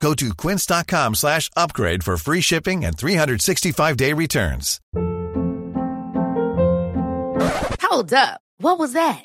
Go to quince.com slash upgrade for free shipping and 365-day returns. Hold up. What was that?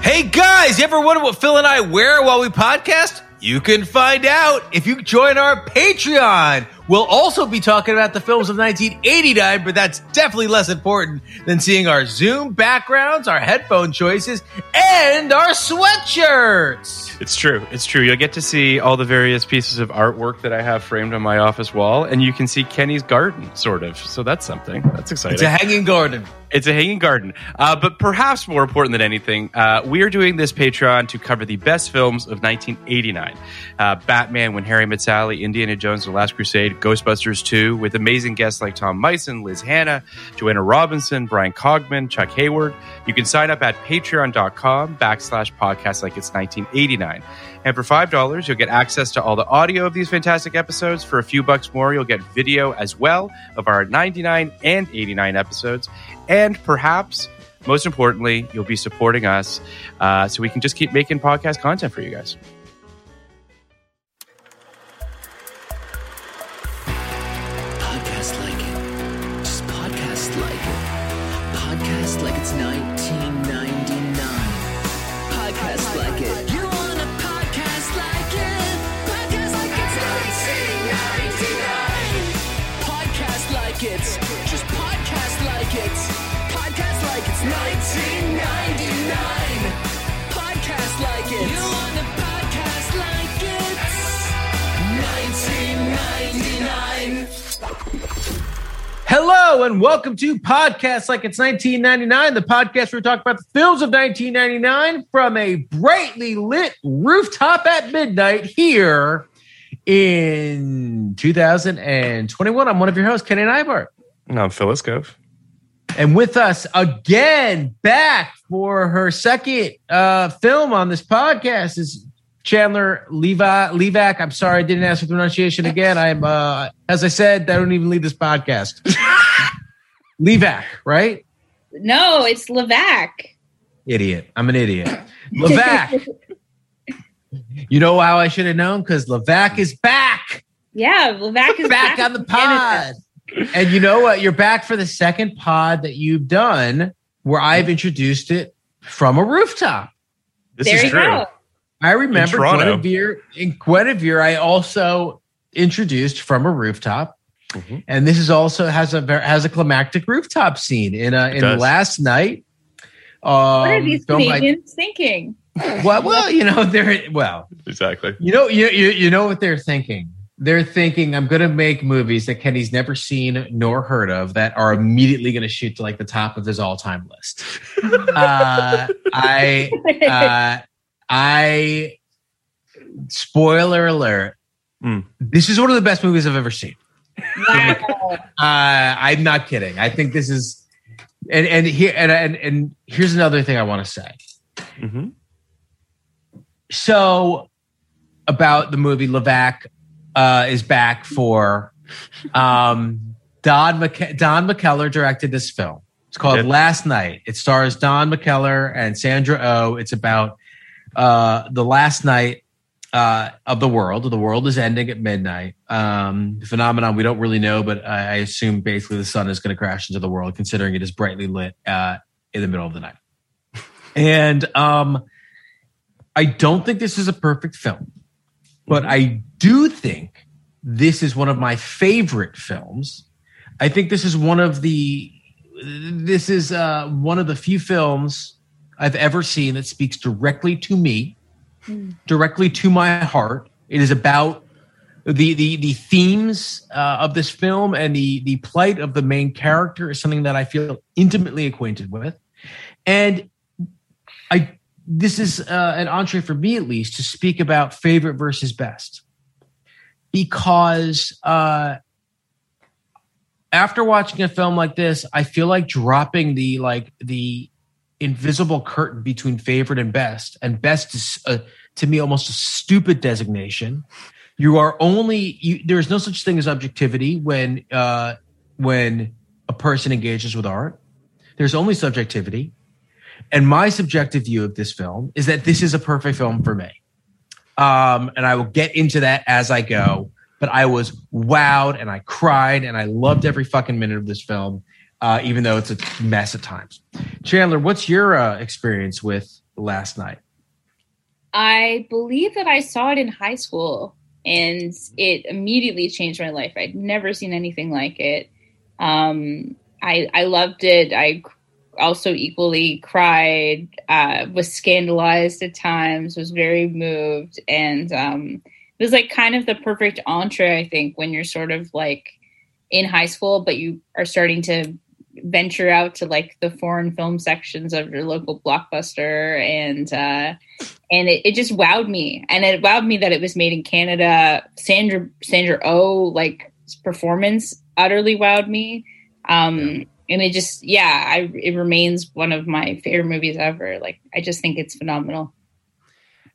Hey guys, you ever wonder what Phil and I wear while we podcast? You can find out if you join our Patreon. We'll also be talking about the films of 1989, but that's definitely less important than seeing our Zoom backgrounds, our headphone choices, and our sweatshirts. It's true. It's true. You'll get to see all the various pieces of artwork that I have framed on my office wall, and you can see Kenny's garden, sort of. So that's something. That's exciting. It's a hanging garden. It's a hanging garden. Uh, but perhaps more important than anything, uh, we are doing this Patreon to cover the best films of 1989 uh, Batman, When Harry Met Sally, Indiana Jones, The Last Crusade, Ghostbusters 2, with amazing guests like Tom Meissen, Liz Hannah, Joanna Robinson, Bryan Cogman, Chuck Hayward. You can sign up at patreon.com backslash podcast like it's 1989. And for $5, you'll get access to all the audio of these fantastic episodes. For a few bucks more, you'll get video as well of our 99 and 89 episodes. And perhaps, most importantly, you'll be supporting us uh, so we can just keep making podcast content for you guys. Hello and welcome to Podcast Like It's 1999, the podcast where we talk about the films of 1999 from a brightly lit rooftop at midnight here in 2021. I'm one of your hosts, Kenny Neibart. And I'm Phil Iscove. And with us again, back for her second uh, film on this podcast is Chandler Levi Levack. I'm sorry, I didn't ask for the pronunciation again. I'm uh as I said, I don't even lead this podcast. Levack, right? No, it's Levack. Idiot. I'm an idiot. Levack. you know how I should have known? Because Levack is back. Yeah, Levack is back on the pod. And you know what? You're back for the second pod that you've done where I've introduced it from a rooftop. This There is you true. go. I remember Toronto. Guinevere in Guinevere. I also introduced from a rooftop, Mhm. and this is also has a has a climactic rooftop scene in a in does. last night. Um, What are these filmed by- thinking? well, well, you know they're well, Exactly. you know you, you you know what they're thinking. They're thinking I'm going to make movies that Kenny's never seen nor heard of that are immediately going to shoot to like the top of his all time list. uh, I uh, I spoiler alert. Mm. This is one of the best movies I've ever seen. wow. Uh, I'm not kidding. I think this is, and and here and and, and here's another thing I want to say. hmm So about the movie, Levack uh, is back for Um, Don McK- Don McKellar directed this film. It's called. Last Night. It stars Don McKellar and Sandra Oh. It's about uh, the last night uh, of the world. The world is ending at midnight. Um, phenomenon we don't really know, but I, I assume basically the sun is going to crash into the world, considering it is brightly lit uh, in the middle of the night. And um, I don't think this is a perfect film, but I do think this is one of my favorite films. I think this is one of the this is uh, one of the few films I've ever seen that speaks directly to me, directly to my heart. It is about the the the themes uh, of this film and the the plight of the main character is something that I feel intimately acquainted with, and I this is uh, an entree for me at least to speak about favorite versus best. Because uh, after watching a film like this, I feel like dropping the like the invisible curtain between favorite and best, and best is uh, to me almost a stupid designation. You are only you, there is no such thing as objectivity when uh, when a person engages with art. There's only subjectivity, and my subjective view of this film is that this is a perfect film for me. Um, and I will get into that as I go. But I was wowed and I cried and I loved every fucking minute of this film, uh, even though it's a mess at times. Chandler, what's your uh, experience with Last Night? I believe that I saw it in high school and it immediately changed my life. I'd never seen anything like it. Um, I, I loved it. I also equally cried, uh, was scandalized at times, was very moved. And um, it was like kind of the perfect entree, I think, when you're sort of like in high school, but you are starting to venture out to like the foreign film sections of your local blockbuster and uh and it, it just wowed me. And it wowed me that it was made in canada. Sandra sandra oh like performance utterly wowed me. Um and it just yeah i it remains one of my favorite movies ever. Like i just think it's phenomenal.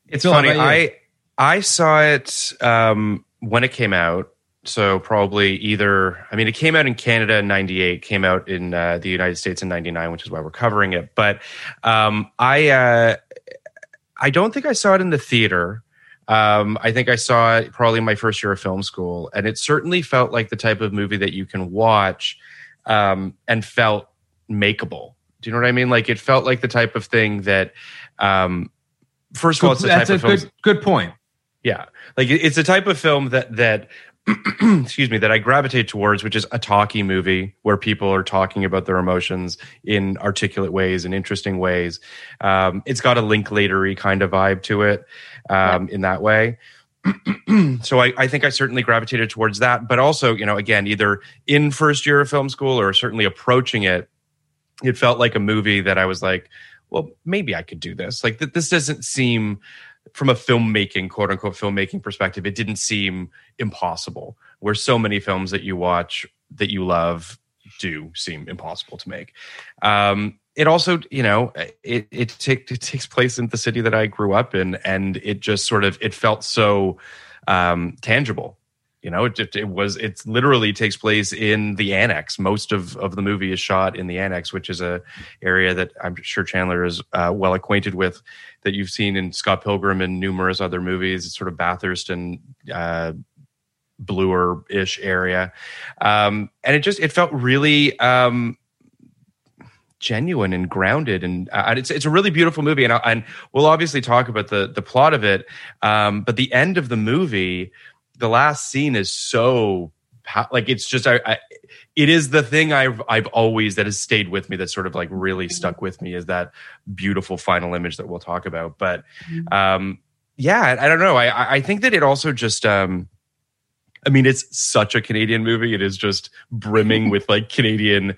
It's Phil, funny. I I saw it um, when it came out. So probably either. I mean, it came out in Canada in '98. Came out in uh, the United States in '99, which is why we're covering it. But um, I uh, I don't think I saw it in the theater. Um, I think I saw it probably my first year of film school, and it certainly felt like the type of movie that you can watch um, and felt makeable. Do you know what I mean? Like it felt like the type of thing that, um, first of all, it's the That's type a of film. good good point. Yeah, like it's a type of film that that excuse me that I gravitate towards, which is a talkie movie where people are talking about their emotions in articulate ways and interesting ways. Um, it's got a Linklatery kind of vibe to it um, in that way. so I, I think I certainly gravitated towards that, but also, you know, again, either in first year of film school or certainly approaching it, it felt like a movie that I was like, well, maybe I could do this. Like th- this doesn't seem from a filmmaking, quote unquote, filmmaking perspective, it didn't seem impossible. Where so many films that you watch that you love do seem impossible to make. Um, it also, you know, it it, take, it takes place in the city that I grew up in, and it just sort of it felt so um, tangible. You know, it, it, it was it literally takes place in the annex. Most of of the movie is shot in the annex, which is a area that I'm sure Chandler is uh, well acquainted with. That you've seen in Scott Pilgrim and numerous other movies. It's sort of Bathurst and uh, Bloor ish area, um, and it just it felt really. Um, genuine and grounded and uh, it's it's a really beautiful movie and and we'll obviously talk about the the plot of it um but the end of the movie the last scene is so like it's just I, I it is the thing I've I've always that has stayed with me that sort of like really stuck with me is that beautiful final image that we'll talk about but um yeah I, I don't know I I- I think that it also just um I mean it's such a Canadian movie it is just brimming with like Canadian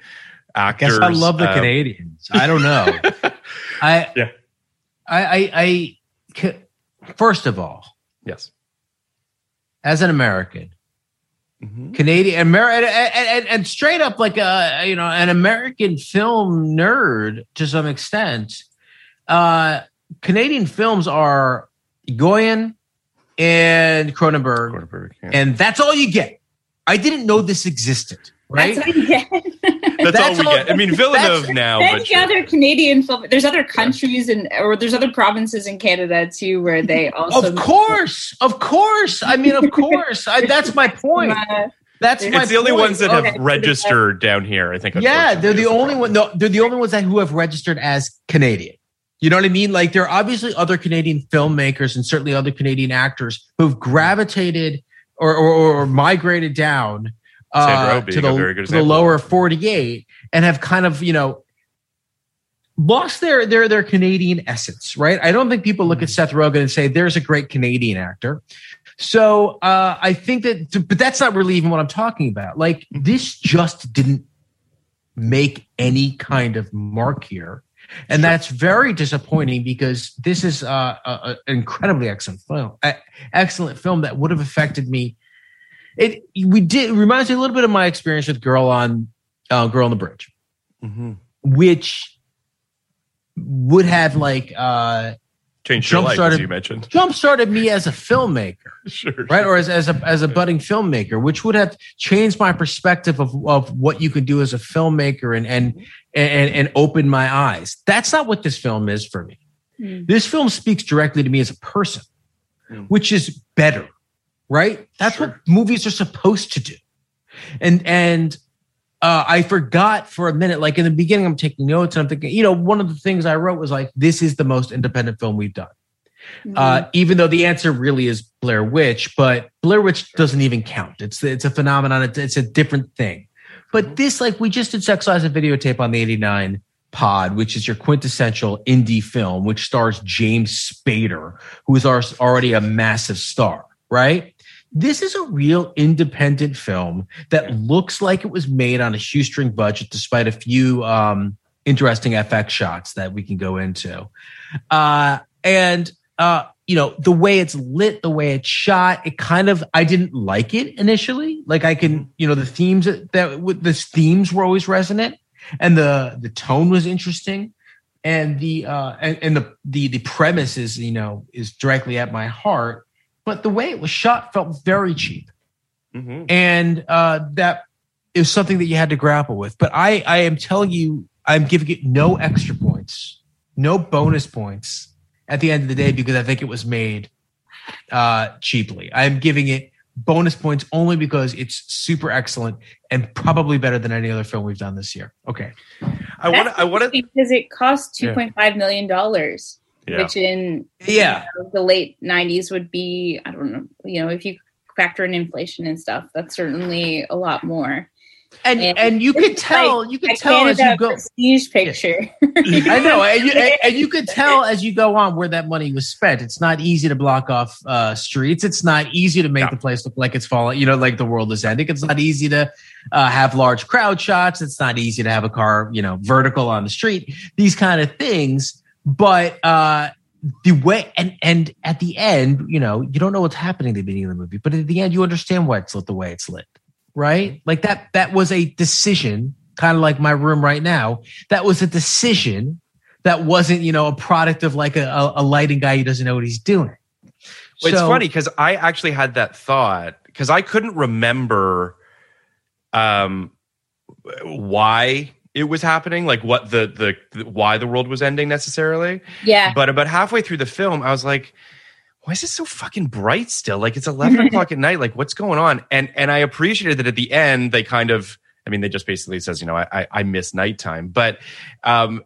I actors guess I love the um, Canadians. I don't know. I, Yeah. I, I, I, first of all, yes as an American, Mhm. Canadian, Amer- and, and, and, and straight up like a you know an American film nerd to some extent. Uh, Canadian films are Egoyan and Cronenberg, Cronenberg, yeah. and that's all you get. I didn't know this existed. Right? That's what you get. That's, That's all we all- get. I mean, Villeneuve that's- now, Then but the sure. other Canadian film. There's other countries and or there's other provinces in Canada too where they also Of course, of course. I mean, of course. I, that's my point. That's my it's the only point. ones that Okay. have registered down here. I think. Yeah, they're the only one. No, they're the only ones that who have registered as Canadian. You know what I mean? Like there are obviously other Canadian filmmakers and certainly other Canadian actors who've gravitated or or, or migrated down Sandra uh, to the, to the lower 48 and have kind of you know lost their their their Canadian essence, right? I don't think people look at Seth Rogen and say there's a great Canadian actor. So uh, I think that, but that's not really even what I'm talking about. Like this just didn't make any kind of mark here, and that's very disappointing because this is uh, an incredibly excellent film, a- excellent film that would have affected me. It we did it reminds me a little bit of my experience with Girl on uh, Girl on the Bridge Mhm. which would have like uh changed your life, as Jump-started- you mentioned. jump started me as a filmmaker Sure, right or as, as a as a budding filmmaker which would have changed my perspective of, of what you could do as a filmmaker and and and and open my eyes that's not what this film is for me Hmm. this film speaks directly to me as a person Hmm. which is better right that's Sure. what movies are supposed to do and and uh, I forgot for a minute. Like in the beginning, I'm taking notes and I'm thinking, you know, one of the things I wrote was like, this is the most independent film we've done. Uh, even though the answer really is Blair Witch, but Blair Witch doesn't even count. It's it's a phenomenon. It's, it's a different thing. But this, like, we just did Sex Lies and Videotape on the '89 pod, which is your quintessential indie film, which stars James Spader, who is already a massive star, right? This is a real independent film that looks like it was made on a shoestring budget, despite a few um, interesting FX shots that we can go into. Uh, and uh, you know, the way it's lit, the way it's shot, it kind of I didn't like it initially. Like I can, you know, the themes that, that the themes were always resonant, and the the tone was interesting, and the uh, and, and the the the premise is you know is directly at my heart. But the way it was shot felt very cheap Mhm. and uh, that is something that you had to grapple with. But I, I am telling you, I'm giving it no extra points, no bonus points at the end of the day because I think it was made uh, cheaply. I'm giving it bonus points only because it's super excellent and probably better than any other film we've done this year. Okay, I want to. I want to. because it cost Yeah. two point five million dollars, Yeah. which in yeah, you know, the late nineties would be I don't know, you know, if you factor in inflation and stuff, that's certainly a lot more. and And and you could tell, like you could a tell as you go. prestige picture. I know, and you, and- and you could tell as you go on where that money was spent. It's not easy to block off uh, streets. It's not easy to make No. the place look like it's falling. You know, like the world is ending. It's not easy to uh, have large crowd shots. It's not easy to have a car, you know, vertical on the street. These kind of things. But uh, the way and and at the end, you know, you don't know what's happening at the beginning of the movie, but at the end, you understand why it's lit the way it's lit, right? Like that. That was a decision, kind of like my room right now. That was a decision that wasn't, you know, a product of like a, a, lighting guy who doesn't know what he's doing. Well, it's funny because I actually had that thought because I couldn't remember um why it was happening, like what the, the the why the world was ending necessarily. yeah. But about halfway through the film, I was like, why is it so fucking bright still? Like it's 11 o'clock at night. Like what's going on? And and I appreciated that at the end they kind of, I mean, they just basically says, you know, I I, I miss nighttime. But um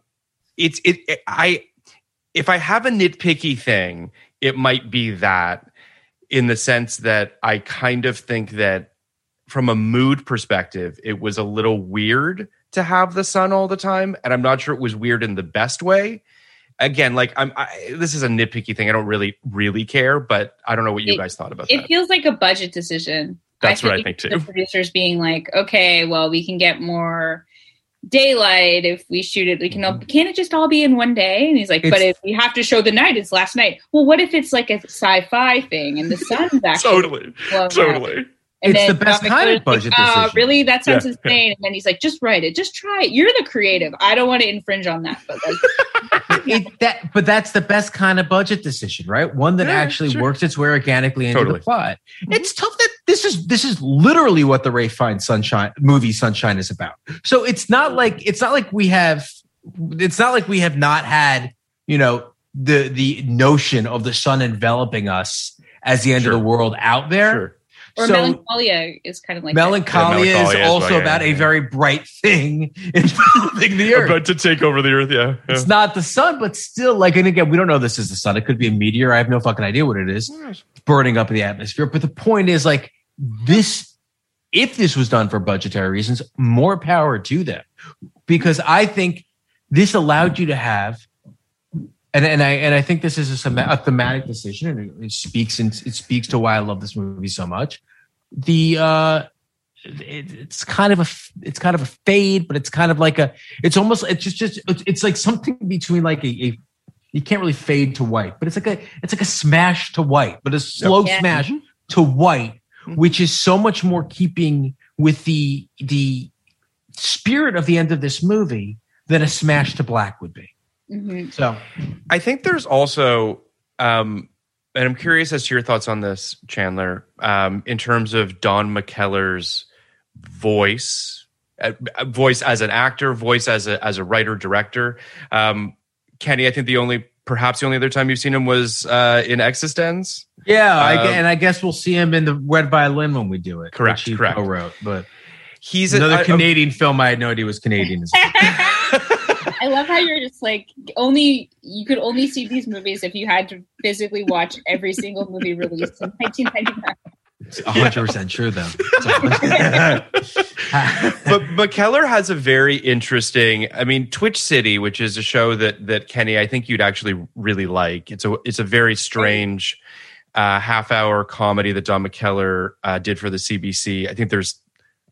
it's it, it I if I have a nitpicky thing, it might be that in the sense that I kind of think that from a mood perspective, it was a little weird to have the sun all the time, and I'm not sure it was weird in the best way. Again, like I'm, I, this is a nitpicky thing. I don't really, really care, but I don't know what you It- guys thought about It feels like a budget decision. That's what I think, too. The producers being like, okay, well, we can get more daylight if we shoot it. We can all, can it just all be in one day? And he's like, but Mm-hmm. If we have to show the night, it's last night. Well, what if it's like a sci-fi thing and the sun's actually totally, blowing up? Totally. And It's then the best Dominic kind of budget like, "Ah, decision." really? That sounds Yeah, insane. And then he's like, just write it. Just try it. You're the creative. I don't want to infringe on that. But like, it, that, but that's the best kind of budget decision, right? One that Yeah, actually sure. works its way organically into Totally. the plot. It's tough that this is this is literally what the Ralph Fiennes Sunshine movie Sunshine is about. So it's not like it's not like we have it's not like we have not had you know the the notion of the sun enveloping us as the end Sure. of the world out there. Sure. Or So- melancholia is kind of like. Melancholia, Yeah, Melancholia is as also well, yeah, about a yeah. very bright thing enveloping the earth. About to take over the earth, yeah. yeah. It's not the sun, but still, like, and again, we don't know this is the sun. It could be a meteor. I have no fucking idea what it is. It's burning up in the atmosphere. But the point is, like, this, if this was done for budgetary reasons, more power to them. Because I think this allowed you to have, and, and I and I think this is a, a thematic decision, and it, it speaks and it speaks to why I love this movie so much. The uh it, it's kind of a it's kind of a fade, but it's kind of like a it's almost it's just just it's, it's like something between like a, a you can't really fade to white, but it's like a it's like a smash to white, but a slow Yeah. smash to white, which is so much more keeping with the the spirit of the end of this movie than a smash to black would be. Mhm. So I think there's also, um, and I'm curious as to your thoughts on this, Chandler, um, in terms of Don McKellar's voice, uh, voice as an actor, voice as a as a writer director. Um, Kenny, I think the only perhaps the only other time you've seen him was uh, in eXistenZ. yeah, I, Um, and I guess we'll see him in the Red Violin when we do it. Correct, which he correct. Co-wrote, but He's another I- I- Canadian film. I had no idea was Canadian. I love how you're just like only you could only see these movies if you had to physically watch every single movie released in 1999. It's 100 percent true, though. It's but McKellar has a very interesting. I mean, Twitch City, which is a show that that Kenny, I think you'd actually really like. It's a it's a very strange uh, half hour comedy that Don McKellar uh, did for the CBC. I think there's,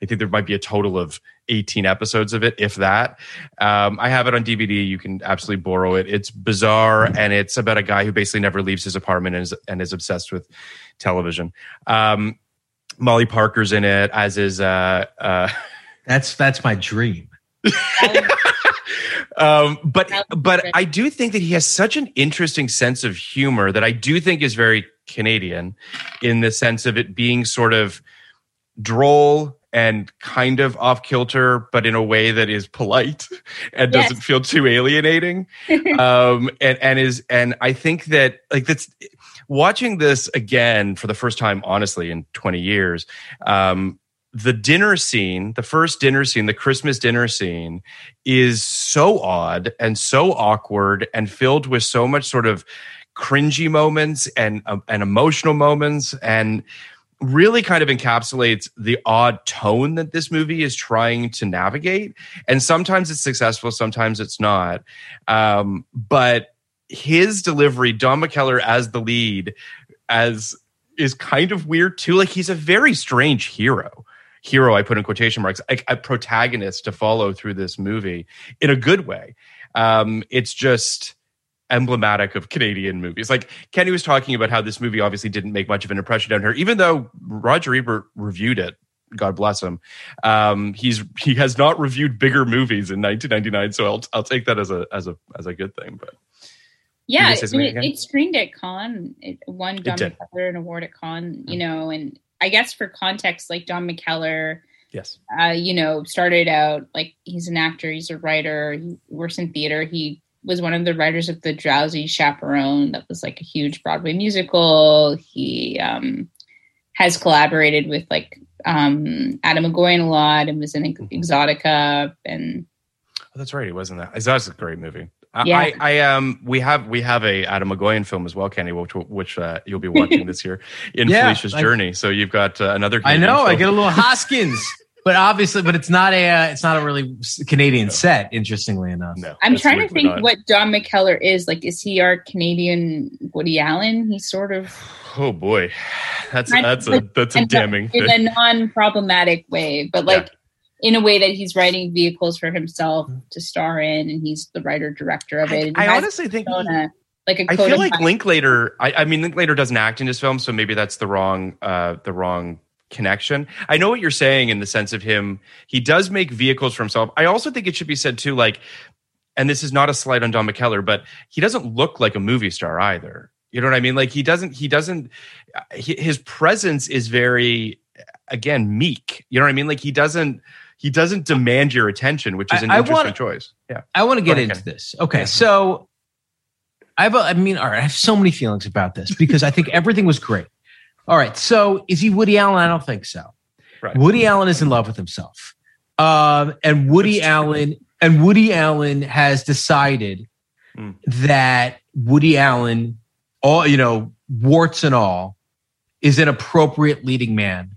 I think there might be a total of 18 episodes of it, if that. Um, I have it on DVD. You can absolutely borrow it. It's bizarre and it's about a guy who basically never leaves his apartment and is, and is obsessed with television. Um, Molly Parker's in it, as is uh, uh, that's that's my dream. um, but That would be but. I do think that he has such an interesting sense of humor that I do think is very Canadian in the sense of it being sort of droll and kind of off kilter, but in a way that is polite and Yes. doesn't feel too alienating. um, and and is and I think that like that's watching this again for the first time, honestly, in twenty years. Um, the dinner scene, the first dinner scene, the Christmas dinner scene, is so odd and so awkward and filled with so much sort of cringy moments and um, and emotional moments and really kind of encapsulates the odd tone that this movie is trying to navigate. And sometimes it's successful sometimes it's not. Um, but his delivery don mckellar as the lead as is kind of weird too. Like he's a very strange hero. Hero i put in quotation marks like a protagonist to follow through this movie in a good way. Um, it's just emblematic of Canadian movies. Like Kenny was talking about how this movie obviously didn't make much of an impression on her, even though Roger Ebert reviewed it. God bless him. Um, he's he has not reviewed bigger movies in 1999, so I'll I'll take that as a as a as a good thing. But Yeah, it, it, screened at Cannes. It won Don did. McKellar an award at Cannes. you know, and I guess for context, like Don McKellar, yes, uh, you know, started out like he's an actor, he's a writer, he works in theater. He was one of the writers of The Drowsy Chaperone, that was like a huge Broadway musical. He um, has collaborated with like um, Atom Egoyan a lot and was in Exotica and oh, that's right. He wasn't that. That's a great movie. I, Yeah. I, I um we have we have a Atom Egoyan film as well, Kenny, which which uh, you'll be watching this year in Yeah, Felicia's I- Journey. So you've got uh, another. I Canadian know. I get a little Hoskins, but obviously, but it's not a uh, it's not a really Canadian set. Interestingly enough, No, I'm trying to think not. what Don McKellar is. Like, is he our Canadian Woody Allen? He's sort of Oh boy, that's Kind that's of a that's a damning in thing. a non-problematic way, but like in a way that he's writing vehicles for himself to star in, and he's the writer director of it. and I honestly think his own, uh, like a I feel like. Linklater. I, I mean, Linklater doesn't act in his film, so maybe that's the wrong uh, the wrong connection. I know what you're saying in the sense of him. He does make vehicles for himself. I also think it should be said too, like, and this is not a slight on Don McKellar, but he doesn't look like a movie star either. You know what I mean? Like he doesn't. He doesn't. His presence is very again meek. You know what I mean? Like he doesn't he doesn't demand your attention, which is an I- I interesting wanna- choice. Yeah. I want to get into this. Okay, Yeah. so I have, a, I mean, all right, I have so many feelings about this because I think everything was great. All right, so is he Woody Allen? I don't think so. Right. Woody Allen is in love with himself, um, and Woody That's true. Allen and Woody Allen has decided Mm. that Woody Allen, all you know, warts and all, is an appropriate leading man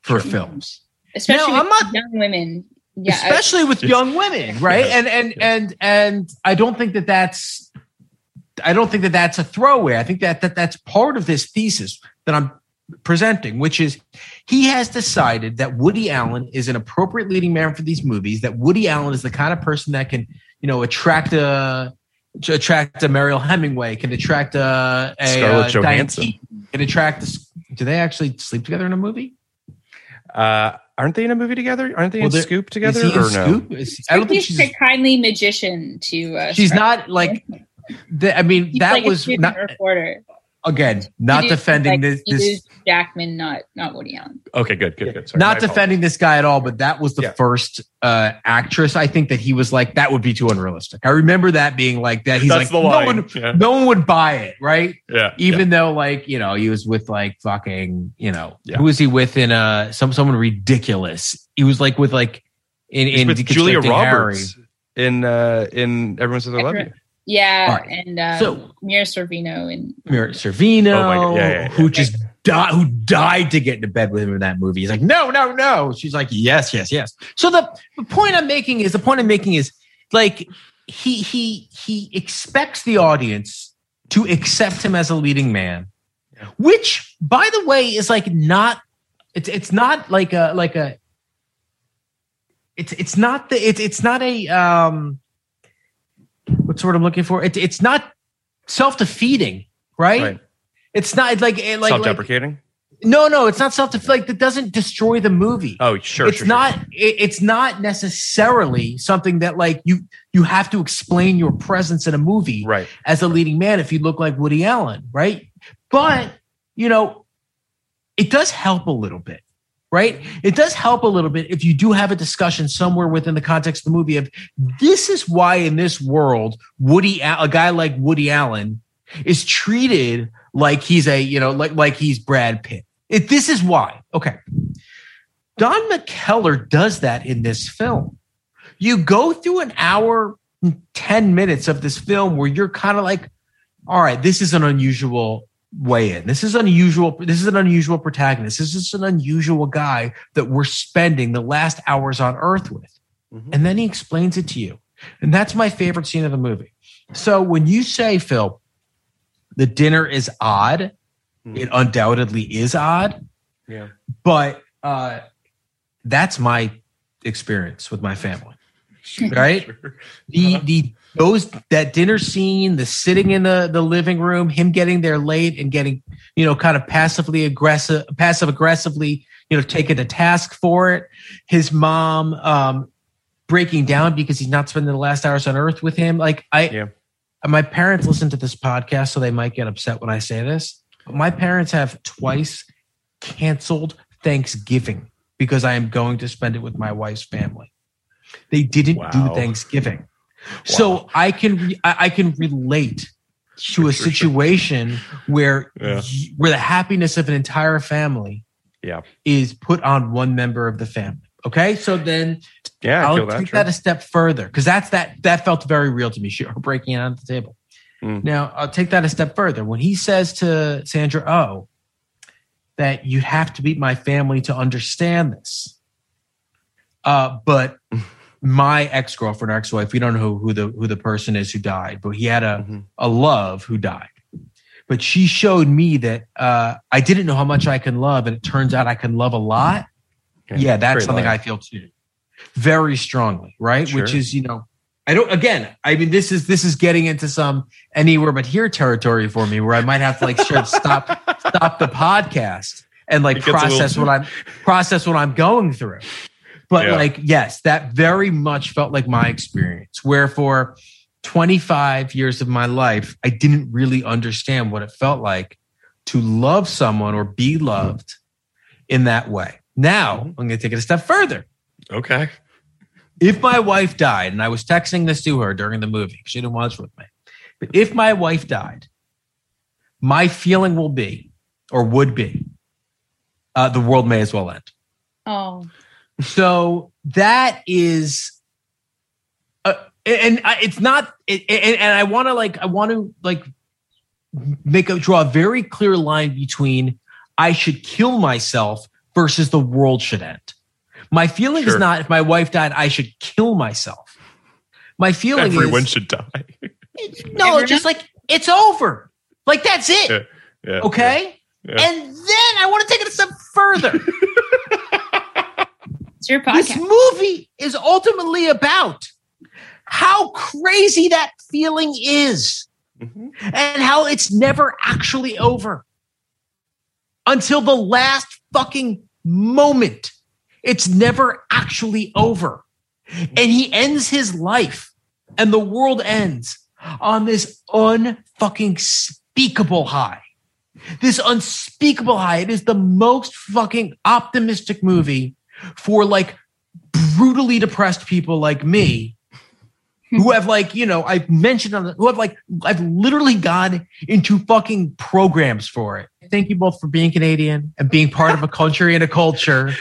for Sure. films especially No, with I'm not- young women. Yeah, I- especially with young women, right? And and and and I don't think that that's I don't think that that's a throwaway. I think that that that's part of this thesis that I'm presenting, which is he has decided that Woody Allen is an appropriate leading man for these movies. That Woody Allen is the kind of person that can, you know, attract a to attract a Mariel Hemingway, can attract a, a Scarlett uh, Johansson. Keaton, can attract. A, do they actually sleep together in a movie? Uh, aren't they in a movie together? Aren't they Well, in they're- Scoop together Is he in or no? Scoop? Is- I don't think he's she's. a kindly magician to. Uh, she's Scarlett not like the, i mean He's that like was student not reporter. Again not defending like, this, this Jackman, not not Woody Allen. Okay, good, good, good. Sorry, not defending this guy at all but that was the Yeah. first uh actress i think that he was like that would be too unrealistic i remember that being like that he's That's like the line. no one Yeah. no one would buy it right Yeah, even though like you know he was with like fucking you know Yeah. who was he with in uh some someone ridiculous he was like with like in He's in with Julia Deconstructing Harry. Roberts in uh in Everyone Says I Love You. Yeah, All right. and uh, So- Mira Sorvino and Mira Sorvino, Oh my God. Yeah, yeah, yeah. who just died, who died to get into bed with him in that movie. He's like, no, no, no. She's like, yes, yes, yes. So the, the point I'm making is the point I'm making is like he he he expects the audience to accept him as a leading man, which by the way is like not it's it's not like a like a it's it's not the it's it's not a um what's the word I'm looking for? It's it's not self defeating, right? Right. It's not like it- like, like Self-deprecating. no no it's not self defeating like that doesn't destroy the movie. oh, sure. it's sure, not Sure. it- it's not necessarily something that like you you have to explain your presence in a movie Right. as a leading man if you look like Woody Allen, right? But, you know, it does help a little bit, right? It does help a little bit if you do have a discussion somewhere within the context of the movie of this is why in this world, Woody, a guy like Woody Allen is treated like he's a, you know, like, like he's Brad Pitt. It, this is why. Okay. Don McKellar does that in this film. You go through an hour, and 10 minutes of this film where you're kind of like, all right, this is an unusual way in. This is unusual. This is an unusual protagonist. This is an unusual guy that we're spending the last hours on earth with. Mhm. And then he explains it to you. And that's my favorite scene of the movie. So when you say, Phil, the dinner is odd, Mhm. it undoubtedly is odd Yeah. but uh that's my experience with my family right the the those that dinner scene the sitting in the the living room him getting there late and getting you know kind of passively aggressive passive aggressively you know taken to task for it his mom um breaking down because he's not spending the last hours on earth with him like i Yeah. my parents listen to this podcast so they might get upset when i say this but my parents have twice canceled Thanksgiving because I am going to spend it with my wife's family. They didn't Wow. do Thanksgiving. So I can re- I, can relate to a situation where Yeah. where the happiness of an entire family Yeah. is put on one member of the family. Okay, so then Yeah. I'll take that. sure. that a step further because that's that that felt very real to me. She her breaking it on the table. Mm. Now I'll take that a step further. When he says to Sandra Oh that you have to meet my family to understand this, uh, but my ex girlfriend or ex wife, we don't know who, the who the person is who died, but he had a Mhm. a love who died. But she showed me that uh, I didn't know how much I can love, and it turns out I can love a lot. Yeah, that's Great something line. I feel too, very strongly, right? Which is, you know, I don't. Again, I mean, this is this is getting into some anywhere but here territory for me, where I might have to like sort of stop stop the podcast and like a little- process what I'm process what I'm going through. But Yeah. like, yes, that very much felt like my experience. Where for 25 years of my life, I didn't really understand what it felt like to love someone or be loved in that way. Now I'm going to take it a step further. Okay. If my wife died, and I was texting this to her during the movie, she didn't watch with me. But if my wife died, my feeling will be, or would be, uh, the world may as well end. Oh, So that is, uh, and I- it's not, it, and, and I want to like, I want to like make a draw a very clear line between I should kill myself versus the world should end. My feeling Sure. is not if my wife died, I should kill myself. My feeling Everyone is should die. no, Everyone- just like it's over. Like that's it. Yeah. Yeah. Okay. Yeah. And then I want to take it a step further. it's your this movie is ultimately about how crazy that feeling is Mhm. and how it's never actually over until the last fucking moment. It's never actually over. And he ends his life and the world ends on this unfucking speakable high. This unspeakable high. It is the most fucking optimistic movie for like brutally depressed people like me who have like you know i've mentioned on the, who have like i've literally gone into fucking programs for it thank you both for being canadian and being part of a country and a culture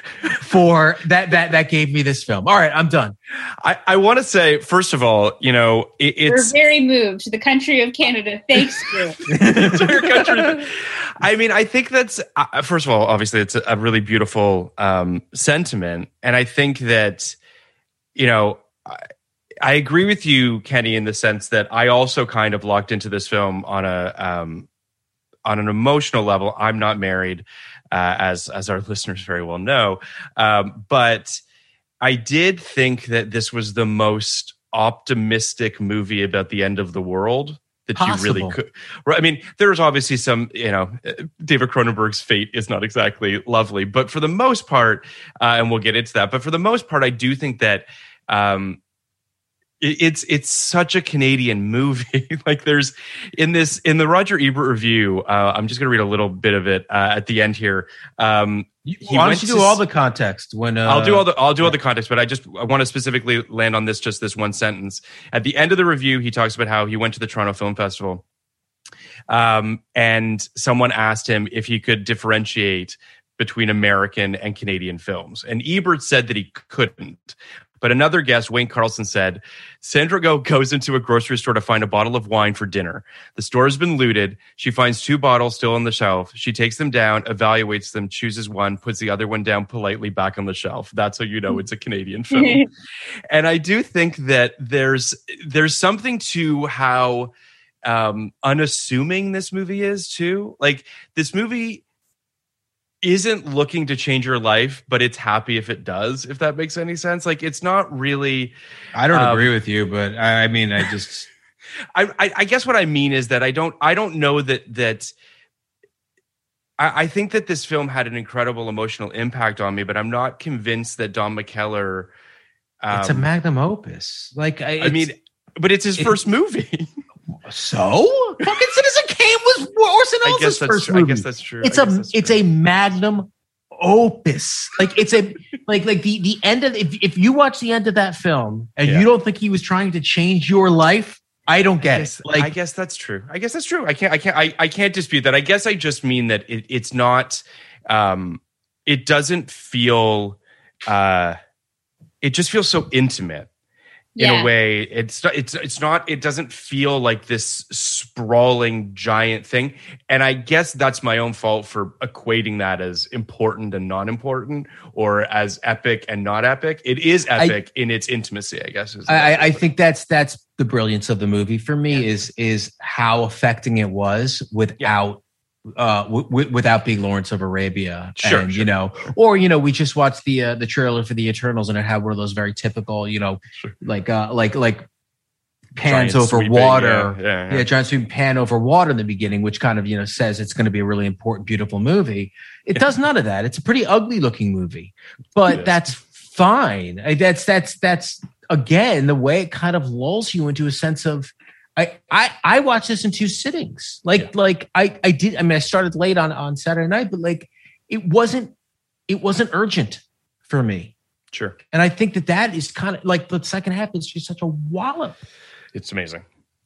for that that that gave me this film all right i'm done I, I want to say, first of all, you know, it, We're it's very moved. To the country of Canada thanks you. entire country. I mean, I think that's uh, first of all, obviously, it's a, a really beautiful um, sentiment, and I think that you know, I, I agree with you, Kenny, in the sense that I also kind of locked into this film on a um, on an emotional level. I'm not married, uh, as as our listeners very well know, um, but I did think that this was the most optimistic movie about the end of the world that you really could. I mean, there's obviously some, you know, uh, David Cronenberg's fate is not exactly lovely, but for the most part, uh, and we'll get into that, but for the most part, I do think that um, it's it's such a Canadian movie. like there's in this in the Roger Ebert review. Uh, I'm just going to read a little bit of it uh, at the end here. Um, you, why don't you to do all the context when uh, I'll do all the I'll do all the context, but I just I want to specifically land on this just this one sentence. At the end of the review, he talks about how he went to the Toronto Film Festival, um, and someone asked him if he could differentiate between American and Canadian films, and Ebert said that he couldn't. But another guest, Wayne Clarkson, said Sandra Go goes into a grocery store to find a bottle of wine for dinner. The store has been looted. She finds two bottles still on the shelf. She takes them down, evaluates them, chooses one, puts the other one down politely back on the shelf. That's how you know it's a Canadian film. and I do think that there's there's something to how um, unassuming this movie is too. Like this movie isn't looking to change your life, but it's happy if it does. If that makes any sense, like it's not really. i don't um, agree with you but i, I mean i just I, I, I guess what I mean is that I don't I don't know that that I, I think that this film had an incredible emotional impact on me, but I'm not convinced that Don McKellar. Um, it's a magnum opus like i, I mean, but it's his it- first movie. so fucking citizen was orson I welles' guess that's first true. I guess that's true. it's a it's true. a magnum opus like it's a like like the the end of if, if you watch the end of that film and Yeah. you don't think he was trying to change your life i don't I guess, it like I guess that's true. I guess that's true. I can't. I can't. I, I can't dispute that. I guess I just mean that it, it's not. Um, it doesn't feel. Uh, it just feels so intimate in Yeah. a way. It's not- it's it's not. It doesn't feel like this sprawling giant thing. And I guess that's my own fault for equating that as important and not important, or as epic and not epic. It is I- epic in its intimacy. I guess. is I, I- I think that's that's the brilliance of the movie for me is is how affecting it was without uh w- w- without being Lawrence of Arabia Sure, and sure, you know or you know we just watched the uh, the trailer for the Eternals and it had one of those very typical you know Sure. like uh like like pans Giant over sweeping, water yeah, yeah, yeah. yeah, giant sweeping pan over water in the beginning, which kind of you know says it's going to be a really important, beautiful movie. It does none of that. It's a pretty ugly looking movie, but that's fine. That's that's that's again the way it kind of lulls you into a sense of. I I I watched this in two sittings. Like like I I did. I mean, I started late on on Saturday night, but like it wasn't. it wasn't urgent for me. Sure. And I think that that is kind of like the second half is just such a wallop. It's amazing.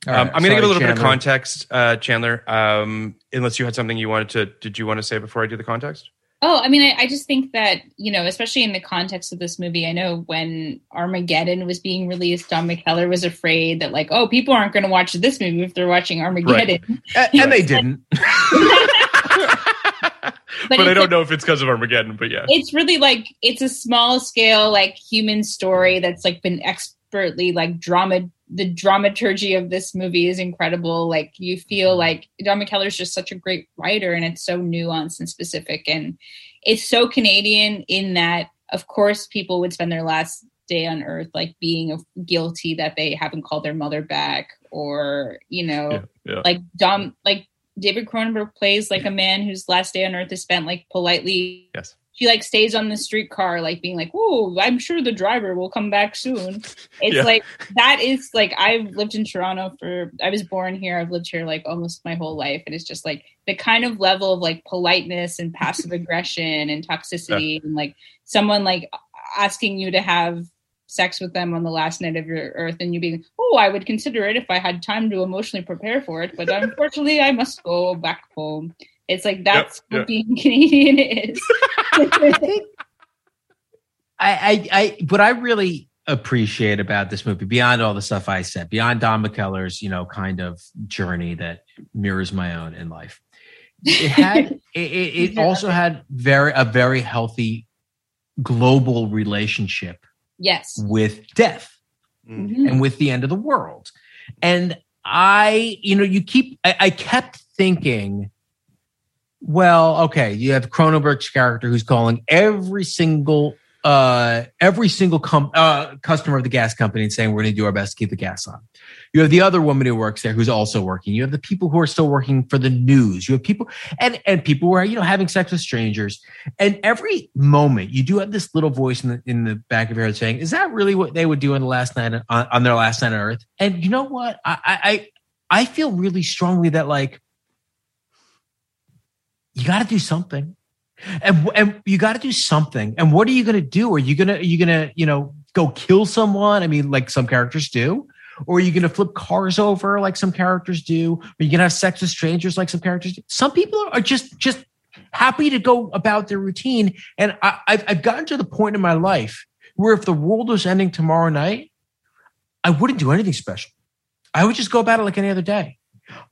All um, I'm going to give a little bit of context, uh, Chandler. Um, unless you had something you wanted to, did you want to say before I do the context? Oh, I mean, I, I just think that, you know, especially in the context of this movie, I know when Armageddon was being released, Don McKellar was afraid that, like, oh, people aren't going to watch this movie if they're watching Armageddon. Uh, a- and they didn't. But, it's I don't like- know if it's because of Armageddon, but yeah. It's really like, it's a small scale, like, human story that's, like, been expertly, like, drama. The dramaturgy of this movie is incredible. Like, you feel mm-hmm. like Don McKellar is just such a great writer, and it's so nuanced and specific. And it's so Canadian in that, of course, people would spend their last day on earth like being guilty that they haven't called their mother back or you know Yeah, yeah. like dom like david cronenberg plays like a man whose last day on earth is spent like politely Yes. She like stays on the streetcar like being like oh i'm sure the driver will come back soon. It's Yeah. like that is like i've lived in toronto for i was born here. I've lived here like almost my whole life and it's just like the kind of level of like politeness and passive aggression and toxicity and like someone like asking you to have sex with them on the last night of your earth and you being oh i would consider it if i had time to emotionally prepare for it but unfortunately i must go back home it's like that's Yep, what being canadian is I, I, I, what I really appreciate about this movie, beyond all the stuff I said, beyond Don McKellar's, you know, kind of journey that mirrors my own in life, it had, it, it, it also had very, a very healthy global relationship yes with death Mhm. and with the end of the world. And I, you know, you keep, I, I kept thinking, well, okay, you have Cronenberg's character who's calling every single, uh, every single com- uh, customer of the gas company and saying, we're going to do our best to keep the gas on. You have the other woman who works there who's also working. You have the people who are still working for the news. You have people and, and people who are, you know, having sex with strangers. And every moment you do have this little voice in the, in the back of your head saying, is that really what they would do on the last night on, on their last night on earth? And you know what? I, I, I I feel really strongly that like, you got to do something and, and you got to do something. And what are you going to do? Are you going to, are you going to, you know, go kill someone? I mean, like some characters do. Or are you going to flip cars over like some characters do? Are you going to have sex with strangers like some characters do? Some people are just, just happy to go about their routine. And I, I've, I've gotten to the point in my life where if the world was ending tomorrow night, I wouldn't do anything special. I would just go about it like any other day.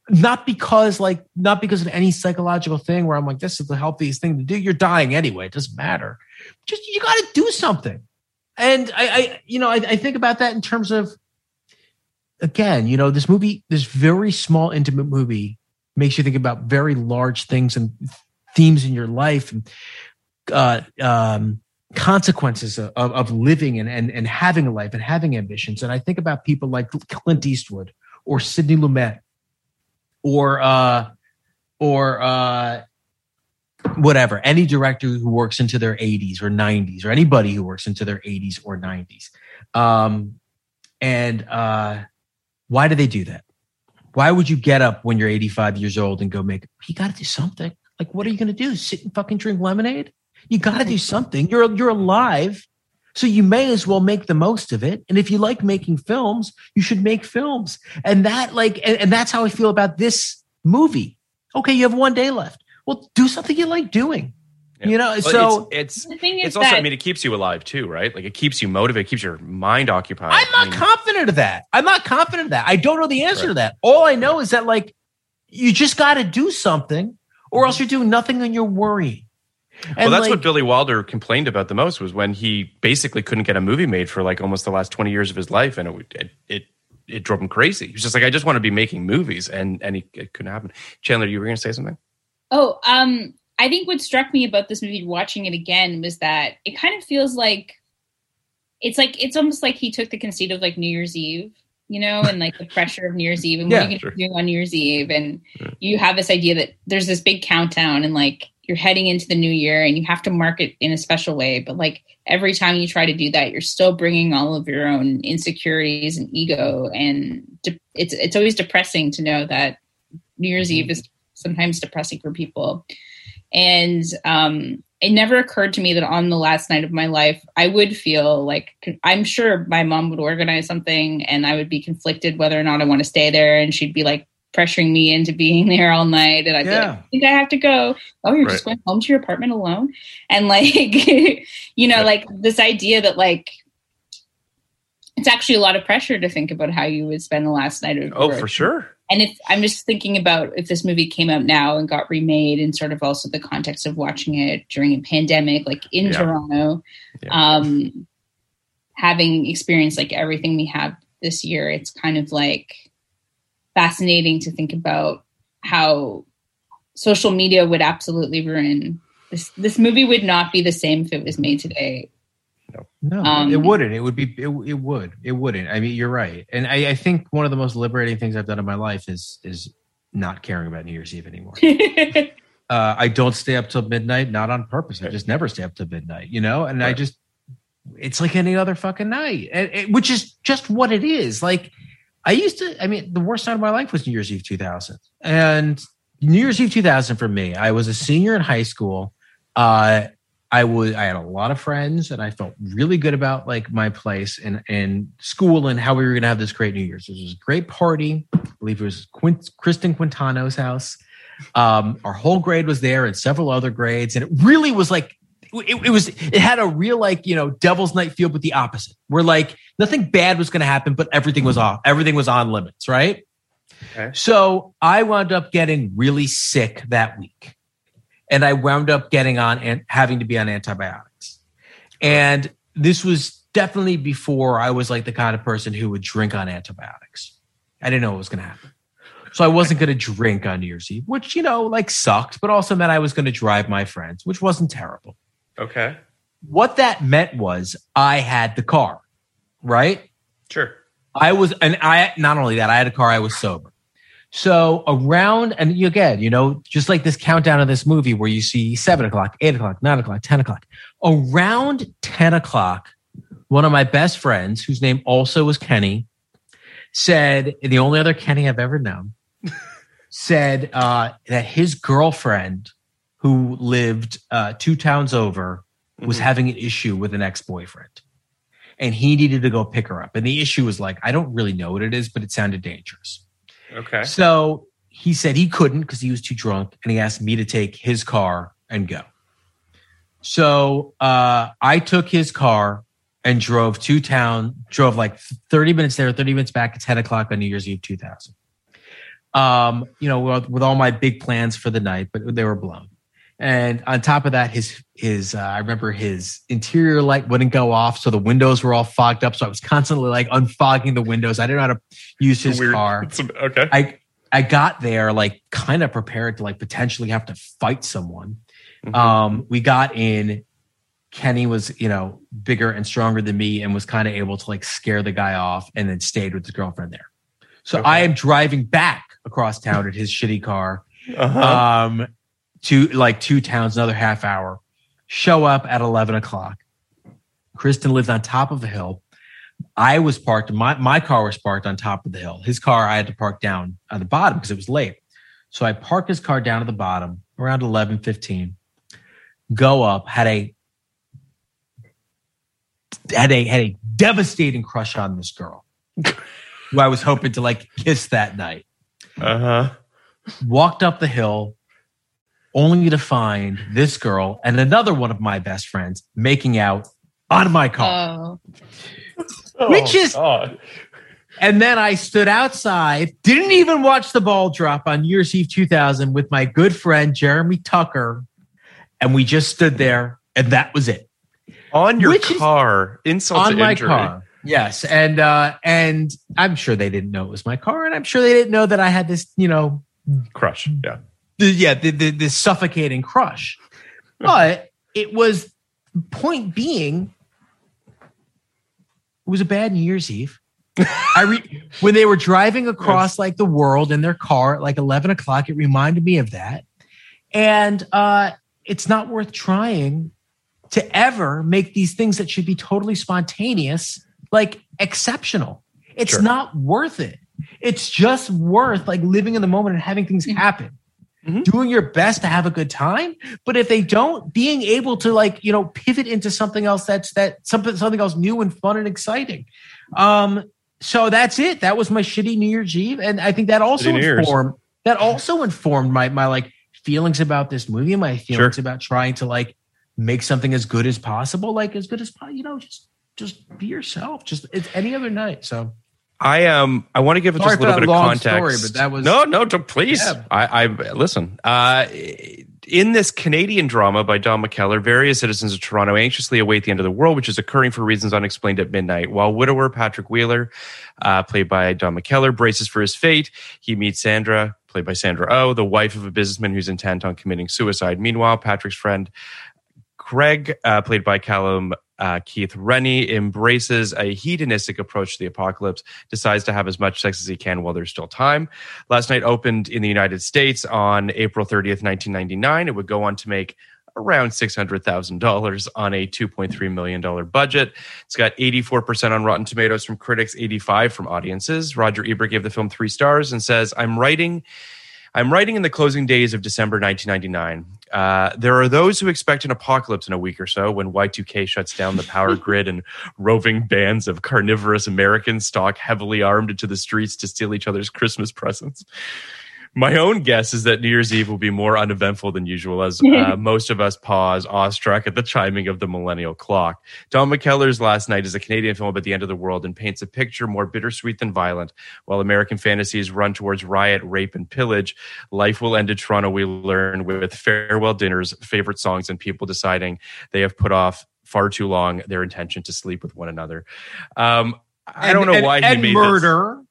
Not because like not because of any psychological thing where I'm like, this is the healthiest thing to do. You're dying anyway. It doesn't matter. Just you got to do something. And I, I you know, I, I think about that in terms of again, you know, this movie, this very small, intimate movie makes you think about very large things and themes in your life and uh, um, consequences of, of living and, and, and having a life and having ambitions. And I think about people like Clint Eastwood or Sidney Lumet or, uh, or, uh, whatever, any director who works into their 80s or 90s or anybody who works into their 80s or 90s. Um, and, uh, why do they do that? Why would you get up when you're 85 years old and go make, you got to do something. Like, what are you going to do? Sit and fucking drink lemonade? You got to do something. You're, you're alive. So you may as well make the most of it. And if you like making films, you should make films. And that like, and, and that's how I feel about this movie. Okay. You have one day left. Well, do something you like doing, you know? Well, so it's, it's, the thing is it's also, that I mean, it keeps you alive too, right? Like it keeps you motivated, keeps your mind occupied. I'm not I mean, confident of that. I'm not confident of that. I don't know the answer to that. All I know is that like you just got to do something, or else you're doing nothing and you're worrying. Well, that's like, what Billy Wilder complained about the most was when he basically couldn't get a movie made for like almost the last 20 years of his life. And it, it, it, it drove him crazy. He was just like, I just want to be making movies. And, and he, it couldn't happen. Chandler, you were going to say something? Oh, um, I think what struck me about this movie, watching it again, was that it kind of feels like it's like it's almost like he took the conceit of like New Year's Eve, you know, and like the pressure of New Year's Eve and Yeah, what are you sure. gonna do on New Year's Eve, and you have this idea that there's this big countdown and like you're heading into the new year and you have to mark it in a special way, but like every time you try to do that, you're still bringing all of your own insecurities and ego, and de- it's it's always depressing to know that New Year's Eve is sometimes depressing for people and um it never occurred to me that on the last night of my life, I would feel like I'm sure my mom would organize something and I would be conflicted whether or not I want to stay there. And she'd be like pressuring me into being there all night. And I'd be Yeah. like, I think I have to go. Oh, you're just going home to your apartment alone? And like, you know, Yeah. like this idea that like, it's actually a lot of pressure to think about how you would spend the last night of Oh, work for sure. and if I'm just thinking about if this movie came out now and got remade, and sort of also the context of watching it during a pandemic, like in Yeah. Toronto, Yeah. um, having experienced like everything we have this year, it's kind of like fascinating to think about how social media would absolutely ruin this. This movie would not be the same if it was made today. No, Um, it wouldn't. It would be. It, it would. It wouldn't. I mean, you're right. And I, I think one of the most liberating things I've done in my life is is not caring about New Year's Eve anymore. uh, I don't stay up till midnight, not on purpose. I just never stay up till midnight, you know. And I just, it's like any other fucking night, and, it- which is just what it is. Like I used to. I mean, the worst night of my life was New Year's Eve 2000, and New Year's Eve 2000 for me. I was a senior in high school. Uh, I was. I had a lot of friends, and I felt really good about like my place and in school and how we were going to have this great New Year's. This was a great party. I believe it was Quint, Kristen Quintano's house. Um, our whole grade was there, and several other grades, and it really was like it, it was. It had a real like you know Devil's Night feel, but the opposite. Where like nothing bad was going to happen, but everything was off. Everything was on limits, right? Okay. So I wound up getting really sick that week, and I wound up getting on and having to be on antibiotics. And this was definitely before I was like the kind of person who would drink on antibiotics. I didn't know what was going to happen. So I wasn't going to drink on New Year's Eve, which, you know, like sucked, but also meant I was going to drive my friends, which wasn't terrible. Okay. What that meant was I had the car, right? Sure. I was, and I, not only that, I had a car, I was sober. So around, and you again, you know, just like this countdown of this movie where you see seven o'clock, eight o'clock, nine o'clock, 10 o'clock, around 10 o'clock, one of my best friends, whose name also was Kenny, said, the only other Kenny I've ever known, said uh, that his girlfriend, who lived uh, two towns over, was having an issue with an ex boyfriend. And he needed to go pick her up. And the issue was like, I don't really know what it is, but it sounded dangerous. Okay. So he said he couldn't because he was too drunk, and he asked me to take his car and go. So uh, I took his car and drove to town, drove like 30 minutes there, 30 minutes back at 10 o'clock on New Year's Eve 2000. Um, you know, with all my big plans for the night, but they were blown. And on top of that, his his uh, I remember his interior light wouldn't go off, so the windows were all fogged up. So I was constantly like unfogging the windows. I didn't know how to use his Weird. car. It's okay. I I got there like kind of prepared to like potentially have to fight someone. Mhm. Um, we got in. Kenny was you know bigger and stronger than me and was kind of able to like scare the guy off and then stayed with his girlfriend there. So Okay. I am driving back across town in his shitty car uh-huh. um to like two towns another half hour show up at 11 o'clock. Kristen lived on top of a hill. I was parked my, my car was parked on top of the hill. His car i had to park down at the bottom because it was late. So i parked his car down at the bottom around 11 15 go up had a had a had a devastating crush on this girl who i was hoping to like kiss that night. Uh-huh. walked up the hill only to find this girl and another one of my best friends making out on my car. Oh, Which is- God. And then I stood outside, didn't even watch the ball drop on New Year's Eve 2000 with my good friend Jeremy Tucker. And we just stood there, and that was it. on your Which car. Insult on my injury. car. Yes. And uh and I'm sure they didn't know it was my car, and I'm sure they didn't know that I had this, you know, Crush. Yeah. The, yeah, the, the, the suffocating crush. But it was point being, it was a bad New Year's Eve. I re- when they were driving across like the world in their car at like eleven o'clock, it reminded me of that. And uh, it's not worth trying to ever make these things that should be totally spontaneous like exceptional. It's Sure. not worth it. It's just worth like living in the moment and having things happen. Mhm. doing your best to have a good time. But if they don't, being able to like, you know, pivot into something else that's that something something else new and fun and exciting. Um, so that's it. That was my shitty New Year's Eve. And I think that also Shitty New Year's. informed that also informed my my like feelings about this movie, my feelings Sure. about trying to like make something as good as possible, like as good as you know, just just be yourself. Just it's any other night. So I um I want to give it Sorry just a little bit of context. story, but that was- no, no, don't, please. Yeah. I, I listen. Uh, in this Canadian drama by Don McKellar, various citizens of Toronto anxiously await the end of the world, which is occurring for reasons unexplained at midnight. While widower Patrick Wheeler, uh, played by Don McKellar, braces for his fate, he meets Sandra, played by Sandra Oh, the wife of a businessman who's intent on committing suicide. Meanwhile, Patrick's friend Greg, uh, played by Callum uh, Keith Rennie, embraces a hedonistic approach to the apocalypse, decides to have as much sex as he can while there's still time. Last night opened in the United States on April 30th, 1999. It would go on to make around $600,000 on a $2.3 million budget. It's got 84% on Rotten Tomatoes from critics, 85 from audiences. Roger Ebert gave the film three stars and says, I'm writing I'm writing in the closing days of December 1999. Uh, there are those who expect an apocalypse in a week or so when Y2K shuts down the power grid and roving bands of carnivorous Americans stalk heavily armed into the streets to steal each other's Christmas presents. My own guess is that New Year's Eve will be more uneventful than usual as uh, most of us pause awestruck at the chiming of the millennial clock. Don McKellar's Last Night is a Canadian film about the end of the world and paints a picture more bittersweet than violent. While American fantasies run towards riot, rape, and pillage, life will end in Toronto, we learn, with farewell dinners, favorite songs, and people deciding they have put off far too long their intention to sleep with one another. Um, I And- don't know and- why he and made murder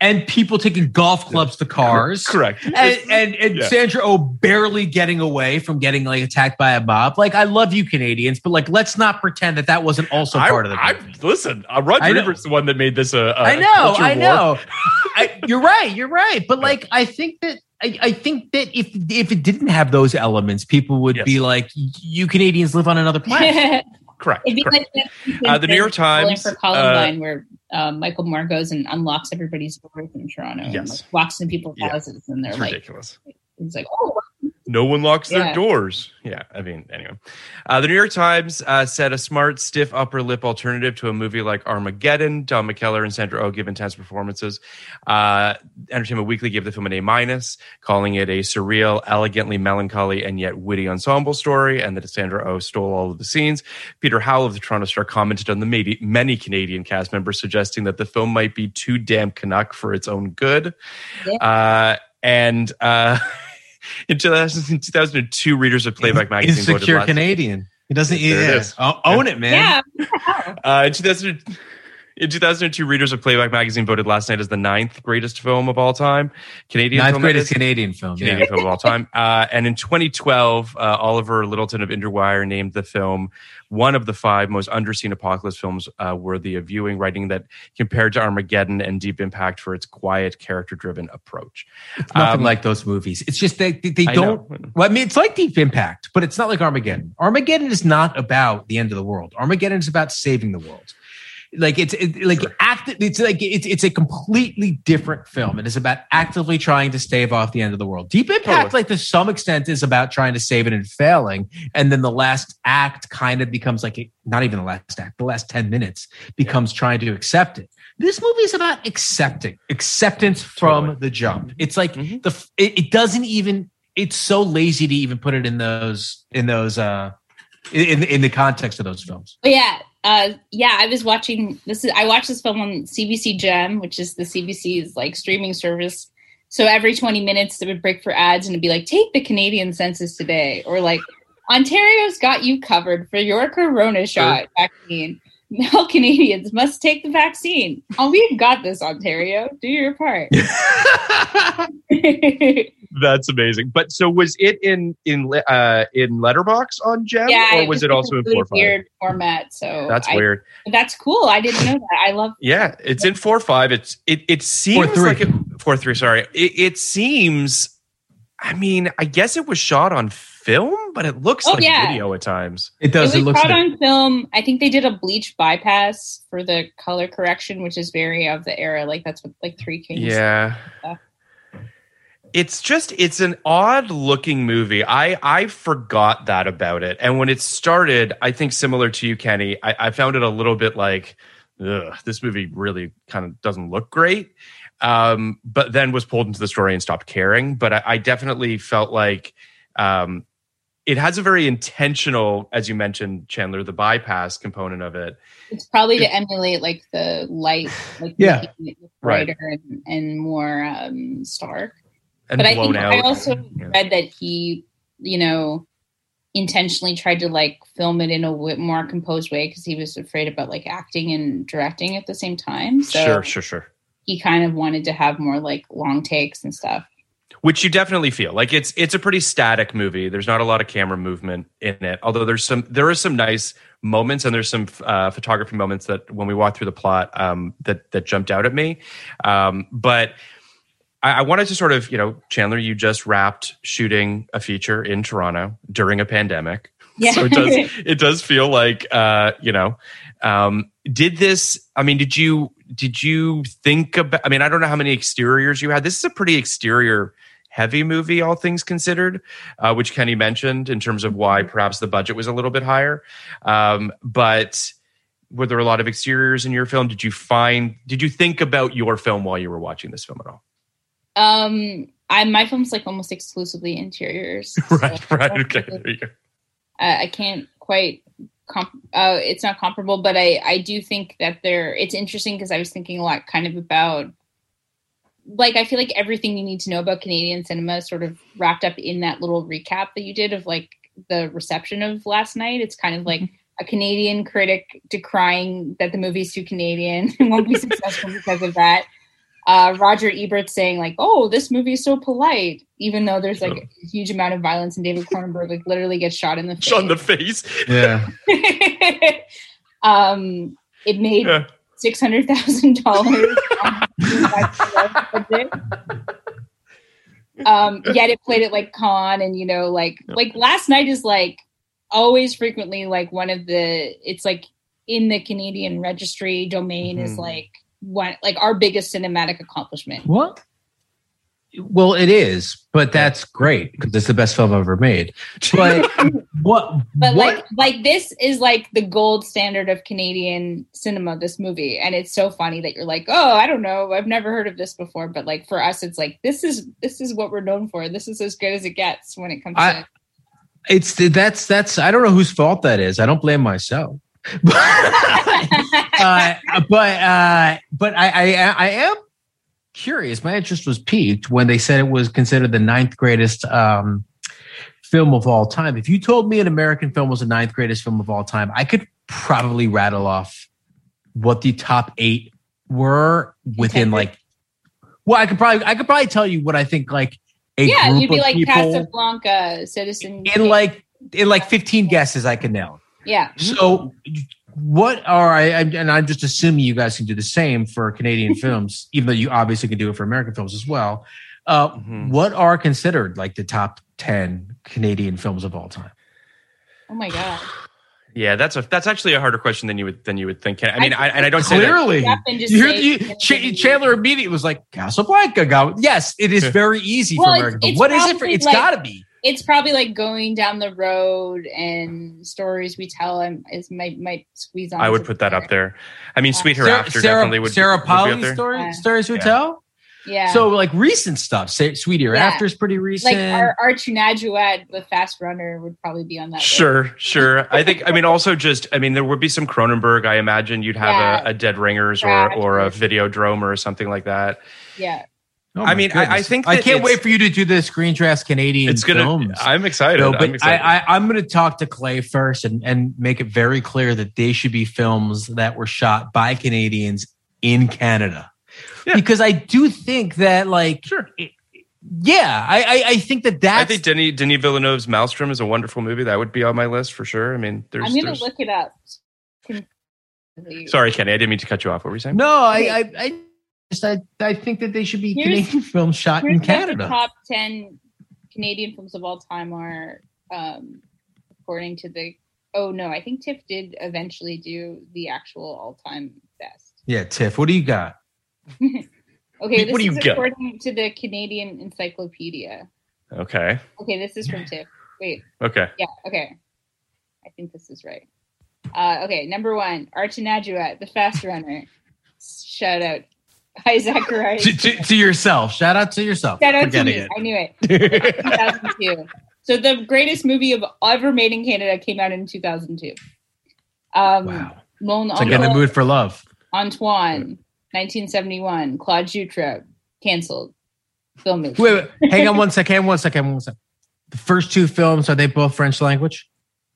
and people taking golf clubs to cars. Correct. And and, and Yeah. Sandra Oh barely getting away from getting like attacked by a mob. Like I love you Canadians, but like let's not pretend that that wasn't also part of the. I, movie. listen, uh, Roger I know. The one that made this a. a I know, I know. I, you're right, you're right. But like, I think that I, I think that if if it didn't have those elements, people would Yes. be like, "You Canadians live on another planet." Correct. It'd be correct. like Uh, the New York Times, for Columbine, where um, Michael Moore goes and unlocks everybody's doors in Toronto. And, like, walks into people's Yeah. houses, and they're it's like, ridiculous. "He's like, oh, No one locks their doors. Yeah, I mean, anyway. Uh, the New York Times uh, said a smart, stiff upper lip alternative to a movie like Armageddon. Don McKellar and Sandra Oh give intense performances. Uh, Entertainment Weekly gave the film an A minus, calling it a surreal, elegantly melancholy, and yet witty ensemble story, and that Sandra Oh stole all of the scenes. Peter Howell of the Toronto Star commented on the many, many Canadian cast members, suggesting that the film might be too damn Canuck for its own good. Uh, and uh, in, 2002, readers of Playback Magazine voted Insecure last- Canadian. He doesn't. There it yeah. is. Own it, man. yeah, Uh, in 2000, in 2002, readers of Playback Magazine voted Last Night as the ninth greatest film of all time. Canadian Ninth film. greatest. Canadian film. Canadian Yeah. film of all time. Uh, and in 2012, uh, Oliver Lyttelton of IndieWire named the film one of the five most underseen apocalypse films uh, worthy of viewing, writing that compared to Armageddon and Deep Impact for its quiet, character-driven approach. Nothing Um, like those movies. It's just they they, they don't. Well, I mean, it's like Deep Impact, but it's not like Armageddon. Armageddon is not about the end of the world. Armageddon is about saving the world. Like it's it, like act. It's like it's it's a completely different film. It is about actively trying to stave off the end of the world. Deep Impact, Totally. like to some extent, is about trying to save it and failing, and then the last act kind of becomes like a, not even the last act. The last ten minutes becomes trying to accept it. This movie is about accepting acceptance from Totally. the jump. It's like Mhm. the it, it doesn't even. It's so lazy to even put it in those in those uh in in the context of those films. Yeah, uh, yeah. I was watching this. Is I watched this film on CBC Gem, which is the CBC's like streaming service. So every twenty minutes, they would break for ads, and it'd be like, "Take the Canadian census today," or like, "Ontario's got you covered for your Corona shot vaccine." Now Canadians must take the vaccine. Oh, we've got this, Ontario. Do your part. That's amazing. But so was it in in uh, in Letterbox on Gem, yeah, or was it also in really four five? weird format? So That's I- weird. That's cool. I didn't know that. I love. Yeah, it's in four five. It's it it seems Four, three. like it, four three. Sorry, it, it seems. I mean, I guess it was shot on film, but it looks Oh, like yeah. video at times. It It does. was It, looks shot like, on film. I think they did a bleach bypass for the color correction, which is very of the era. Like that's what like Three Kings. Yeah. Yeah. it's just it's an odd looking movie i i forgot that about it and when it started i think similar to you kenny i, I found it a little bit like Ugh, this movie really kind of doesn't look great um, but then was pulled into the story and stopped caring but i, I definitely felt like um, it has a very intentional as you mentioned chandler the bypass component of it It's probably to emulate like the light, like Yeah. making it look Right. brighter and, and more um, stark. and but I think out I also Yeah. read that he, you know, intentionally tried to like film it in a w- more composed way because he was afraid about like acting and directing at the same time. So sure sure sure he kind of wanted to have more like long takes and stuff. which you definitely feel. Like it's it's a pretty static movie. There's not a lot of camera movement in it although there's some there are some nice moments and there's some uh, photography moments that when we walk through the plot um, that that jumped out at me. Um, but I, I wanted to sort of you know chandler you just wrapped shooting a feature in toronto during a pandemic Yeah. so it does it does feel like uh you know um did this i mean did you did you think about i mean i don't know how many exteriors you had. This is a pretty exterior heavy movie all things considered uh, which kenny mentioned in terms of why perhaps the budget was a little bit higher. Um but were there a lot of exteriors in your film? Did you find did you think about your film while you were watching this film at all? Um, I my film's like almost exclusively interiors. right so right. don't okay really- there you go I, I can't quite. Comp- uh, it's not comparable, but I I do think that there. It's interesting because I was thinking a lot, kind of about. Like I feel like everything you need to know about Canadian cinema is sort of wrapped up in that little recap that you did of like the reception of last night. It's kind of like a Canadian critic decrying that the movie's too Canadian and won't be successful because of that. Uh, Roger Ebert saying like, "Oh, this movie is so polite," even though there's like a huge amount of violence, and David Cronenberg like literally gets shot in the face. shot in the face Yeah. um, it made Yeah. six hundred thousand dollars. Um, yet it played it like con, and you know, like like last night is like always frequently like one of the. It's like in the Canadian registry domain is Mhm. like one like our biggest cinematic accomplishment. What? Well, it is, but that's great because it's the best film I've ever made. But what? But what? like like this is like the gold standard of Canadian cinema, this movie. And it's so funny that you're like, oh, I don't know, I've never heard of this before. But like for us, it's like this is this is what we're known for. This is as good as it gets when it comes I- to it's that's that's I don't know whose fault that is. I don't blame myself. uh, but uh, but I, I I am curious. My interest was piqued when they said it was considered the ninth greatest um, film of all time. If you told me an American film was the ninth greatest film of all time, I could probably rattle off what the top eight were within like. Well, I could probably I could probably tell you what I think like a Yeah, you'd be like Casablanca, Citizen in like in like 15 guesses I can nail. Yeah. So, what are I? And I'm just assuming you guys can do the same for Canadian films, even though you obviously can do it for American films as well. Uh, Mhm. What are considered like the top ten Canadian films of all time? Oh my god. Yeah, that's a that's actually a harder question than you would than you would think. I mean, I, and I don't say that. Clearly, Stop and just you hear say- you, Ch- Chandler immediately was like Casablanca. Got yes, it is very easy Well, for it's- American. films. it's What is it for? probably It's like- got to be. It's probably like going down the road and stories we tell and is might might squeeze on. I would put that up there. I mean, Sweet Sarah, Hereafter Sarah, definitely would. Sarah would be up Polley there. story, Yeah. stories we Yeah. tell. Yeah. So like recent stuff. Say, Sweet Hereafter is pretty recent. like our Atanarjuat, the fast runner, would probably be on that. list. Sure, sure. I think. I mean, also just. I mean, there would be some Cronenberg. I imagine you'd have Yeah. a, a Dead Ringers or Crash. or a Videodrome or something like that. Yeah. Oh I mean, I- I goodness. think I can't wait for you to do the Screen Draft Canadian It's gonna. films. I'm excited. No, I'm but I, excited. I, I'm going to talk to Clay first and, and make it very clear that they should be films that were shot by Canadians in Canada. Yeah. Because I do think that, like, Sure. it- yeah, I, I, I think that that's I think Denis Denis Villeneuve's Maelstrom is a wonderful movie. That would be on my list for sure. I mean, there's. I'm gonna there's- look it up. Sorry, Kenny. I didn't mean to cut you off. What were you saying? no, I, I, I just I, I think that they should be Here's- Canadian films shot in Canada. top ten Canadian films of all time are, um, according to the. Oh no, I think Tiff did eventually do the actual all-time best. Yeah, Tiff, what do you got? Okay, this What do you is get? according to the Canadian Encyclopedia. Okay. Okay, this is from Tiff. Wait, Okay. yeah, okay. I think this is right. Uh, okay, number one, Atanarjuat, the fast runner. Shout out. Hi, Zacharias. to, to, to yourself. Shout out to yourself. Shout out to me. getting I knew it. 2002. So the greatest movie of ever made in Canada came out in 2002. Um, Wow. Mon It's like in the mood for love. Antoine, 1971. Claude Jutra, canceled. Filmmaker. Wait, wait, hang on one second. One second. One second. The first two films are they both French language?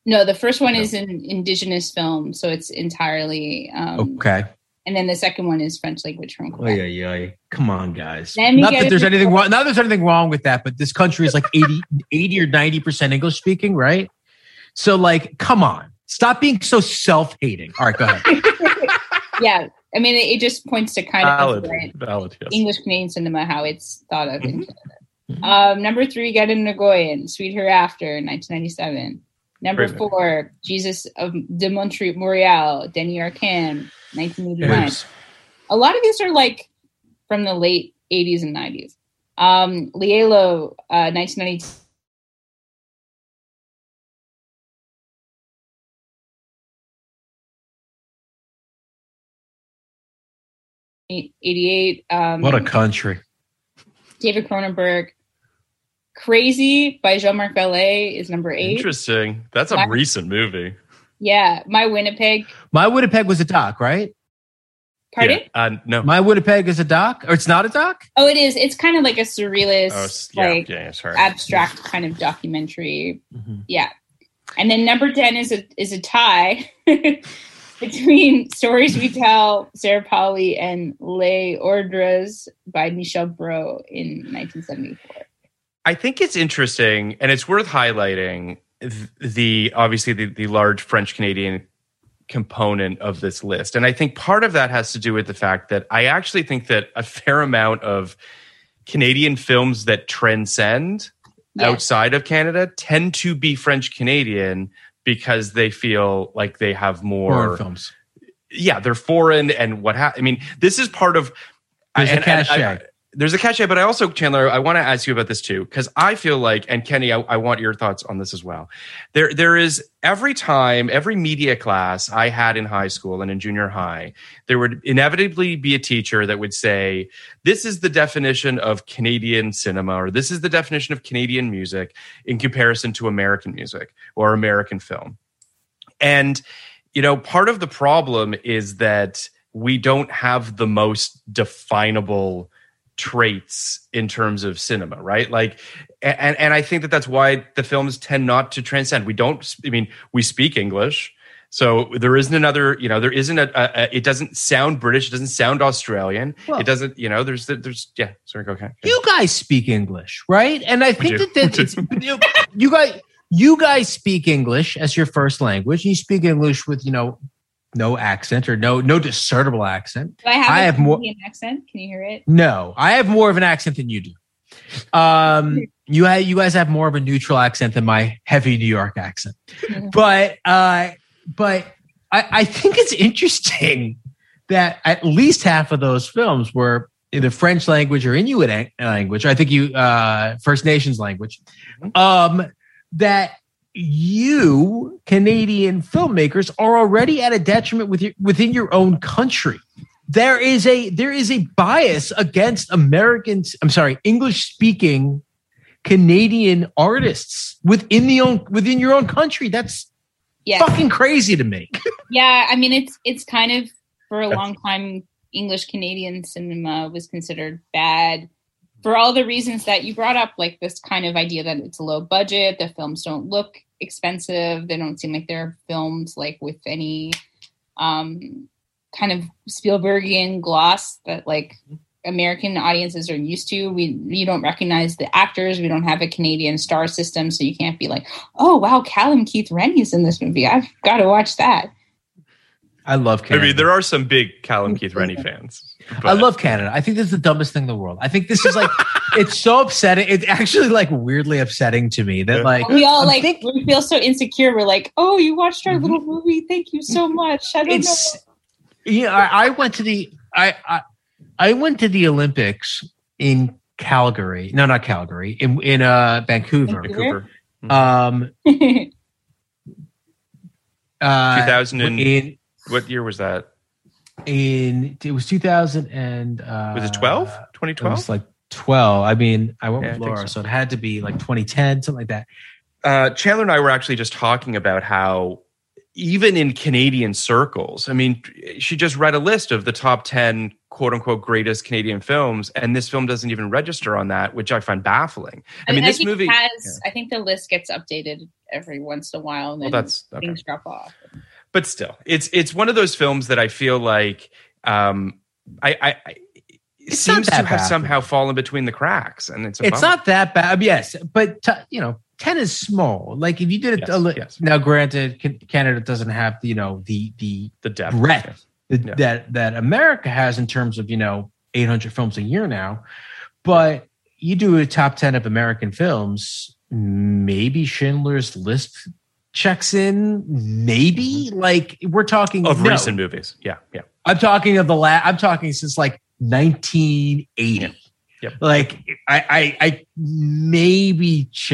No, the first one is an indigenous film, so it's entirely. Um, Okay. And then the second one is French language from Oh yeah, yeah. Come on, guys. Not that there's before- anything wrong. Not that there's anything wrong with that, but this country is like 80, 80 or ninety percent English speaking, right? So, like, come on, stop being so self hating. All right, go ahead. Yeah, I mean, it, it just points to kind of Valid. right, Valid. Yes. English Canadian cinema how it's thought of in Mm-hmm. Canada. Um, number three, Get in Nagoyan, Sweet Hereafter, 1997. Number movie. four, Jesus of de Montreal, Montreal, Denys Arcand, 1989. Oops. A lot of these are like from the late 80s and 90s. Um, Léolo, uh, 1992. Eighty-eight. Um, What a country. David Cronenberg. Crazy by Jean-Marc Vallée is number eight. Interesting. That's a My- recent movie. Yeah, My Winnipeg. My Winnipeg was a doc, right? Pardon? Yeah. Uh, no. My Winnipeg is a doc, or it's not a doc. Oh, it is. It's kind of like a surrealist, Oh, yeah, like yeah, yeah, abstract kind of documentary. Mhm. Yeah, and then number ten is a is a tie between Stories We Tell, Sarah Polley, and Les Ordres by Michel Brault in 1974. I think it's interesting, and it's worth highlighting the obviously the, the large French Canadian component of this list, and I think part of that has to do with the fact that I actually think that a fair amount of Canadian films that transcend Yes. outside of Canada tend to be French Canadian because they feel like they have more Foreign films. yeah, they're foreign and what ha- I mean, this is part of There's a and- and cachet. There's a cachet, but I also, Chandler, I want to ask you about this too, because I feel like, and Kenny, I, I want your thoughts on this as well. There, there is every time, every media class I had in high school and in junior high, there would inevitably be a teacher that would say, "This is the definition of Canadian cinema," or "This is the definition of Canadian music in comparison to American music or American film." And you know, part of the problem is that we don't have the most definable traits in terms of cinema, right? Like, and and I think that that's why the films tend not to transcend. We don't. I mean, we speak English. So there isn't another, you know, there isn't a, a, a it doesn't sound British, it doesn't sound Australian. Well- it doesn't, you know, there's, there's, yeah, sorry, go okay. You guys speak English, right? And I think that, that it's, you, you guys you guys speak English as your first language. You speak English with you know no accent or no no discernible accent. Do I have I a have more- Canadian accent? Can you hear it? No, I have more of an accent than you do. Um, you ha- you guys have more of a neutral accent than my heavy New York accent. But uh, but I, I think it's interesting that at least half of those films were either French language or Inuit language. I think you uh, First Nations language. Um, that you Canadian filmmakers are already at a detriment with your, within your own country there is a there is a bias against Americans. I'm sorry, English speaking Canadian artists within the own within your own country. That's Yes. fucking crazy to me. Yeah, I mean it's it's kind of for a long time English Canadian cinema was considered bad for all the reasons that you brought up, like this kind of idea that it's a low budget, the films don't look expensive, they don't seem like they're films like with any um kind of Spielbergian gloss that like American audiences are used to. We you don't recognize the actors. We don't have a Canadian star system, so you can't be like, "Oh wow, Callum Keith Rennie's in this movie. I've got to watch that." I love I mean, there are some big Callum Keith Rennie fans. I love Canada. I think this is the dumbest thing in the world. I think this is like it's so upsetting. It's actually like weirdly upsetting to me that like we all I'm like think- we feel so insecure. We're like, "Oh, you watched our little movie. Thank you so much." I don't it's yeah. I, I went to the I, I I went to the Olympics in Calgary. No, not Calgary. In in uh, Vancouver. Vancouver. Um, uh, 2000 and- in What year was that? In it was 2000 and uh, Was it 12? It 2012? was like 12. I mean, I went Yeah, with Laura, so. so. it had to be like 2010, something like that. uh, Chandler and I were actually just talking about how even in Canadian circles, I mean, she just read a list of the top 10 quote unquote greatest Canadian films, and this film doesn't even register on that, which I find baffling. I, mean, this movie. it has. I think the list gets updated every once in a while, and Well, then that's okay. things drop off. But still, it's it's one of those films that I feel like um, I, I, I it seems to have bad. somehow fallen between the cracks, and it's a It's bummer. not that bad. Yes, but t- you know, 10 is small. Like if you did it Yes, a li- yes. now granted Canada doesn't have, you know, the the the depth breadth that, Yeah. that that America has in terms of, you know, 800 films a year now. But you do a top 10 of American films, maybe Schindler's List checks in, maybe like we're talking of no. recent movies. Yeah, yeah. I'm talking of the last. I'm talking since like 1980. Yep. Like I, I, I maybe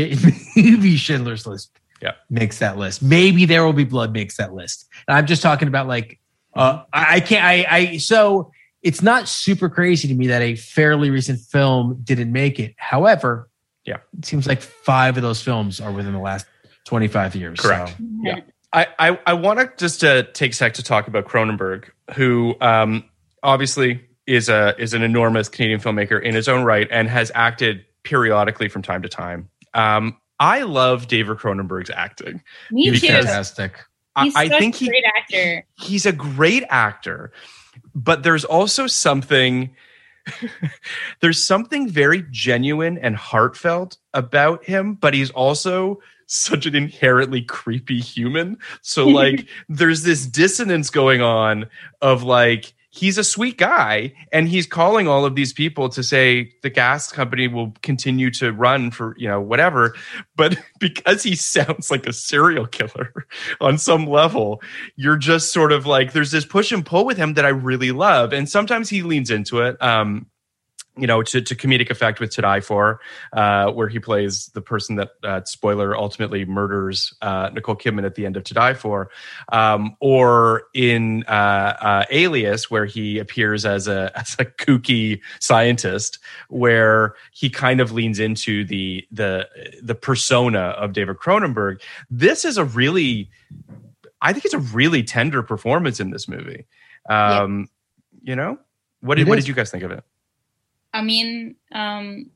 maybe Schindler's List. Yeah. makes that list. Maybe There Will Be Blood makes that list. And I'm just talking about like, uh, I, I can't. I, I so it's not super crazy to me that a fairly recent film didn't make it. However, Yeah. it seems like five of those films are within the last 25 years. Correct. So. Yeah. I, I, I want to just uh, take a sec to talk about Cronenberg, who um, obviously is a is an enormous Canadian filmmaker in his own right and has acted periodically from time to time. Um, I love David Cronenberg's acting. Me He's too. fantastic. I- He's I such think a he great actor. he's a great actor, but there's also something there's something very genuine and heartfelt about him, but he's also such an inherently creepy human. So like there's this dissonance going on of like he's a sweet guy and he's calling all of these people to say the gas company will continue to run for you know whatever. But because he sounds like a serial killer on some level you're just sort of like there's this push and pull with him that i really love. And sometimes he leans into it. Um you know, to, to comedic effect with To Die For, uh, where he plays the person that, uh, spoiler, ultimately murders uh, Nicole Kidman at the end of To Die For, um, or in uh, uh, Alias, where he appears as a as a kooky scientist, where he kind of leans into the the the persona of David Cronenberg. This is a really, I think it's a really tender performance in this movie. Um, You know, what did what did you guys think of it? I mean, um,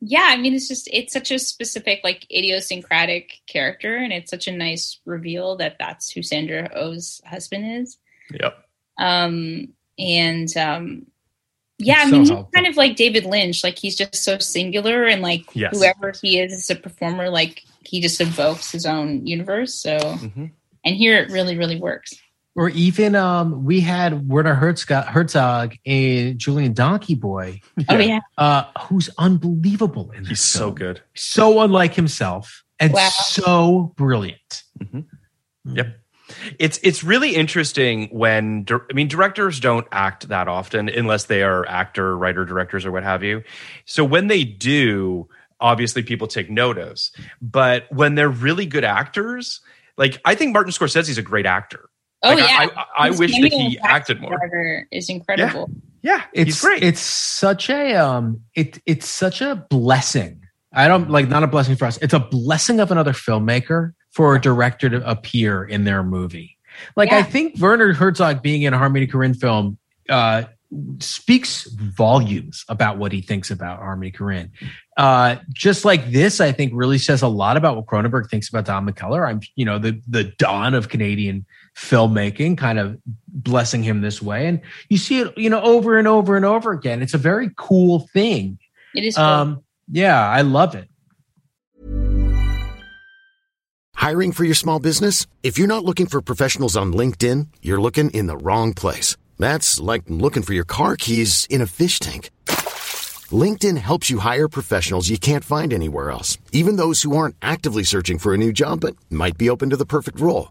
yeah, I mean, it's just it's such a specific, like, idiosyncratic character, and it's such a nice reveal that that's who Sandra Oh's husband is. Yep. Um, and um, yeah, It's I mean, so he's kind of like David Lynch, like he's just so singular, and like Yes. whoever he is as a performer, like he just evokes his own universe. So, Mhm. and here it really, really works. Or even um, we had Werner Herzog, Herzog and Julien Donkey Boy, Oh yeah, uh, who's unbelievable in this He's so good. so unlike himself, and Wow. so brilliant. Mhm. Yep. It's it's really interesting when I mean directors don't act that often unless they are actor, writer, directors, or what have you. So when they do, obviously people take notice. But when they're really good actors, like I think Martin Scorsese's a great actor. Oh Like, yeah. I, I, I wish that he acted more. Driver is incredible. Yeah, It's he's great. It's such a um, it it's such a blessing. I don't like not a blessing for us. It's a blessing of another filmmaker for a director to appear in their movie. Like I think Werner Herzog being in a Harmony Korine film uh, speaks volumes about what he thinks about Harmony Korine. Uh, just like this, I think really says a lot about what Cronenberg thinks about Don McKellar. I'm, you know, the the dawn of Canadian filmmaking, kind of blessing him this way, and you see it, you know, over and over and over again. It's a very cool thing. It is. cool. Um, yeah, I love it. Hiring for your small business? If you're not looking for professionals on LinkedIn, you're looking in the wrong place. That's like looking for your car keys in a fish tank. LinkedIn helps you hire professionals you can't find anywhere else, even those who aren't actively searching for a new job but might be open to the perfect role.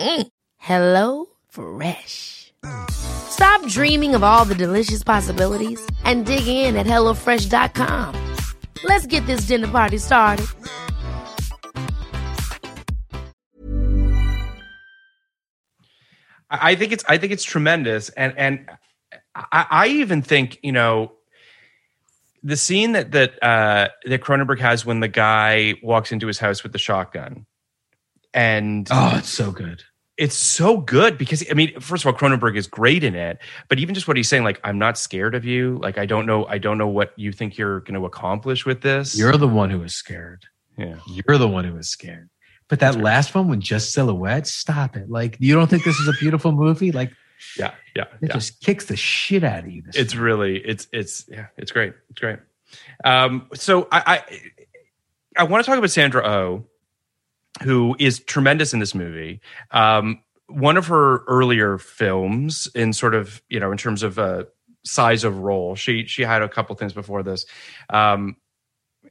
Mm. Hello Fresh. Stop dreaming of all the delicious possibilities and dig in at HelloFresh.com. Let's get this dinner party started. I think it's I think it's tremendous, and and I, I even think you know the scene that that uh, that Cronenberg has when the guy walks into his house with the shotgun, and Oh, it's so good. it's so good because I mean, first of all, Cronenberg is great in it, but even just what he's saying, like, I'm not scared of you. Like, I don't know, I don't know what you think you're going to accomplish with this. You're the one who is scared. yeah. You're the one who was scared. But that last one when just silhouettes, stop it. Like, you don't think this is a beautiful movie? Like, Yeah, yeah, it yeah. just kicks the shit out of you. This it's really it's it's yeah it's great it's great um so i i, I want to talk about sandra oh who is tremendous in this movie. Um one of her earlier films in sort of you know in terms of uh size of role she she had a couple things before this. Um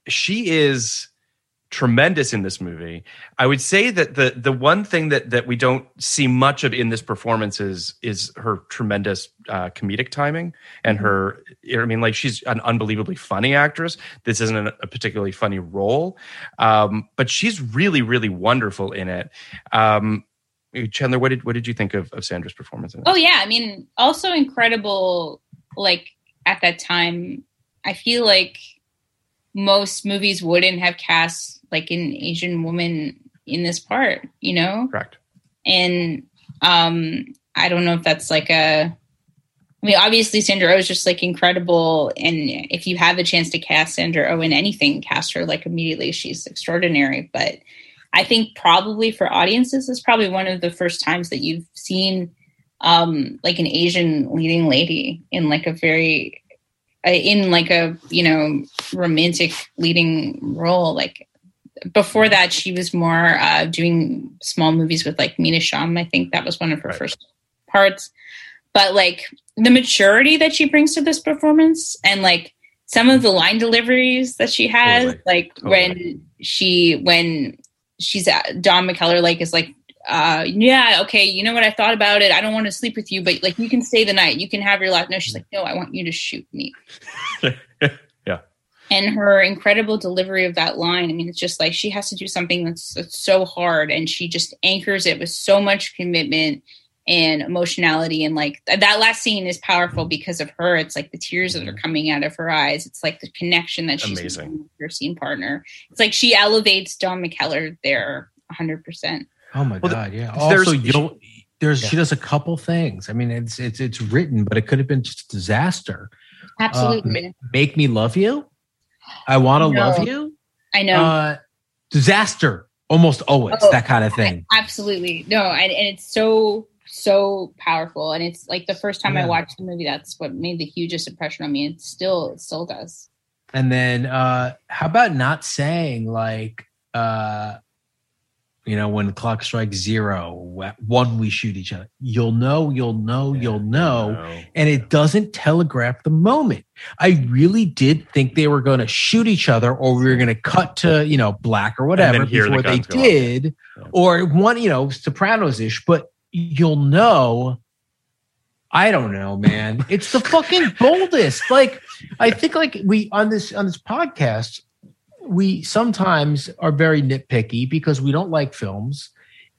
she is tremendous in this movie. I would say that the the one thing that that we don't see much of in this performance is is her tremendous uh, comedic timing and her. I mean, like she's an unbelievably funny actress. This isn't a, particularly funny role, um, but she's really really wonderful in it. Um, Chandler, what did what did you think of, of Sandra's performance? Oh yeah, I mean, also incredible. Like at that time, I feel like most movies wouldn't have cast like an Asian woman in this part, you know. Correct. And um, I don't know if that's like a. I mean, obviously Sandra Oh is just like incredible, and if you have the chance to cast Sandra Oh in anything, cast her like immediately. She's extraordinary. But I think probably for audiences, it's probably one of the first times that you've seen um like an Asian leading lady in like a very uh, in like a you know romantic leading role like before that she was more uh doing small movies with like Mina Shum I think that was one of her Right. first parts but like the maturity that she brings to this performance and like some of the line deliveries that she has Totally. like when she when she's at Don McKellar like is like uh yeah okay you know what I thought about it I don't want to sleep with you but like you can stay the night you can have your life no she's like no I want you to shoot me. and her incredible delivery of that line i mean it's just like she has to do something that's, that's so hard and she just anchors it with so much commitment and emotionality and like th- that last scene is powerful because of her it's like the tears that are mm-hmm. coming out of her eyes it's like the connection that she's Amazing. making with her scene partner it's like she elevates don mckellar there 100% Oh my Well, god, yeah. there's- Also, you'll there's Yeah. she does a couple things. I mean, it's it's it's written, but it could have been just a disaster. absolutely um, Make me love you. I want to love you. i know Uh, disaster, almost always Oh, that kind of thing. Absolutely. No, and, and it's so so powerful. And it's like the first time I watched the movie, that's what made the hugest impression on me. It still it still does. And then uh how about not saying like uh you know when the clock strikes zero, one we shoot each other. You'll know, you'll know, you'll know. and it doesn't telegraph the moment. I really did think they were going to shoot each other, or we were going to cut to you know black or whatever hear the before they guns go off. did, Yeah. or one you know Sopranos ish. But you'll know. I don't know, man. It's the fucking boldest. Like I think, like we on this on this podcast, we sometimes are very nitpicky because we don't like films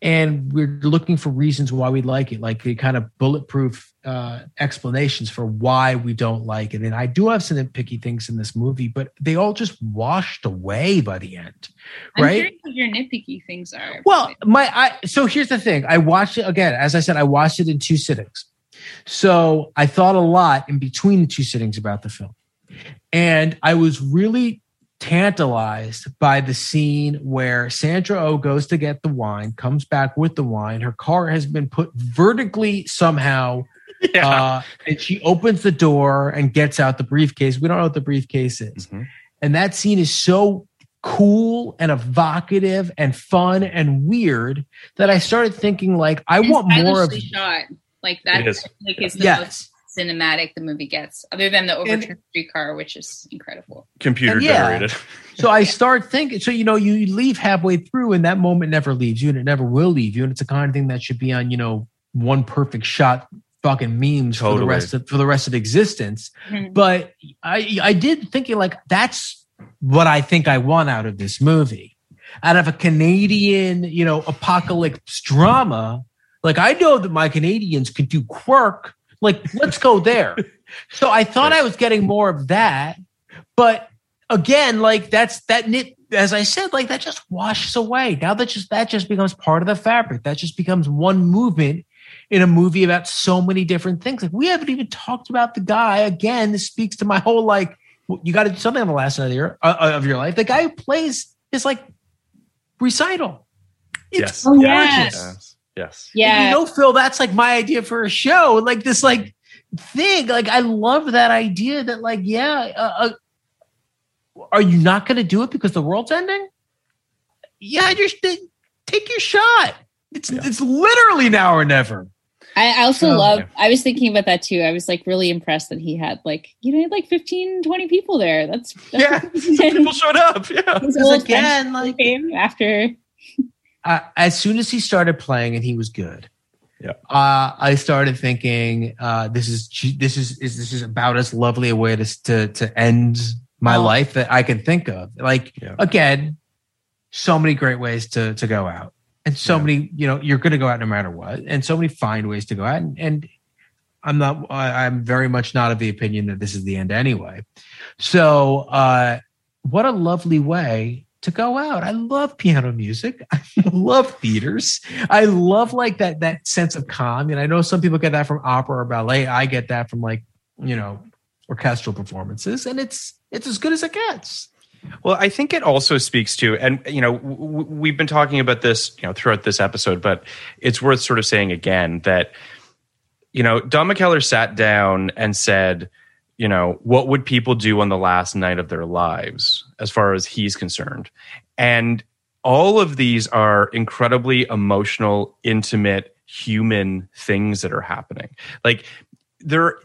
and we're looking for reasons why we like it, like the kind of bulletproof uh, explanations for why we don't like it. And I do have some nitpicky things in this movie, but they all just washed away by the end, I'm right? curious what your nitpicky things are. Well, my I so here's the thing. I watched it again, as I said, I watched it in two sittings. So I thought a lot in between the two sittings about the film. And I was really tantalized by the scene where Sandra O oh goes to get the wine, comes back with the wine. Her car has been put vertically somehow. Yeah. Uh, and she opens the door and gets out the briefcase. We don't know what the briefcase is. Mm-hmm. And that scene is so cool and evocative and fun and weird that I started thinking like I and want more of shot. Like that is. like is the yes. most cinematic the movie gets, other than the overturned streetcar, which is incredible. Computer yeah, generated. so I start thinking. So you know, you leave halfway through, and that moment never leaves you, and it never will leave you. And it's a kind of thing that should be on, you know, one perfect shot fucking memes totally. for the rest of for the rest of existence. Mm-hmm. But I I did thinking like that's what I think I want out of this movie. Out of a Canadian, you know, apocalypse drama, like I know that my Canadians could do quirk like, let's go there. so I thought I was getting more of that, but again, like that's that knit. As I said, like that just washes away. Now that just that just becomes part of the fabric. That just becomes one movement in a movie about so many different things. Like we haven't even talked about the guy. Again, this speaks to my whole like you got to do something on the last night of your uh, of your life. The guy who plays is like recital. It's yes. Oh, yes. Yes. Yes. Yeah. And you know, Phil, that's like my idea for a show. Like this, like thing. Like I love that idea. That like, yeah, uh, uh, are you not going to do it because the world's ending? Yeah, just take your shot. It's yeah. it's literally now or never. I also so, love, yeah. I was thinking about that too. I was like really impressed that he had like, you know, like 15, 20 people there. That's, that's yeah, people showed up. Yeah. again, like, after uh, as soon as he started playing and he was good, yeah, uh, I started thinking uh, this is this is, is this is about as lovely a way to to, to end my oh. life that I can think of. Like yeah. again, so many great ways to to go out, and so yeah. many you know you're going to go out no matter what, and so many fine ways to go out, and, and I'm not I'm very much not of the opinion that this is the end anyway. So uh, what a lovely way to go out. I love piano music. I love theaters. I love like that that sense of calm. And I know some people get that from opera or ballet. I get that from like, you know, orchestral performances and it's it's as good as it gets. Well, I think it also speaks to, and you know, w- we've been talking about this, you know, throughout this episode, but it's worth sort of saying again that, you know, Don McKellar sat down and said, you know, what would people do on the last night of their lives as far as he's concerned? And all of these are incredibly emotional, intimate, human things that are happening. Like there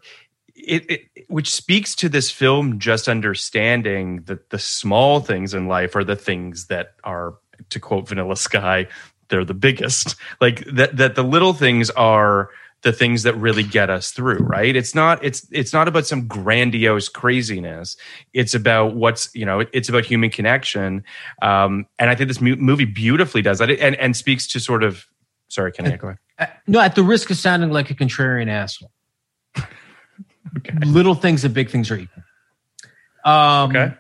it, it, which speaks to this film just understanding that the small things in life are the things that are to quote vanilla sky they're the biggest like that that the little things are the things that really get us through right? It's not it's it's not about some grandiose craziness. It's about what's you know it's about human connection. Um and i think this movie beautifully does that. And and speaks to sort of sorry can i go ahead. Uh, no at the risk of sounding like a contrarian asshole. Okay. little things and big things are equal. Um okay.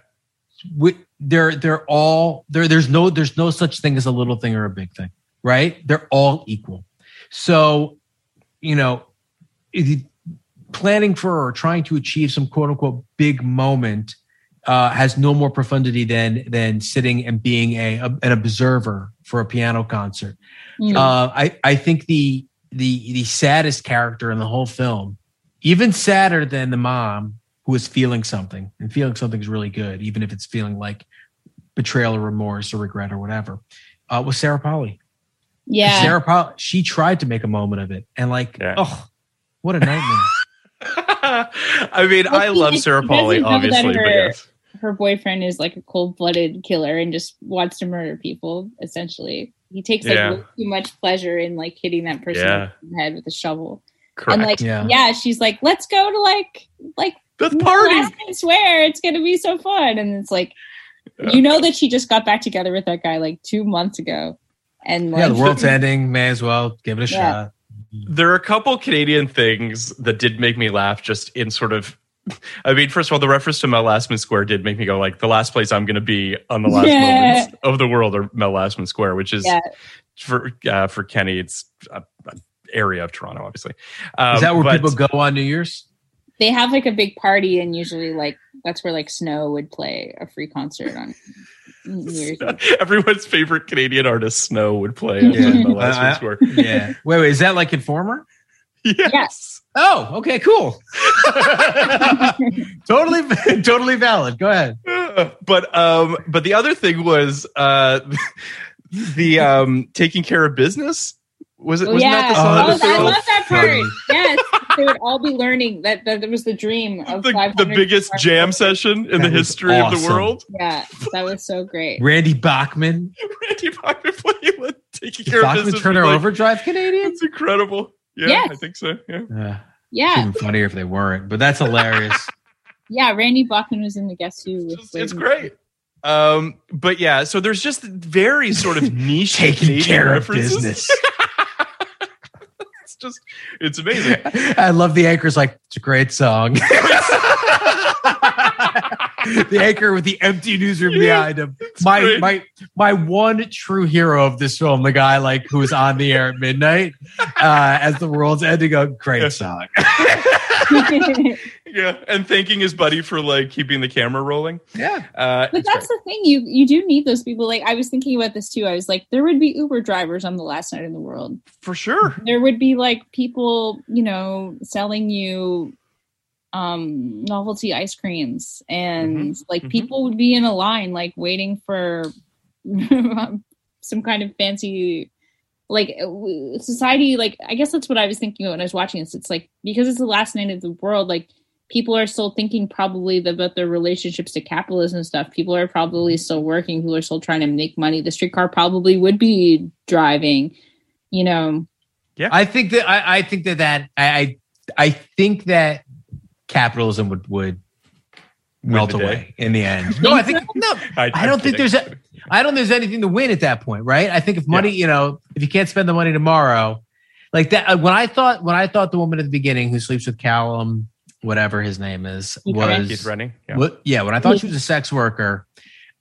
we, they're they're all there there's no there's no such thing as a little thing or a big thing right? They're all equal. So you know, planning for or trying to achieve some quote unquote big moment uh, has no more profundity than than sitting and being a, a an observer for a piano concert. Mm. Uh, I I think the the the saddest character in the whole film, even sadder than the mom who is feeling something and feeling something's really good, even if it's feeling like betrayal or remorse or regret or whatever, uh, was Sarah Polley. Yeah. Sarah Polley, she tried to make a moment of it. And like, yeah. oh, what a nightmare. I mean, well, I love Sarah Polley, obviously, her, yes. her boyfriend is like a cold blooded killer and just wants to murder people, essentially. He takes like yeah. too much pleasure in like hitting that person yeah. in the head with a shovel. Correct. And like, yeah. yeah, she's like, let's go to like, like, the party. I swear it's going to be so fun. And it's like, you know that she just got back together with that guy like two months ago and like, yeah, the world's ending. May as well give it a yeah. shot. There are a couple Canadian things that did make me laugh, just in sort of. I mean, first of all, the reference to Mel Lastman Square did make me go like, the last place I'm going to be on the last yeah. moments of the world are Mel Lastman Square, which is yeah. for uh, for Kenny, it's an area of Toronto, obviously. Um, is that where but, people go on New Year's? They have like a big party, and usually like That's where like Snow would play a free concert on New Everyone's favorite Canadian artist, Snow, would play Yeah. on the last I- week's tour. yeah. Wait, wait, is that like Informer? Yes. Oh, okay, cool. totally, totally valid. Go ahead. but um but the other thing was uh the um taking care of business was it Oh, wasn't yeah. that the Oh, song I of the film? love that part. yes. They would all be learning that, that was the dream of the, the biggest jam session in That the was history of the world Yeah, that was so great. Randy Bachman, Randy Bachman playing with taking care of Bachman business Turner like, Overdrive Canadian. it's incredible yeah Yes. I think so yeah Uh, Yeah, even funnier if they weren't, but that's hilarious. yeah. Randy Bachman was in the Guess Who. with it's, it's great um but yeah so there's just very sort of niche Taking Canadian care of references. business. It's just it's amazing I love the anchor's like, it's a great song. the anchor with the empty newsroom yeah, behind him. My great. my my one true hero of this film, the guy like who was on the air at midnight uh, as the world's ending. A great song. yeah and thanking his buddy for like keeping the camera rolling yeah uh But it's that's the thing. You you do need those people. Like I was thinking about this too. I was like, there would be Uber drivers on the last night in the world. for sure There would be like people, you know, selling you um novelty ice creams and like mhm. people would be in a line like waiting for some kind of fancy like uh, society like i guess that's what i was thinking when i was watching this it's like because it's the last night of the world like people are still thinking probably about their relationships to capitalism and stuff people are probably still working people are still trying to make money the streetcar probably would be driving you know Yeah, I think that I, I think that that I I I think that capitalism would would melt away in the end. No, I think no. I I'm don't think there's a, I don't think there's anything to win at that point, right? I think if money, you know, if you can't spend the money tomorrow, like that. uh, When I thought when I thought the woman at the beginning who sleeps with Callum, whatever his name is, was Rennie. Keith Rennie, yeah. what- yeah. When I thought she was a sex worker,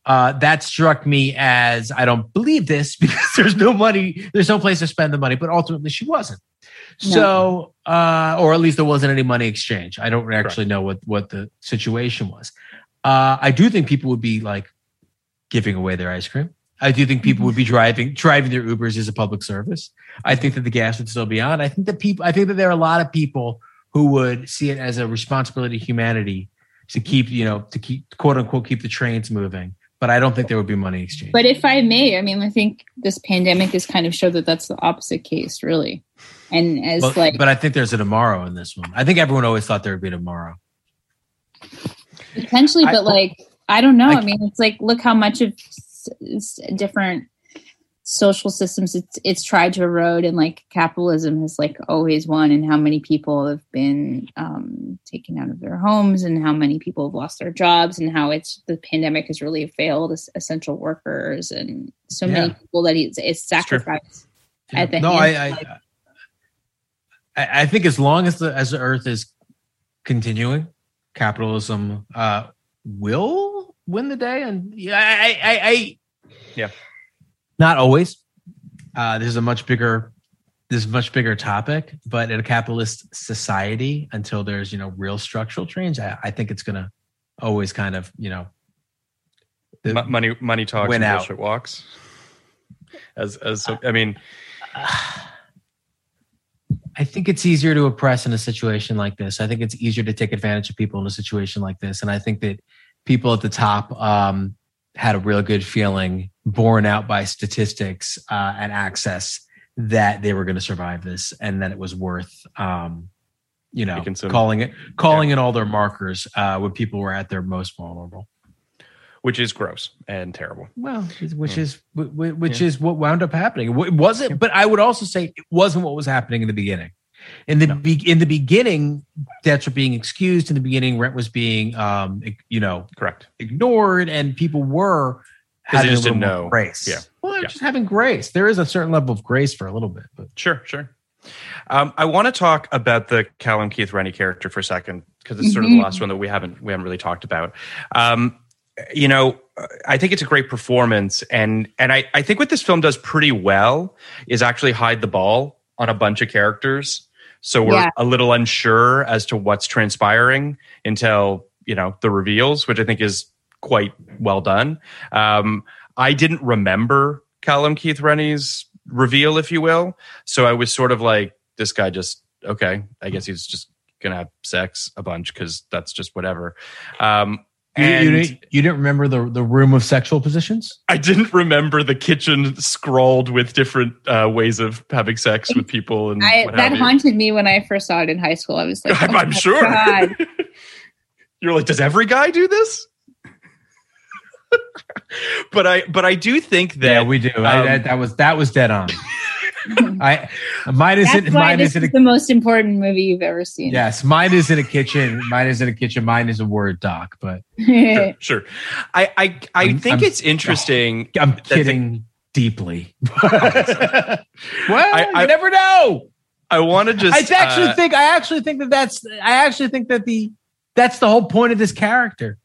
uh, that struck me as I don't believe this because there's no money, there's no place to spend the money, but ultimately she wasn't. So, uh, or at least there wasn't any money exchange. I don't actually know what what the situation was. Uh, I do think people would be like giving away their ice cream. I do think people would be driving driving their Ubers as a public service. I think that the gas would still be on. I think that people. I think that there are a lot of people who would see it as a responsibility to humanity to keep you know to keep quote unquote keep the trains moving. But I don't think there would be money exchange. But if I may, I mean, I think this pandemic has kind of showed that that's the opposite case, really. And as But, like but I think there's a tomorrow in this one. I think everyone always thought there would be a tomorrow. potentially, I- but like I don't know. I- I, mean, it's like look how much of different social systems it's it's tried to erode, and like capitalism has like always won, and how many people have been um, taken out of their homes, and how many people have lost their jobs, and how it's the pandemic has really failed es- essential workers and so many people that it's, it's sacrificed at the no, I, I, I, I think as long as the as the Earth is continuing, capitalism uh, will win the day. And yeah, I, I, I Yeah. Not always. Uh, this is a much bigger, this is a much bigger topic. But in a capitalist society, until there's you know real structural change, I, I think it's gonna always kind of you know. the- Mo- money money talks and out. bullshit walks as as so, i mean I think it's easier to oppress in a situation like this. I think it's easier to take advantage of people in a situation like this. And I think that people at the top um, had a real good feeling, borne out by statistics uh, and access, that they were going to survive this and that it was worth, um, you know, some- calling it, calling in all their markers uh, when people were at their most vulnerable. which is gross and terrible Well, which Yeah. is wh- wh- which Yeah. is what wound up happening. It wasn't, but I would also say it wasn't what was happening in the beginning. In the be- in the beginning, debts were being excused. In the beginning, rent was being, um, you know, correct ignored, and people were 'Cause they having just a little didn't know. grace. Yeah. well, they're Yeah. just having grace. There is a certain level of grace for a little bit, but Sure, sure. Um, I want to talk about the Callum Keith Rennie character for a second because it's sort of the Mhm. last one that we haven't we haven't really talked about. Um, you know, I think it's a great performance, and and I I think what this film does pretty well is actually hide the ball on a bunch of characters, so we're Yeah. a little unsure as to what's transpiring until you know the reveals, which I think is quite well done. Um, I didn't remember Callum Keith Rennie's reveal, if you will, so I was sort of like, this guy just okay. I guess he's just gonna have sex a bunch because that's just whatever. Um, You, you, didn't, you didn't remember the the room of sexual positions? I didn't remember the kitchen scrawled with different uh, ways of having sex with people and I, that haunted me when I first saw it in high school. I was like, I'm, oh I'm sure. God. You're like, does every guy do this? but I, but I do think that yeah, we do. I, um, that, that was that was dead on. I mine isn't That's mine this isn't is a, the most important movie you've ever seen. yes mine is in a kitchen. Mine is in a kitchen. Mine is a word doc. But sure, sure. I, I, I I'm- think I'm- it's interesting. I'm that the- kidding deeply. well, I- I- you never know. I want to just. I actually uh, think I actually think that that's I actually think that the that's the whole point of this character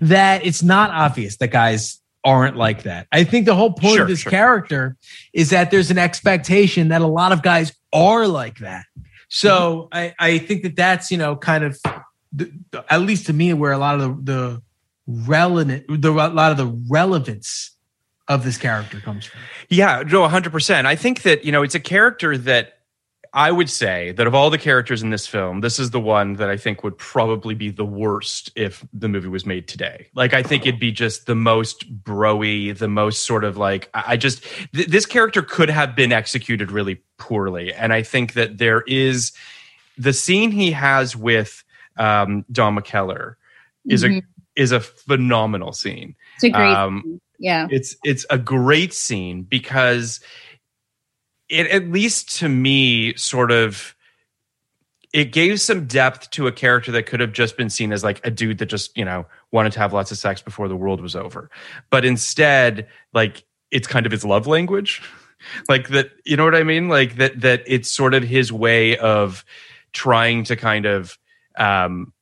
that it's not obvious that guys aren't like that. I think the whole point Sure, of this sure. character is that there's an expectation that a lot of guys are like that. So mm-hmm. I I think that that's you know kind of the, the- at least to me where a lot of the the relevant the a lot of the relevance of this character comes from. Yeah, no, 100%. I think that, you know, it's a character that I would say that of all the characters in this film, this is the one that I think would probably be the worst if the movie was made today. Like, I think it'd be just the most broy, the most sort of like, I just, th- this character could have been executed really poorly. And I think that there is the scene he has with um, Don McKellar is Mhm. a is a phenomenal scene. It's a great, Um, yeah. it's it's a great scene because it at least to me sort of it gave some depth to a character that could have just been seen as like a dude that just you know wanted to have lots of sex before the world was over. But instead like it's kind of his love language. Like that you know what i mean? Like that that it's sort of his way of trying to kind of um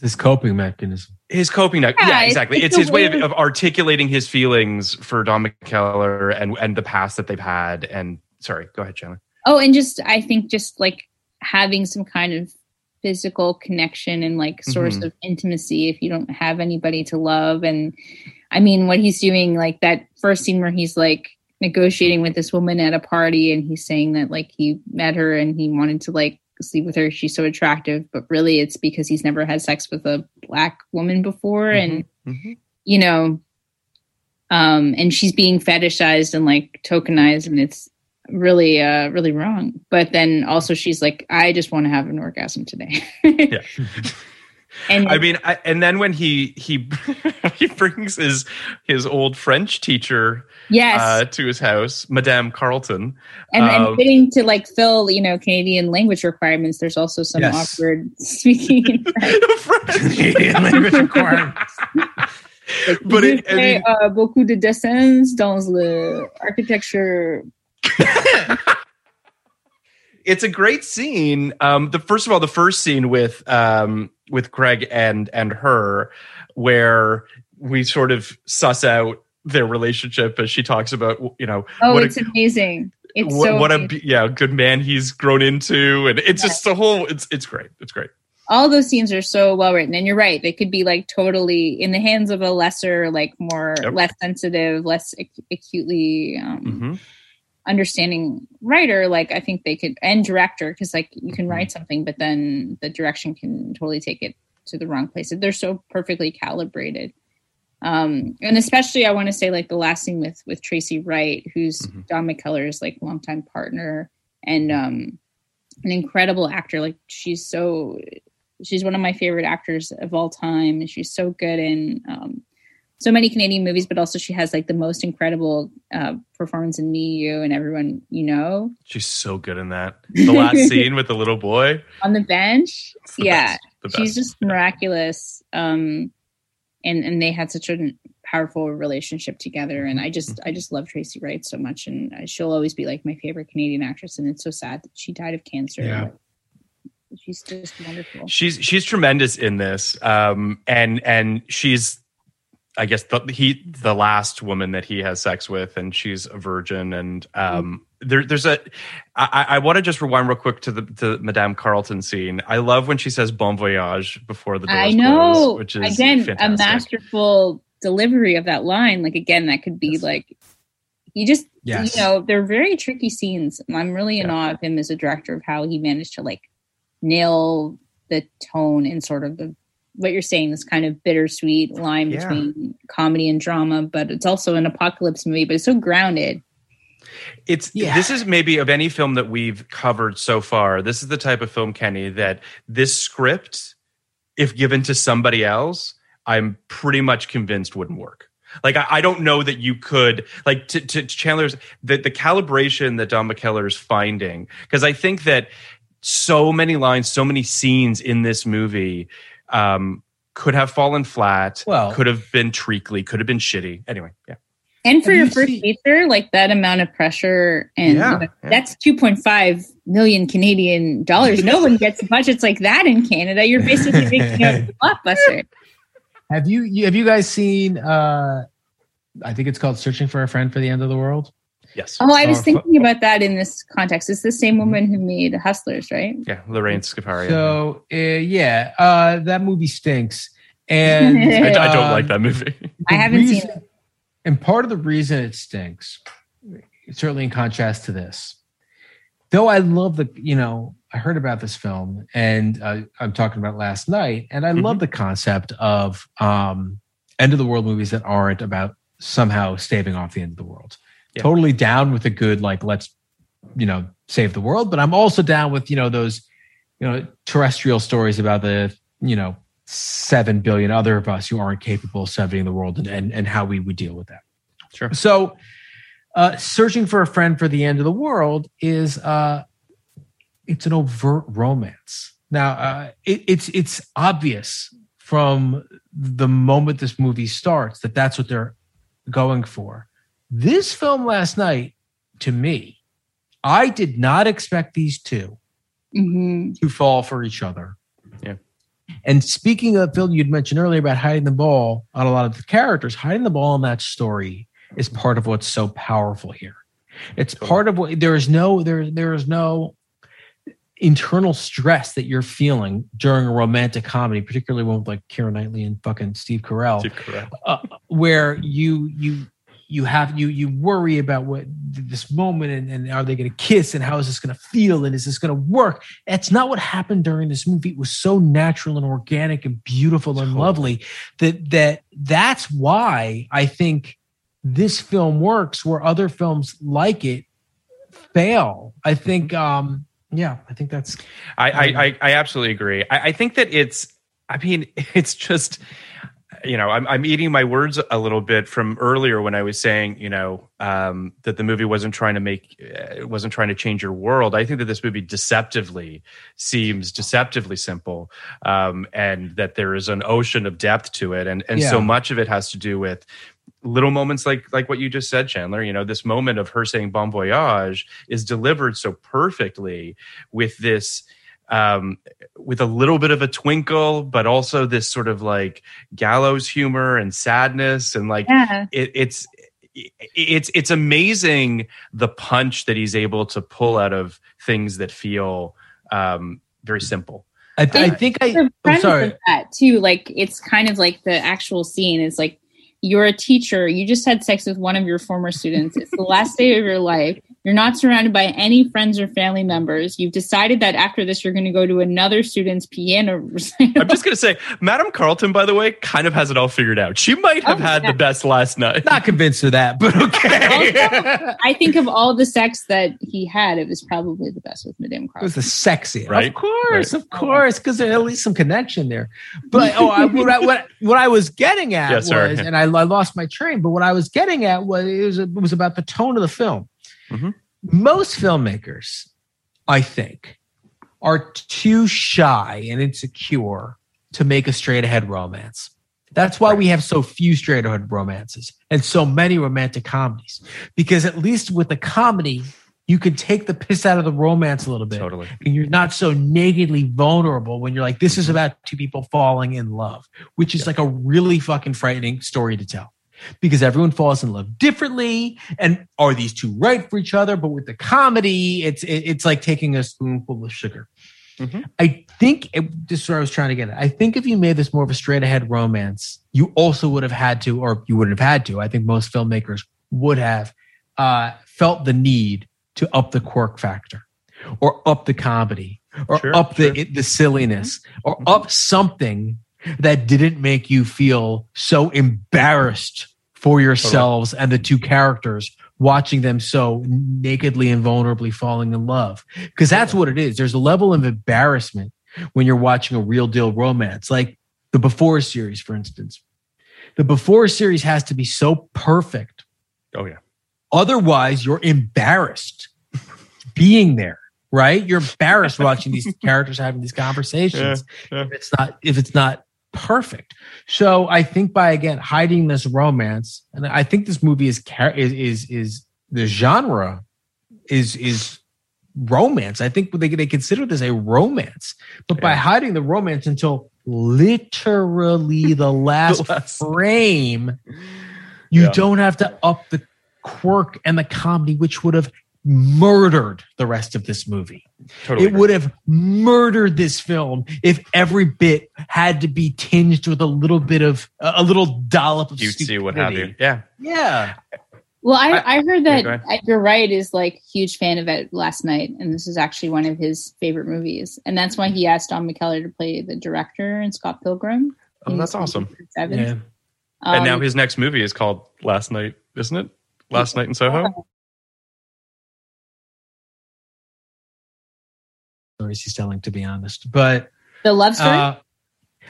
This coping mechanism. his coping yeah, Yeah, yeah exactly it's it's, a his way of, way of- of articulating his feelings for don mckellar and and the past that they've had and sorry go ahead Chandler. Oh, and just I think just like having some kind of physical connection and like source Mhm. of intimacy if you don't have anybody to love and I mean what he's doing like that first scene where he's like negotiating with this woman at a party and he's saying that like he met her and he wanted to like sleep with her. She's so attractive but really it's because he's never had sex with a black woman before and Mhm. you know um and she's being fetishized and like tokenized and it's really uh really wrong. But then also she's like i just want to have an orgasm today. Yeah and i mean I, and then when he he he brings his his old french teacher yes uh to his house madame carlton and, and um, fitting to like fill you know canadian language requirements there's also some Yes. awkward speaking in French. Canadian language requirements. but Je it, I mean, uh, beaucoup de dessins dans le architecture it's a great scene. Um, the first of all, the first scene with um, with Craig and and her, where we sort of suss out their relationship as she talks about you know oh what it's a, amazing it's what, so what a amazing. yeah good man he's grown into, and it's just the whole. It's it's great. It's great. all those scenes are so well written and you're right they could be like totally in the hands of a lesser like more Yep. less sensitive less ac- acutely um, Mhm. Understanding writer like i think they could and director because like you Mm-hmm. can write something but then the direction can totally take it to the wrong place they're so perfectly calibrated um and especially i want to say like the last scene with with tracy wright who's Mhm. don mckellar's like longtime partner and um an incredible actor like she's so she's one of my favorite actors of all time and she's so good in um so many Canadian movies, but also she has like the most incredible uh, performance in Me, You, and Everyone You Know She's so good in that. The last scene with the little boy. on the bench. The yeah, best, the she's best. just miraculous. Um, and and they had such a powerful relationship together, and I just I just love Tracy Wright so much, and she'll always be like my favorite Canadian actress. And it's so sad that she died of cancer. Yeah. She's just wonderful. she's she's tremendous in this um and and she's I guess the he the last woman that he has sex with, and she's a virgin, and um, there, there's a. I, I want to just rewind real quick to the to Madame Carlton scene. I love when she says "Bon voyage" before the I know. close, which is again fantastic. a masterful delivery of that line. Like again, that could be like you just Yes. you know they're very tricky scenes. I'm really in Yeah. awe of him as a director of how he managed to like nail the tone and sort of the what you're saying this kind of bittersweet line Yeah. between comedy and drama but it's also an apocalypse movie but it's so grounded It's Yeah. this is maybe of any film that we've covered so far. This is the type of film, Kenny, that this script, if given to somebody else, I'm pretty much convinced wouldn't work. Like I, I don't know that you could like to, to Chandler's the, the calibration that Don McKellar is finding because I think that so many lines, so many scenes in this movie um, could have fallen flat. Well- could have been treacly, could have been shitty. Anyway, yeah. and for your first feature like that amount of pressure and Yeah, you know, yeah. that's 2.5 million canadian dollars no one gets budgets like that in canada you're basically making a blockbuster Have you, you have you guys seen? uh I think it's called "Searching for a Friend for the End of the World." Yes. Oh, I was Or- thinking about that in this context. It's the same woman who made Hustlers, right? Yeah, Lorene Scafaria. So uh, yeah, uh, that movie stinks, and I, I don't um, like that movie. I haven't seen it. And part of the reason it stinks, certainly in contrast to this, though I love the, you know, I heard about this film and uh, I'm talking about last night, and I Mm-hmm. love the concept of um, end of the world movies that aren't about somehow staving off the end of the world. Yeah. Totally down with a good, like, let's, you know, save the world. But I'm also down with, you know, those, you know, terrestrial stories about the, you know, seven billion other of us who aren't capable of saving the world and, and, and how we would deal with that. Sure. So, uh, searching for a friend for the end of the world is uh, it's an overt romance. Now, uh, it, it's it's obvious from the moment this movie starts that that's what they're going for. This film last night, to me, I did not expect these two hmm to fall for each other. Yeah. And speaking of Phil, you'd mentioned earlier about hiding the ball on a lot of the characters. Hiding the ball in that story is part of what's so powerful here. It's part of what there is no there there is no internal stress that you're feeling during a romantic comedy, particularly one with like Keira Knightley and fucking Steve Carell Steve Carell. uh, where you you you have you you worry about what this moment and, and are they going to kiss and how is this going to feel and is this going to work? That's not what happened during this movie. It was so natural and organic and beautiful and lovely that that that's why i think this film works where other films like it fail. I think um yeah i think that's I, I, I, I absolutely agree. I, I think that it's, I mean, it's just, you know, I'm, I'm eating my words a little bit from earlier when I was saying, you know, um, that the movie wasn't trying to make, uh, it wasn't trying to change your world. I think that this movie deceptively seems deceptively simple, um, and that there is an ocean of depth to it, and and so much of it has to do with little moments like like what you just said chandler you know this moment of her saying bon voyage is delivered so perfectly with this um with a little bit of a twinkle but also this sort of like gallows humor and sadness and like Yeah. it, it's it's it's amazing the punch that he's able to pull out of things that feel um very simple i, I think I. I'm premise sorry of that too, like it's kind of like the actual scene is like you're a teacher, you just had sex with one of your former students. It's the last day of your life. You're not surrounded by any friends or family members. You've decided that after this, you're going to go to another student's piano recital. i'm just gonna say madam carlton by the way kind of has it all figured out she might have Oh, had yeah. the best last night not convinced of that but okay Also, I think of all the sex that he had, it was probably the best with Madame Carlton. It was the sexiest, Right, of course, right. of course, because there's at least some connection there. But oh, I, what, I, what, what I was getting at Yeah, was, sorry. and I, I lost my train. But what I was getting at was it was, it was about the tone of the film. Mhm. Most filmmakers, I think, are too shy and insecure to make a straight ahead romance. That's why we have so few straight ahead romances and so many romantic comedies. Because at least with a comedy, you can take the piss out of the romance a little bit. Totally. And you're not so nakedly vulnerable when you're like, this is about two people falling in love, which is like a really fucking frightening story to tell. Because everyone falls in love differently, and are these two right for each other? But with the comedy, it's it- it's like taking a spoonful of sugar. I think it, this is where I was trying to get at. I think if you made this more of a straight ahead romance, you also would have had to, or you wouldn't have had to. I think most filmmakers would have uh, felt the need to up the quirk factor, or up the comedy, or Sure, up the sure. the silliness, or up something that didn't make you feel so embarrassed for yourselves and the two characters watching them so nakedly and vulnerably falling in love. Because that's what it is. There's a level of embarrassment when you're watching a real deal romance like the before series for instance. The before series has to be so perfect. Oh yeah. otherwise you're embarrassed being there right? You're embarrassed watching these characters having these conversations Yeah, yeah. if it's not if it's not perfect. So i think by again hiding this romance and i think this movie is is is, is the genre is is romance. I think they, they consider this a romance. But by hiding the romance until literally the last, last- frame you Yeah. don't have to up the quirk and the comedy which would have murdered the rest of this movie Totally. it would have murdered this film if every bit had to be tinged with a little bit of a little dollop of cutesy, what have you. Yeah. Yeah, Well, I, I- I, heard that go ahead. Edgar Wright is like huge fan of it last night, and this is actually one of his favorite movies, and that's why he asked Don McKellar to play the director in Scott Pilgrim. Oh, that's awesome. Seven. yeah. and now Um, his next movie is called Last Night, isn't it? Last Night in Soho. Stories he's telling, to be honest, but the love story. uh,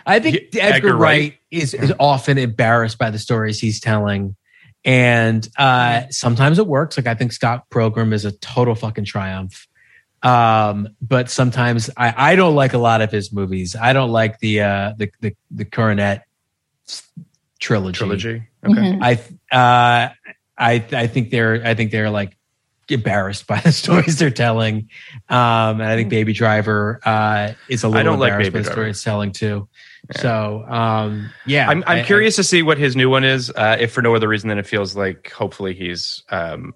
I think Yeah, Edgar, Edgar Wright, Wright. is is often embarrassed by the stories he's telling, and uh, sometimes it works. Like I think Scott Pilgrim is a total fucking triumph. Um, but sometimes I, I don't like a lot of his movies. I don't like the uh, the the the Cornetto trilogy. Trilogy. Okay. Mhm. I uh, I I think they're I think they're like embarrassed by the stories they're telling. Um, and I think Baby Driver uh, is a little I don't like Baby by the Driver. story it's telling too. So um, yeah, I'm, I'm I- curious to see what his new one is, uh, if for no other reason than it feels like hopefully he's um,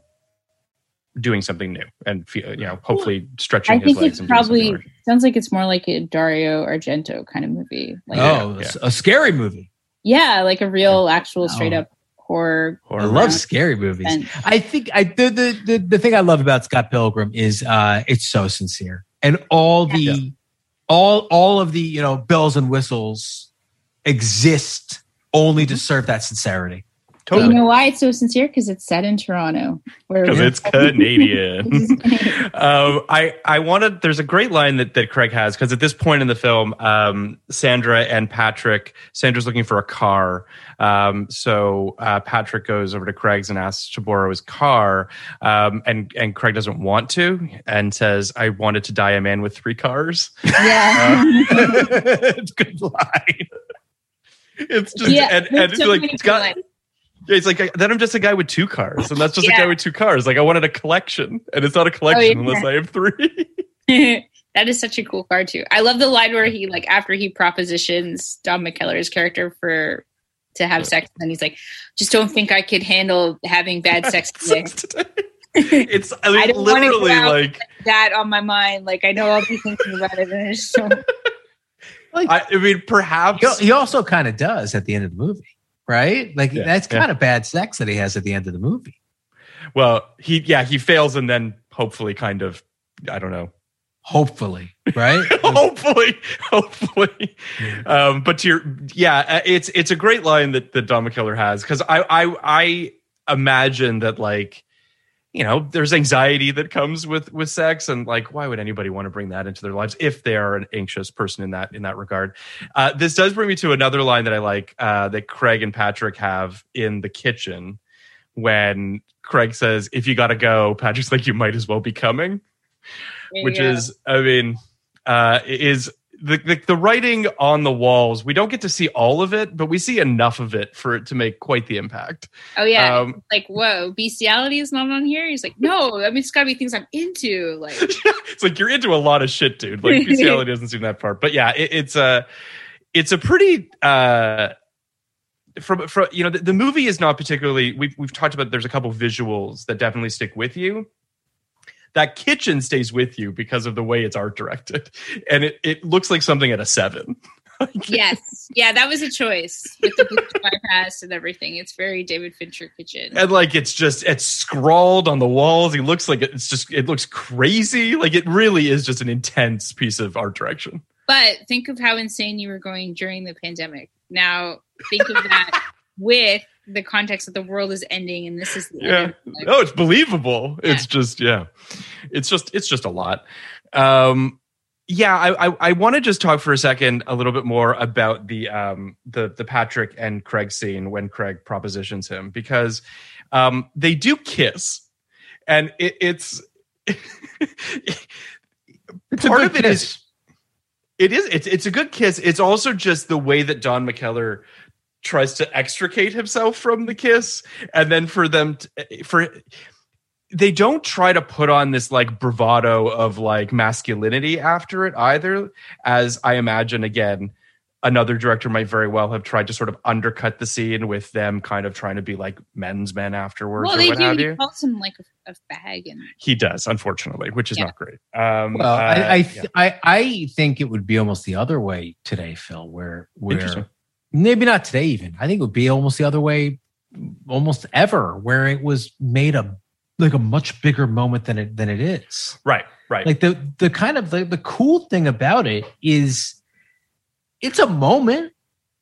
doing something new and fe- you know hopefully stretching I his think legs it's and doing something probably sounds like it's more like a Dario Argento kind of movie. Like, oh, yeah. a scary movie. yeah, like a real, actual, straight Oh. up horror. Horror I love scary movies. And- I think I the, the the the thing I love about Scott Pilgrim is uh it's so sincere and all the Yeah. all all of the you know bells and whistles exist only to serve that sincerity. But you know why it's so sincere? Because it's set in Toronto, Because it's Canadian. Um, I I wanted. There's a great line that, that Craig has because at this point in the film, um, Sandra and Patrick. Sandra's looking for a car, um, so uh, Patrick goes over to Craig's and asks to borrow his car, um, and and Craig doesn't want to and says, "I wanted to die a man with three cars." yeah. it's a good line. It's just Yeah, and, and so like it's got. lines. Yeah, it's like then I'm just a guy with two cars, and that's just a guy with two cars. Like I wanted a collection, and it's not a collection Oh, yeah. unless I have three. that is such a cool card too. I love the line where he like after he propositions Don McKellar's character for to have sex, and then he's like, "Just don't think I could handle having bad sex today." it's I mean, I don't wanna go literally like that on my mind, like I know I'll be thinking about it, and it's so I, I mean perhaps He, he also kind of does at the end of the movie, right? Like Yeah, that's yeah. kind of bad sex that he has at the end of the movie. well he yeah he fails and then hopefully kind of I don't know Hopefully, right? hopefully hopefully um but to your yeah uh, it's it's a great line that that Don McKellar has because I I I imagine that like you know there's anxiety that comes with with sex and like why would anybody want to bring that into their lives if they are an anxious person in that in that regard? Uh, this does bring me to another line that i like uh, that craig and patrick have in the kitchen when craig says if you gotta go patrick's like you might as well be coming which is i mean uh is the, the the writing on the walls. We don't get to see all of it, but we see enough of it for it to make quite the impact. Oh yeah, Um, like whoa, bestiality is not on here. He's like, no, I mean it's got to be things I'm into. Like, it's like you're into a lot of shit, dude. Like bestiality doesn't seem that part, but yeah, it, it's a it's a pretty uh from from you know the, the movie is not particularly we've we've talked about there's a couple visuals that definitely stick with you that kitchen stays with you because of the way it's art directed and it, it looks like something at a seven yes, yeah, that was a choice with the bypass and everything. It's very David Fincher kitchen. and like it's just it's scrawled on the walls he looks like it's just it looks crazy like it really is just an intense piece of art direction But think of how insane you were going during the pandemic. Now think of that with the context that the world is ending and this is the yeah. end. Like, no it's believable. It's just yeah. It's just it's just a lot. Um yeah i i, I want to just talk for a second a little bit more about the um the the patrick and craig scene when craig propositions him because um they do kiss and it, it's It's a part good of it kiss. is it is it's it's a good kiss. It's also just the way that don mckellar tries to extricate himself from the kiss and then for them to, for they don't try to put on this like bravado of like masculinity after it either as i imagine again another director might very well have tried to sort of undercut the scene with them kind of trying to be like men's men afterwards well, or they what do. have He you calls him like a, a fag, and he does unfortunately which is Yeah. not great um Well, uh, I I, yeah. I I think it would be almost the other way today, Phil. Where Interesting. where maybe not today even. I think it would be almost the other way, almost ever, where it was made a like a much bigger moment than it than it is. right right Like the the kind of the, the cool thing about it is it's a moment,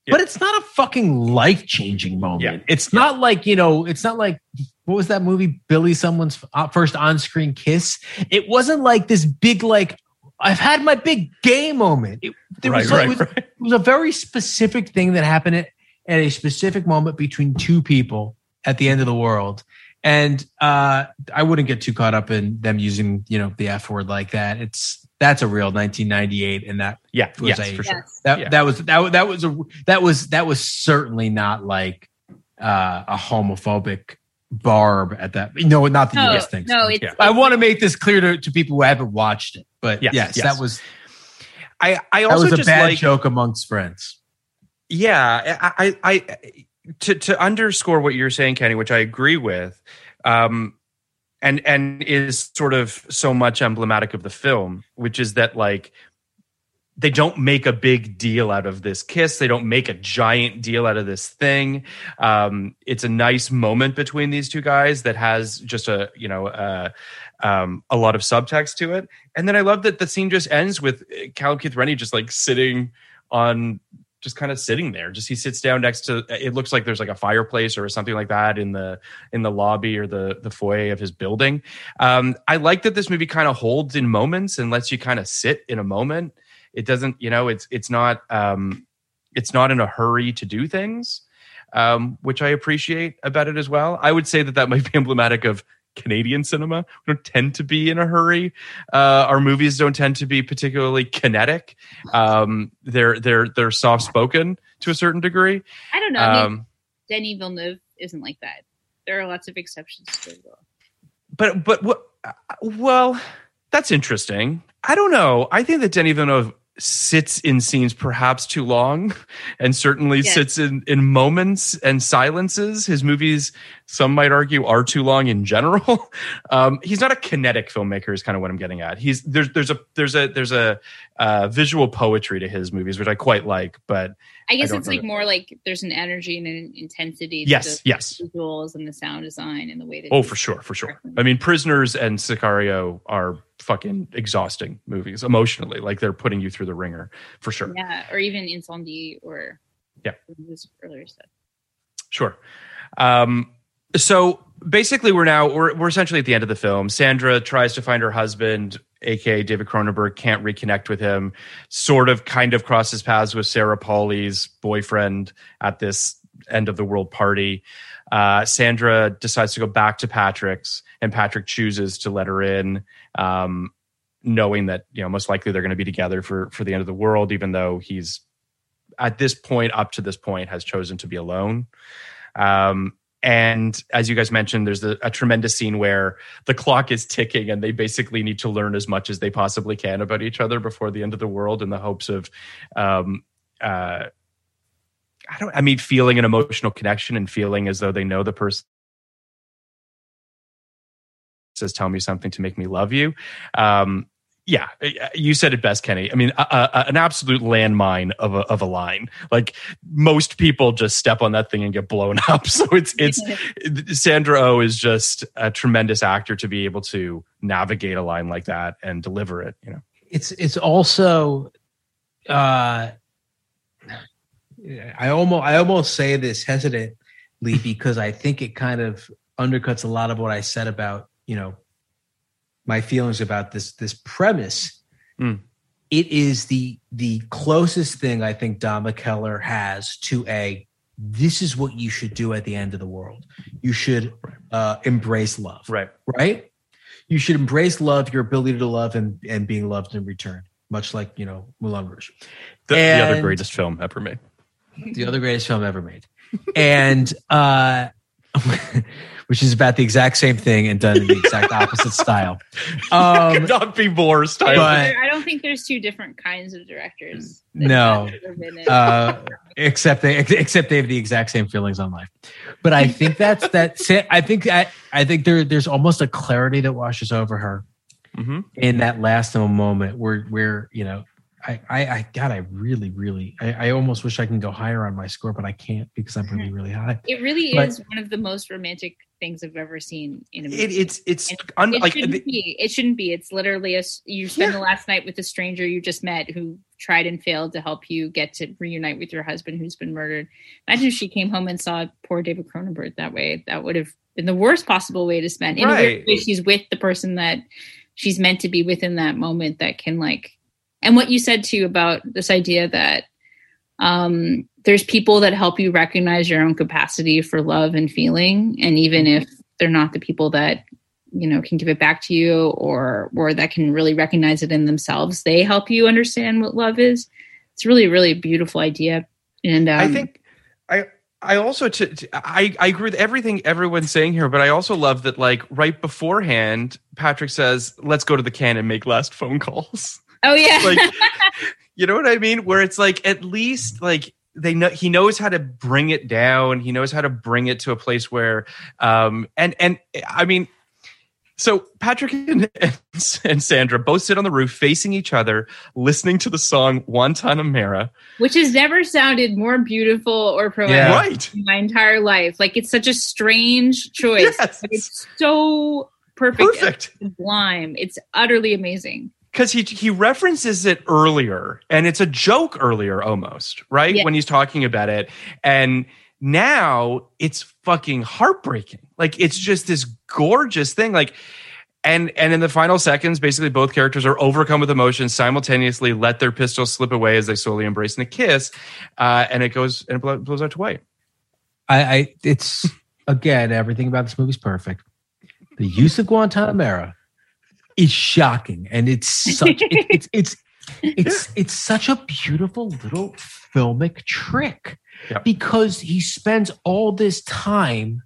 but it's not a fucking life changing moment. Yeah. It's not like you know. It's not like what was that movie? Billy, someone's uh, first on screen kiss. It wasn't like this big like. I've had my big gay moment. It, there Right, was, right, it, was, right. it was a very specific thing that happened at, at a specific moment between two people at the end of the world. And uh, I wouldn't get too caught up in them using, you know, the F word like that. It's that's a real 1998, and that yeah was yes a for sure that Yeah. that was that that was a that was that was certainly not like uh, a homophobic barb at that. No, not the No, you guys think. no, so. it's- I want to make this clear to, to people who haven't watched it. But Yes, yes, yes. that was i i that also was a just bad like joke amongst friends. Yeah, I, I, I, to to underscore what you're saying, Kenny, which I agree with, um, and and is sort of so much emblematic of the film, which is that like they don't make a big deal out of this kiss. They don't make a giant deal out of this thing. Um, it's a nice moment between these two guys that has just a you know uh, um, a lot of subtext to it. And then I love that the scene just ends with uh, Callum Keith Rennie just like sitting on just kind of sitting there. Just he sits down next to it looks like there's like a fireplace or something like that in the in the lobby or the the foyer of his building. Um i like that this movie kind of holds in moments and lets you kind of sit in a moment. It doesn't you know it's it's not um it's not in a hurry to do things um which i appreciate about it as well. I would say that that might be emblematic of Canadian cinema. We don't tend to be in a hurry. Uh, our movies don't tend to be particularly kinetic. Um, they're they're they're soft spoken to a certain degree. I don't know. I mean, Um, Denis Villeneuve isn't like that. There are lots of exceptions to the rule. but but what? Well, that's interesting. I don't know. I think that Denis Villeneuve sits in scenes perhaps too long and certainly Yes. sits in in moments and silences his movies some might argue are too long in general um he's not a kinetic filmmaker is kind of what i'm getting at he's there's there's a there's a there's a uh visual poetry to his movies which i quite like but I guess don't it's like that- more like there's an energy and an intensity to Yes, the yes. visuals and the sound design and the way that Oh, for sure, for sure. I mean, Prisoners and Sicario are fucking exhausting movies emotionally. Like they're putting you through the ringer for sure. yeah, or even Incendies or Yeah. his earlier stuff. Sure. Um, so basically, we're now we're we're essentially at the end of the film. Sandra tries to find her husband, aka David Cronenberg, can't reconnect with him. Sort of, kind of crosses paths with Sarah Polley's boyfriend at this end of the world party. Uh, Sandra decides to go back to Patrick's, and Patrick chooses to let her in. Um, knowing that you know most likely they're going to be together for for the end of the world, even though he's at this point up to this point has chosen to be alone. Um, and as you guys mentioned, there's a, a, tremendous scene where the clock is ticking and they basically need to learn as much as they possibly can about each other before the end of the world in the hopes of, um, uh, I don't, I mean, feeling an emotional connection and feeling as though they know the person says, tell me something to make me love you. Um, yeah, uh, you said it best, Kenny. I mean, a, a, an absolute landmine of a of a line. Like most people just step on that thing and get blown up. So it's it's Sandra O oh is just a tremendous actor to be able to navigate a line like that and deliver it. You know, it's it's also. Uh, I almost I almost say this hesitantly because I think it kind of undercuts a lot of what I said about you know my feelings about this this premise. Mm. It is the the closest thing I think Don McKellar has to a this is what you should do at the end of the world. You should uh, embrace love. Right. Right. You should embrace love, your ability to love and, and being loved in return, much like, you know, Moulin Rouge. The, the other greatest film ever made. The other greatest film ever made. and uh which is about the exact same thing and done in the exact opposite style. Um, could not be more style. But, I don't think there's two different kinds of directors. No, uh, except they except they have the exact same feelings on life. But I think that's that. I think I, I think there there's almost a clarity that washes over her mm-hmm. in that last moment where where you know I, I, I, God, I really, really, I, I, almost wish I can go higher on my score, but I can't because I'm really, really high. It really but, is one of the most romantic things I've ever seen in a movie. It, it's, it's, un- it, shouldn't be. It shouldn't be. It's literally a, you spend yeah. the last night with a stranger you just met who tried and failed to help you get to reunite with your husband who's been murdered. Imagine if she came home and saw poor David Cronenberg that way. That would have been the worst possible way to spend. In right. a way, she's with the person that she's meant to be with in that moment that can like and what you said too about this idea that um, there's people that help you recognize your own capacity for love and feeling and even if they're not the people that you know can give it back to you or or that can really recognize it in themselves they help you understand what love is it's really really a beautiful idea and um, i think i I also to, to, I I agree with everything everyone's saying here, but I also love that like right beforehand, Patrick says, "Let's go to the can and make last phone calls." Oh yeah. like you know what I mean? Where it's like at least like they know he knows how to bring it down. He knows how to bring it to a place where um and and I mean so Patrick and, and, Sandra both sit on the roof facing each other, listening to the song Guantanamera. Which has never sounded more beautiful or poetic yeah. right. in my entire life. Like it's such a strange choice. Yes. It's so perfect. Perfect. Sublime. It's utterly amazing because he he references it earlier and it's a joke earlier almost right? Yeah. when he's talking about it. And now it's fucking heartbreaking. Like it's just this gorgeous thing. Like and and in the final seconds basically both characters are overcome with emotion simultaneously let their pistols slip away as they slowly embrace in a kiss uh, and it goes and it blows out to white. I, I it's again everything about this movie is perfect. The use of guantanamera is shocking, and it's such it, it's it's it's it's such a beautiful little filmic trick yep. because he spends all this time,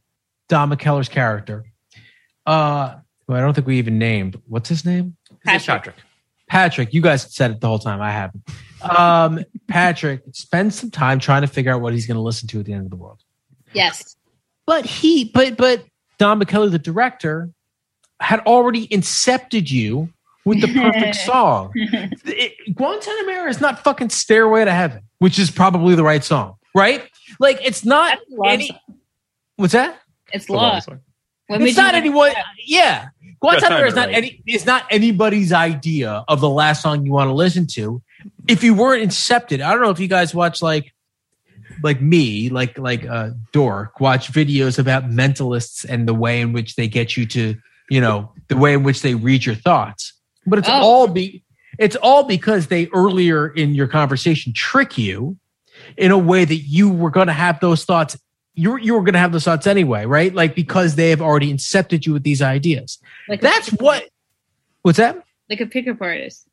Don McKellar's character, uh, who I don't think we even named. What's his name? Patrick. Patrick, you guys said it the whole time. I haven't. Um, Patrick spends some time trying to figure out what he's going to listen to at the end of the world. Yes, but he, but but Don McKellar, the director, had already incepted you with the perfect song. It, Guantanamera is not fucking Stairway to Heaven, which is probably the right song, right? Like it's not any. What's that? It's love. It's not anyone. Yeah, Guantanamera is not right. any. Is not anybody's idea of the last song you want to listen to. If you weren't incepted, I don't know if you guys watch like like me, like like uh dork, watch videos about mentalists and the way in which they get you to you know, the way in which they read your thoughts. But it's oh. all be it's all because they earlier in your conversation trick you in a way that you were going to have those thoughts you you were going to have those thoughts anyway, right? Like because they have already incepted you with these ideas. Like That's what What's that? like a pickup artist.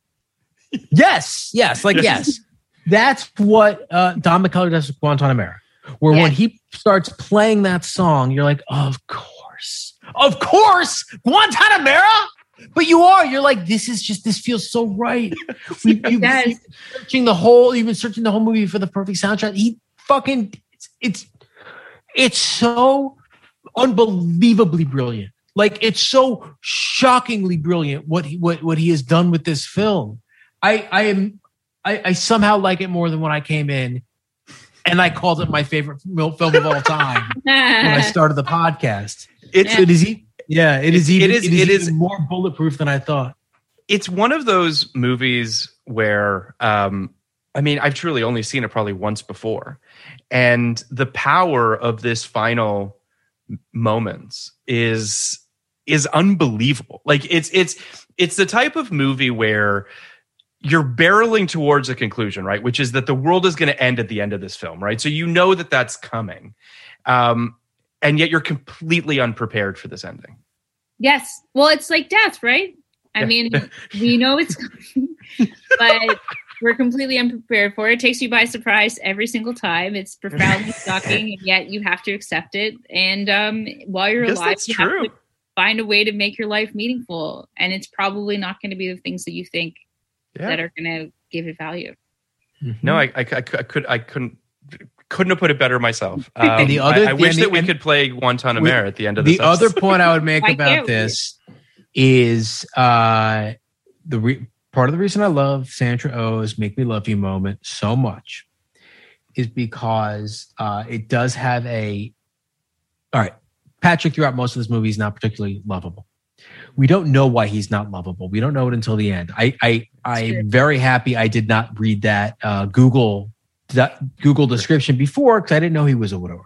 Yes, yes, like yes. That's what uh, Don McKellar's does with Guantanamera. Where Yeah. when he starts playing that song, you're like, of course, of course, Guantanamera. But you are, you're like, this is just, this feels so right. We, you, Yes. you've been searching the whole, you've been searching the whole movie for the perfect soundtrack. He fucking, it's, it's, it's so unbelievably brilliant. Like it's so shockingly brilliant what he what what he has done with this film. I I am I, I somehow like it more than when I came in, and I called it my favorite film of all time when I started the podcast. It's It is yeah, it is It even is- it is, it is- more bulletproof than I thought. it's one of those movies where um I mean, I've truly only seen it probably once before. And the power of this final moments is is unbelievable. Like it's it's it's the type of movie where you're barreling towards a conclusion, right? Which is that the world is going to end at the end of this film, right? So you know that that's coming. Um and yet you're completely unprepared for this ending. Yes. Well, it's like death, right? I mean, we know it's coming, but we're completely unprepared for it. It takes you by surprise every single time. It's profoundly shocking, and yet you have to accept it. And um, while you're alive, you true. have to find a way to make your life meaningful. And it's probably not going to be the things that you think Yeah. that are going to give it value. No, I, I, I, I could I couldn't couldn't have put it better myself. Um, And the other- I, I wish and the- that we could play Guantanamera We- at the end of the this. other point I would make about this is uh the re- part of the reason I love Sandra Oh's "Make Me Love You" moment so much is because uh it does have a all right. Patrick throughout most of this movie is not particularly lovable. We don't know why he's not lovable. We don't know it until the end. I I I'm very happy I did not read that uh, Google that Google description before because I didn't know he was a widower,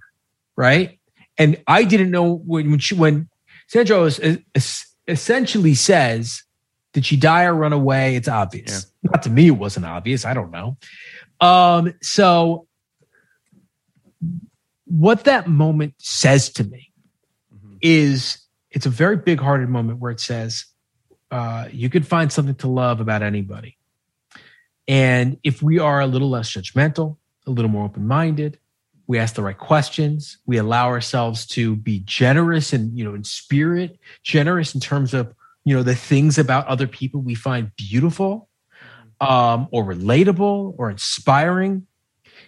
right? And I didn't know when when, she, when Sandra is, is- essentially says, "Did she die or run away?" It's obvious. Not to me, it wasn't obvious. I don't know. Um, so what that moment says to me is it's a very big hearted moment where it says uh, you could find something to love about anybody and if we are a little less judgmental a little more open minded we ask the right questions we allow ourselves to be generous and you know in spirit generous in terms of you know the things about other people we find beautiful um, or relatable or inspiring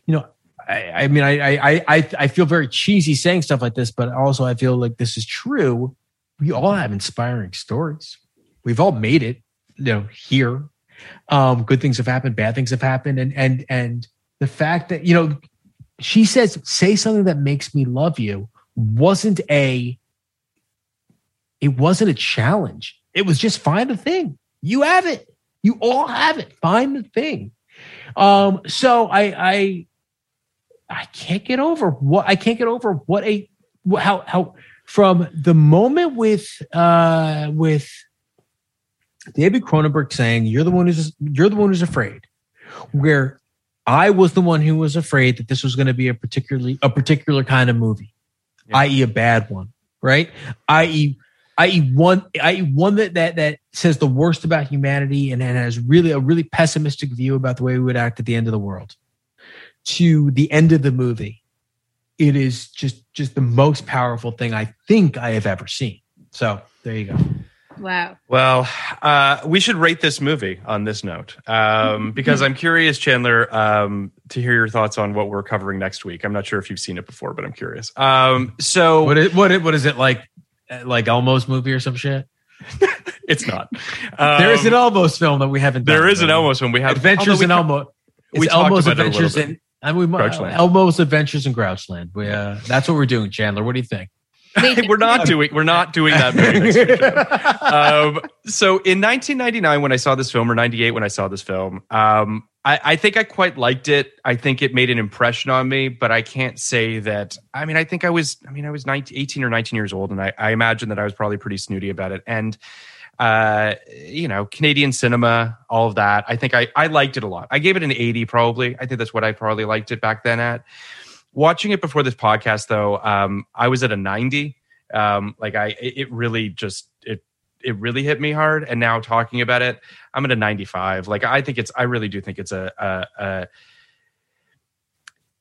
you know I, I mean, I, I, I, I feel very cheesy saying stuff like this, but also I feel like this is true. We all have inspiring stories. We've all made it, you know, here. Um, good things have happened, bad things have happened, and and and the fact that you know, she says, "Say something that makes me love you," wasn't a. It wasn't a challenge. It was just find the thing. You have it. You all have it. Find the thing. Um, so I, I, I can't get over what I can't get over what a how how from the moment with uh with David Cronenberg saying you're the one who's you're the one who's afraid, where I was the one who was afraid that this was going to be a particularly a particular kind of movie, i.e. a bad one, right? i.e. i.e. one i.e. one that that that says the worst about humanity and, and has really a really pessimistic view about the way we would act at the end of the world to the end of the movie, it is just just the most powerful thing I think I have ever seen. So there you go. Wow. Well, uh, we should rate this movie on this note um, because I'm curious, Chandler, um, to hear your thoughts on what we're covering next week. I'm not sure if you've seen it before, but I'm curious. Um, so What is, what is, what is it like? uh, Like Elmo's movie or some shit? it's not. there is Um, an Elmo's film that we haven't. There done, is an though. Elmo's one we have Adventures although in we- Elmo. we It's talked Elmo's about it a little Adventures in. And we, Grouchland. Elmo's Adventures in Grouchland. We, uh, that's what we're doing, Chandler. What do you think? We're not doing we're not doing that next um, so in 1999 when i saw this film or 98 when i saw this film um, I, I think i quite liked it. I think it made an impression on me but i can't say that i mean i think i was i mean i was 19, 18 or 19 years old and I, I imagine that i was probably pretty snooty about it. And uh you know canadian cinema all of that. I think i i liked it a lot. I gave it an 80 probably. I think that's what i probably liked it back then at watching it before this podcast though um i was at a 90 um like i it really just it it really hit me hard. And now talking about it, I'm at a 95. Like I think it's I really do think it's a, a, a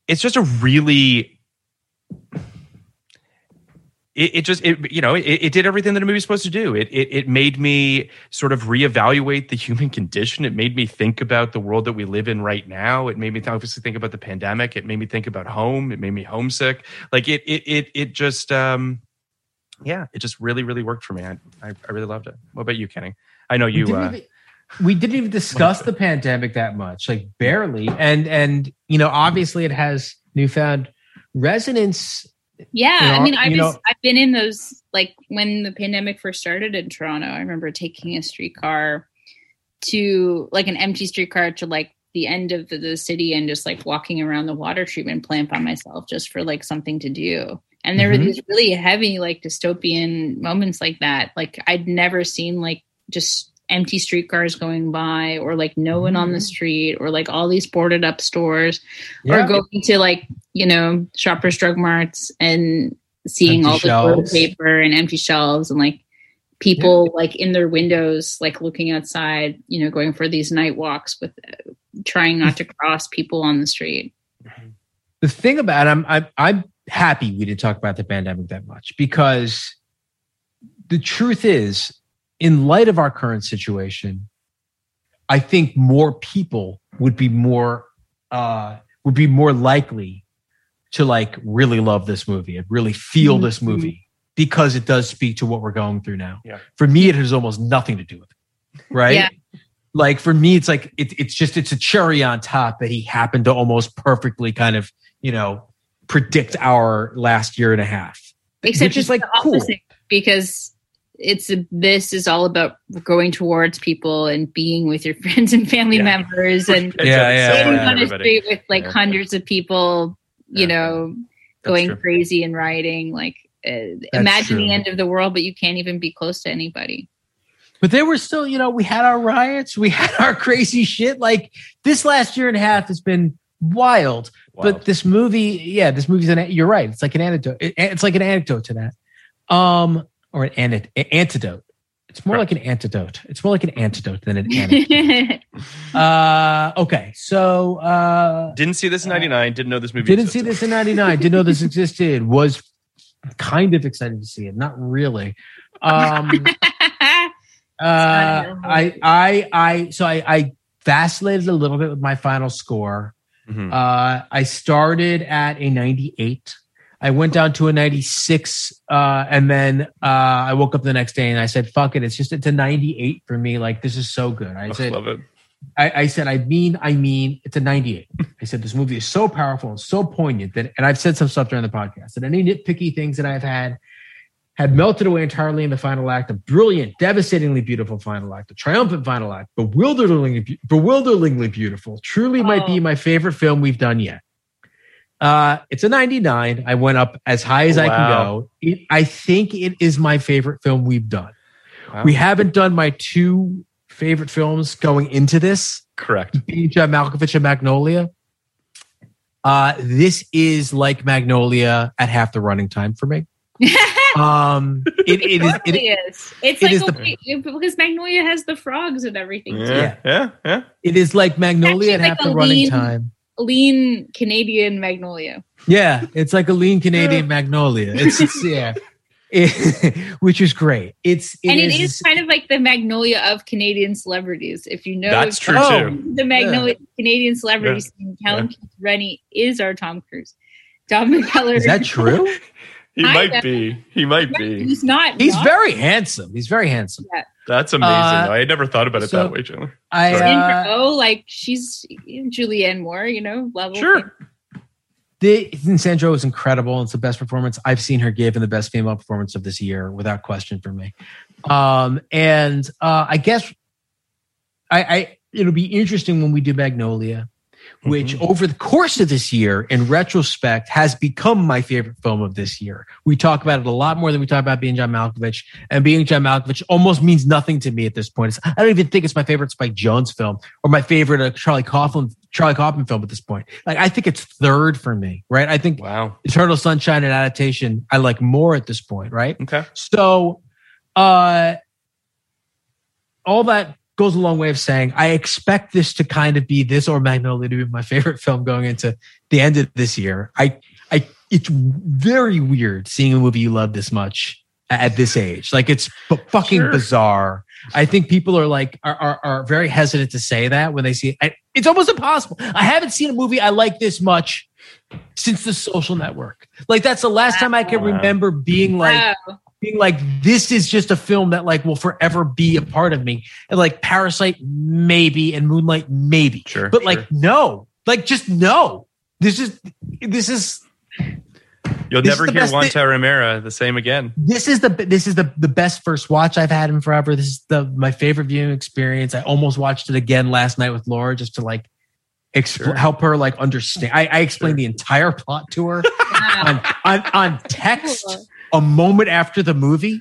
it's just a really it, it, just it you know it, it did everything that a movie's supposed to do. It, it it made me sort of reevaluate the human condition. It made me think about the world that we live in right now. It made me obviously think about the pandemic. It made me think about home. It made me homesick. Like it it it, it just um yeah it just really really worked for me. I i, I really loved it. What about you kenny? I know you we didn't, uh, even, we didn't even discuss the pandemic that much like barely. And and you know obviously it has newfound resonance yeah, You know, I mean, I was, know, I've been in those like when the pandemic first started in Toronto. I remember taking a streetcar to like an empty streetcar to like the end of the, the city and just like walking around the water treatment plant by myself just for like something to do. And there Mhm. were these really heavy like dystopian moments like that. Like I'd never seen like just empty streetcars going by or like no one on the street or like all these boarded up stores Yeah. or going to like you know shoppers drug marts and seeing Empty all the paper and empty shelves and like people like in their windows like looking outside you know going for these night walks with uh, trying not to cross people on the street. The thing about I'm, I'm I'm happy we didn't talk about the pandemic that much because the truth is, in light of our current situation, I think more people would be more uh, would be more likely to like really love this movie and really feel this Mhm. movie because it does speak to what we're going through now. Yeah. For me, it has almost nothing to do with it. Right. Yeah. Like for me, it's like it, it's just it's a cherry on top that he happened to almost perfectly kind of you know predict our last year and a half. except is, like, the cool. because it's this is all about going towards people and being with your friends and family Yeah. members and Yeah, yeah, standing yeah. on a street with like Yeah. hundreds of people you Yeah. know That's going true. crazy and rioting like uh, imagine the end of the world but you can't even be close to anybody But there were still, you know, we had our riots, we had our crazy shit. Like this last year and a half has been wild. Wild. But this movie, yeah, this movie's an. You're right. It's like an anecdote. it- it's like an anecdote to that, um, or an ante- antidote. It's more Correct. like an antidote. It's more like an antidote than an anecdote. uh, okay, so uh, didn't see this in 99 didn't know this movie didn't see this in '99. Didn't know this existed. Was kind of excited to see it. Not really. Um, uh, I, I, I, so I, I vacillated a little bit with my final score. Mhm. Uh, I started at a 98. I went down to a 96. Uh, and then, uh, I woke up the next day and I said, fuck it. It's just, it's a 98 for me. Like, this is so good. I I said, love it I, I said, I mean, I mean, it's a 98. I said, this movie is so powerful and so poignant that, and I've said some stuff during the podcast that any nitpicky things that I've had had melted away entirely in the final act. A brilliant, devastatingly beautiful final act, a triumphant final act, bewilderingly, bewilderingly beautiful. Truly might be Oh. my favorite film we've done yet. Uh, it's a 99. I went up as high as I can go. It, I think it is my favorite film we've done. Wow. We haven't done my two favorite films going into this correct being John Malkovich and Magnolia. Uh, this is like Magnolia at half the running time for me. Um, it, it is. totally It, is. It's it like is a the- because Magnolia has the frogs and everything. too. yeah yeah yeah it is like Magnolia at Actually half the a running lean- time. Lean Canadian Magnolia. Yeah, it's like a lean Canadian Magnolia. It's, it's yeah, It- which is great. It's and is, it is kind of like the Magnolia of Canadian celebrities. If you know that's true Oh. too the Magnolia Canadian celebrities, scene, Callum Keith Rennie is our Tom Cruise. Tom McKellar Is that true? he I might know. be he might be He's not. He's not. very handsome. He's very handsome. That's amazing Uh, i had never thought about it so- that way Chandler. I Sorry. in uh, her oh, like she's Julianne Moore, you know, level. Sure. The Sandro is incredible. It's the best performance I've seen her give and the best female performance of this year, without question for me. Um, and uh, I guess I, I it'll be interesting when we do Magnolia, which over the course of this year, in retrospect, has become my favorite film of this year. We talk about it a lot more than we talk about being John Malkovich, and being John Malkovich almost means nothing to me at this point. It's, I don't even think it's my favorite Spike Jonze film or my favorite uh, Charlie Coughlin Charlie Kaufman film at this point. Like I think it's third for me, right? I think wow Eternal Sunshine and Adaptation I like more at this point, right? okay So, uh, all that goes a long way of saying I expect this to kind of be this or Magnolia to be my favorite film going into the end of this year. I, I, it's very weird seeing a movie you love this much at this age. Like it's b- fucking Sure. bizarre. I think people are like are, are are very hesitant to say that when they see it. It's almost impossible. I haven't seen a movie I like this much since The Social Network. Like that's the last time I can remember being like Wow. Being like this is just a film that like will forever be a part of me. And like Parasite maybe and Moonlight maybe. Sure, But like sure. no. Like just no. This is this is You'll This never is hear best Juan thing- Terramera the same again. this is the this is the the best first watch I've had in forever. This is the my favorite viewing experience. I almost watched it again last night with Laura just to like expl- Sure. help her like understand. I, I explained Sure. the entire plot to her on, on on text a moment after the movie.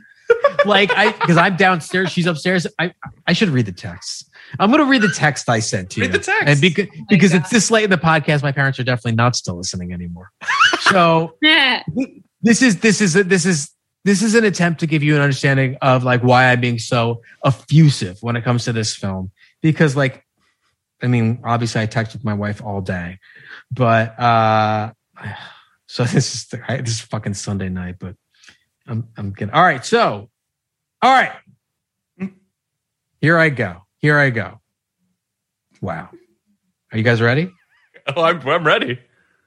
Like I because I'm downstairs, she's upstairs. I I should read the text. I'm gonna read the text I sent to Read you. the text. And because because God. it's this late in the podcast, my parents are definitely not still listening anymore. So this is this is this is this is an attempt to give you an understanding of like why I'm being so effusive when it comes to this film because like I mean obviously I text with my wife all day but uh so this is the, this is fucking Sunday night but I'm I'm kidding all right so all right here I go here I go wow are you guys ready Oh, I'm, I'm ready.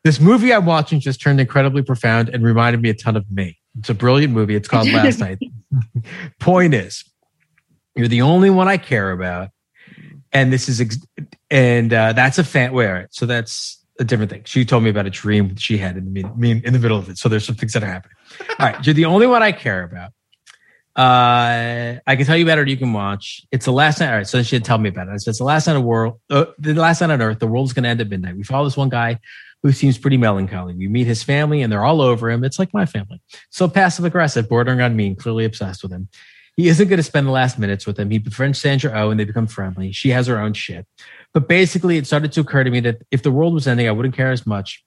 this movie I'm watching just turned incredibly profound and reminded me a ton of me. It's a brilliant movie. It's called Last Night. Point is, you're the only one I care about, and this is ex- and uh, that's a fan. Where so that's a different thing. She told me about a dream she had in the mean in the middle of it. So there's some things that are happening. All right, you're the only one I care about. Uh, I can tell you about it. You can watch. It's the last night. All right, so she had tell me about it. So it's the last night of world. Uh, the last night on Earth. The world's going to end at midnight. We follow this one guy who seems pretty melancholy. We meet his family, and they're all over him. It's like my family. So passive aggressive, bordering on mean, clearly obsessed with him. He isn't going to spend the last minutes with him. He befriends Sandra Oh, and they become friendly. She has her own shit. But basically, it started to occur to me that if the world was ending, I wouldn't care as much.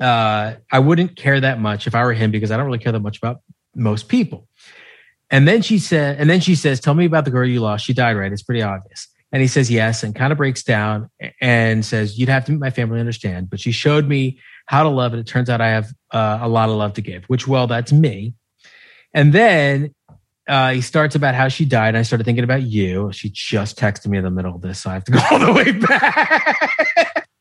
Uh, I wouldn't care that much if I were him because I don't really care that much about most people. And then she said, and then she says, "Tell me about the girl you lost. She died, right? It's pretty obvious." And he says yes, and kind of breaks down and says, "You'd have to meet my family understand." But she showed me how to love, and it turns out I have uh, a lot of love to give. Which, well, that's me. And then uh, he starts about how she died. And I started thinking about you. She just texted me in the middle of this, so I have to go all the way back.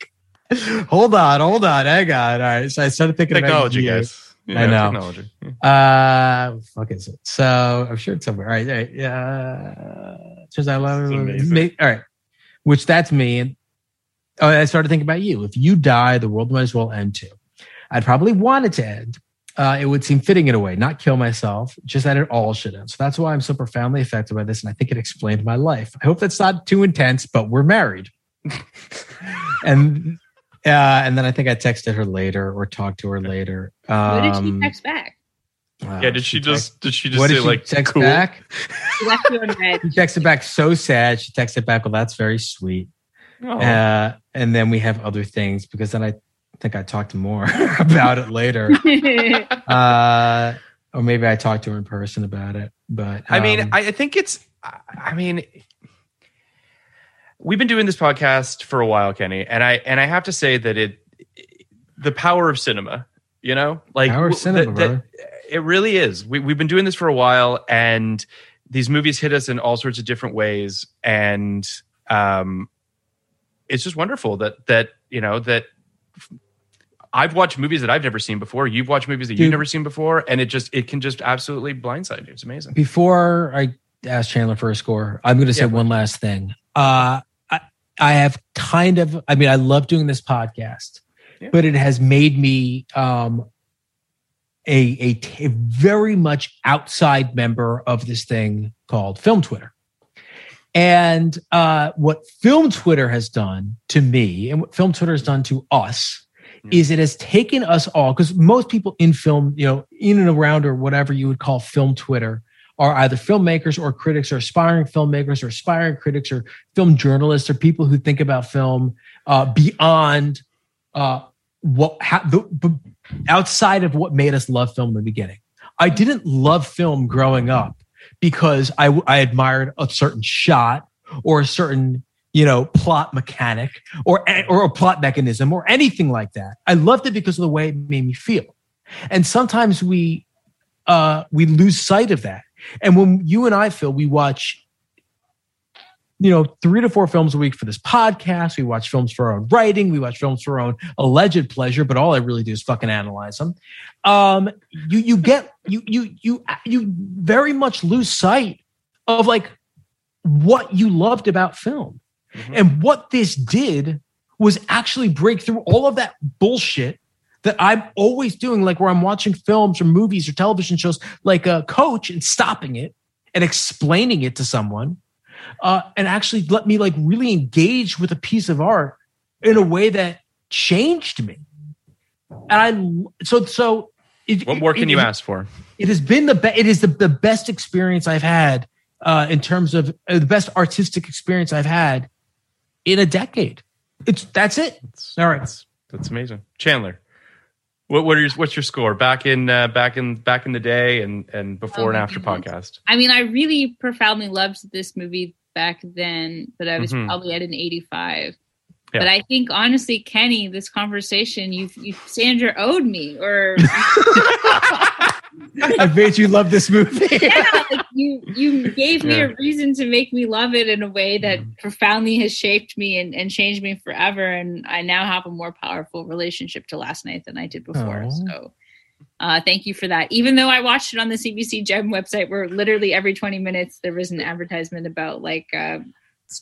hold on, hold on, hang on. All right, so I started thinking Technology, about guys. You I know. Technology. Uh, fuck is it? So I'm sure it's somewhere. All right, all right. Yeah, out I love it. All right, which that's me. And oh, I started thinking about you. If you die, the world might as well end too. I'd probably want it to end. Uh, it would seem fitting in a way, not kill myself, just that it all should end. So that's why I'm so profoundly affected by this, and I think it explained my life. I hope that's not too intense, but we're married. and uh, and then I think I texted her later or talked to her later. What did she Um, text back? wow, Yeah, did she text- just did she just what say did she like text cool? back? She left you on red. She texted back so sad. She texted back, well, that's very sweet. Oh. Uh, and then we have other things because then I think I talked more about it later. Uh, or maybe I talked to her in person about it. But I mean, um, I I think it's. I- I mean, we've been doing this podcast for a while, Kenny, and I and I have to say that it, the power of cinema. You know, like Power of cinema, that- brother. that- it really is. We we've been doing this for a while, and these movies hit us in all sorts of different ways, and um, it's just wonderful that that you know that. I've watched movies that I've never seen before. You've watched movies that you've never seen before, and it just it can just absolutely blindside you. It's amazing. before I ask Chandler for a score, I'm going to say Yeah. one last thing. Uh, I, have kind of, I mean, I love doing this podcast, Yeah. but it has made me um, a, a, t- a very much outside member of this thing called Film Twitter. And uh, what Film Twitter has done to me, and what Film Twitter has done to us, is it has taken us all because most people in film, you know, in and around or whatever you would call film Twitter, are either filmmakers or critics or aspiring filmmakers or aspiring critics or film journalists or people who think about film uh, beyond uh, what ha- the, outside of what made us love film in the beginning. I didn't love film growing up because I admired a certain shot or a certain you know plot mechanic or or a plot mechanism or anything like that. I loved it because of the way it made me feel. And sometimes we uh, we lose sight of that. And when you and I, Phil, we watch you know, three to four films a week for this podcast. We watch films for our own writing. We watch films for our own alleged pleasure, but all I really do is fucking analyze them. Um, you you get you you you you very much lose sight of like what you loved about film. And what this did was actually break through all of that bullshit that I'm always doing, like where I'm watching films or movies or television shows, like a coach and stopping it and explaining it to someone, uh, and actually let me like really engage with a piece of art in a way that changed me. And I so so. It, What more can it- you it- ask for? It has been the be- it is the, the best experience I've had uh, in terms of uh, the best artistic experience I've had in a decade. It's that's it. All right. That's, that's amazing, Chandler. What what are your, what's your score back in uh, back in back in the day and and before Oh and after goodness. podcast? I mean, I really profoundly loved this movie back then, but I was Mhm. probably at an 85. Yeah. But I think honestly, Kenny, this conversation you you Sandra owed me, or I've made you love this movie. yeah, like you you gave me Yeah. a reason to make me love it in a way that Mm-hmm. profoundly has shaped me and, and changed me forever. And I now have a more powerful relationship to last night than I did before. Aw. So uh, thank you for that. Even though I watched it on the CBC Gem website, where literally every 20 minutes there was an advertisement about like uh,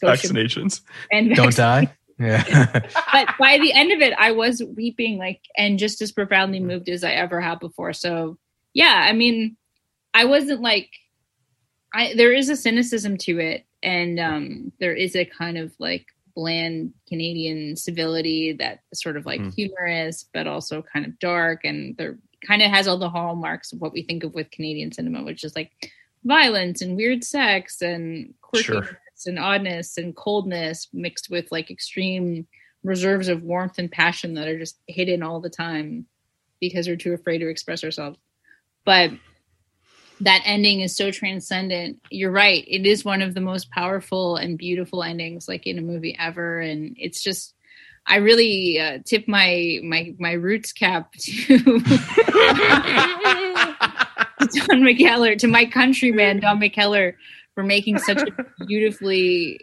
Vaccinations. and Don't die. Yeah. but by the end of it, I was weeping like and just as profoundly moved as I ever have before. So yeah, I mean, I wasn't like I there is a cynicism to it, and um there is a kind of like bland Canadian civility that sort of like Mm. humorous, but also kind of dark, and there kind of has all the hallmarks of what we think of with Canadian cinema, which is like violence and weird sex and quirkiness Sure. and oddness and coldness mixed with like extreme reserves of warmth and passion that are just hidden all the time because we're too afraid to express ourselves. But that ending is so transcendent. You're right. It is one of the most powerful and beautiful endings like in a movie ever and it's just I really uh, tip my my my roots cap to Don McKellar, to my countryman Don McKellar, for making such a beautifully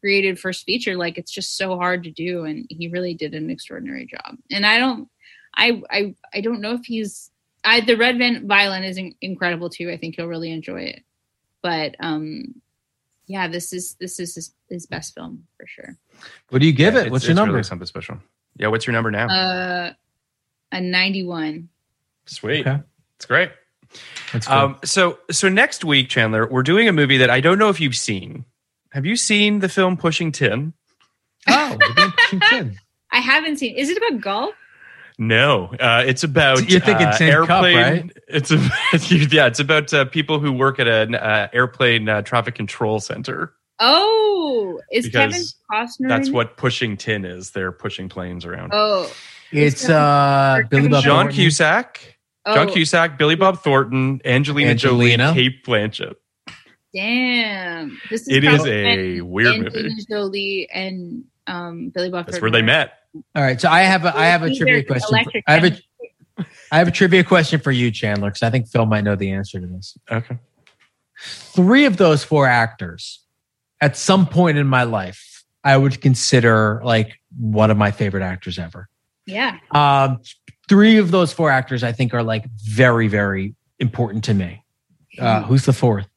created first feature. Like it's just so hard to do, and he really did an extraordinary job. And I don't, I I I don't know if he's. I the Red Van Violin is in, incredible too. I think you'll really enjoy it. But um, yeah, this is this is his, his best film for sure. what do you give Yeah, it? it's- What's your it's number? Really something special. Yeah, what's your number now? Uh, a ninety-one. Sweet. Okay. It's great. That's good. Um, so so next week, Chandler, we're doing a movie that I don't know if you've seen. Have you seen the film Pushing Tin? oh, Pushing Tin. I haven't seen. Is it about golf? No, uh, it's about You're thinking uh, Tin Cup, airplane. right? It's a, yeah, it's about uh, people who work at an uh, airplane uh, traffic control center. Oh, is Kevin Costner? That's in what pushing tin is. They're pushing planes around. Oh, It's uh Billy Bob John Thornton. Cusack, John oh, Cusack, Billy Bob Thornton, Angelina, Angelina. Jolie, Cate Blanchett. Damn. This is It is a when weird Angelina movie. Jolie and um, Billy Bob. That's Thornton where they met. All right, so I have a I have a trivia question. electric I have a I have a trivia question for you, Chandler, because I think Phil might know the answer to this. Okay. Three of those four actors, at some point in my life, I would consider like one of my favorite actors ever. Yeah. Um, three of those four actors, I think, are like very, very important to me. Uh, who's the fourth?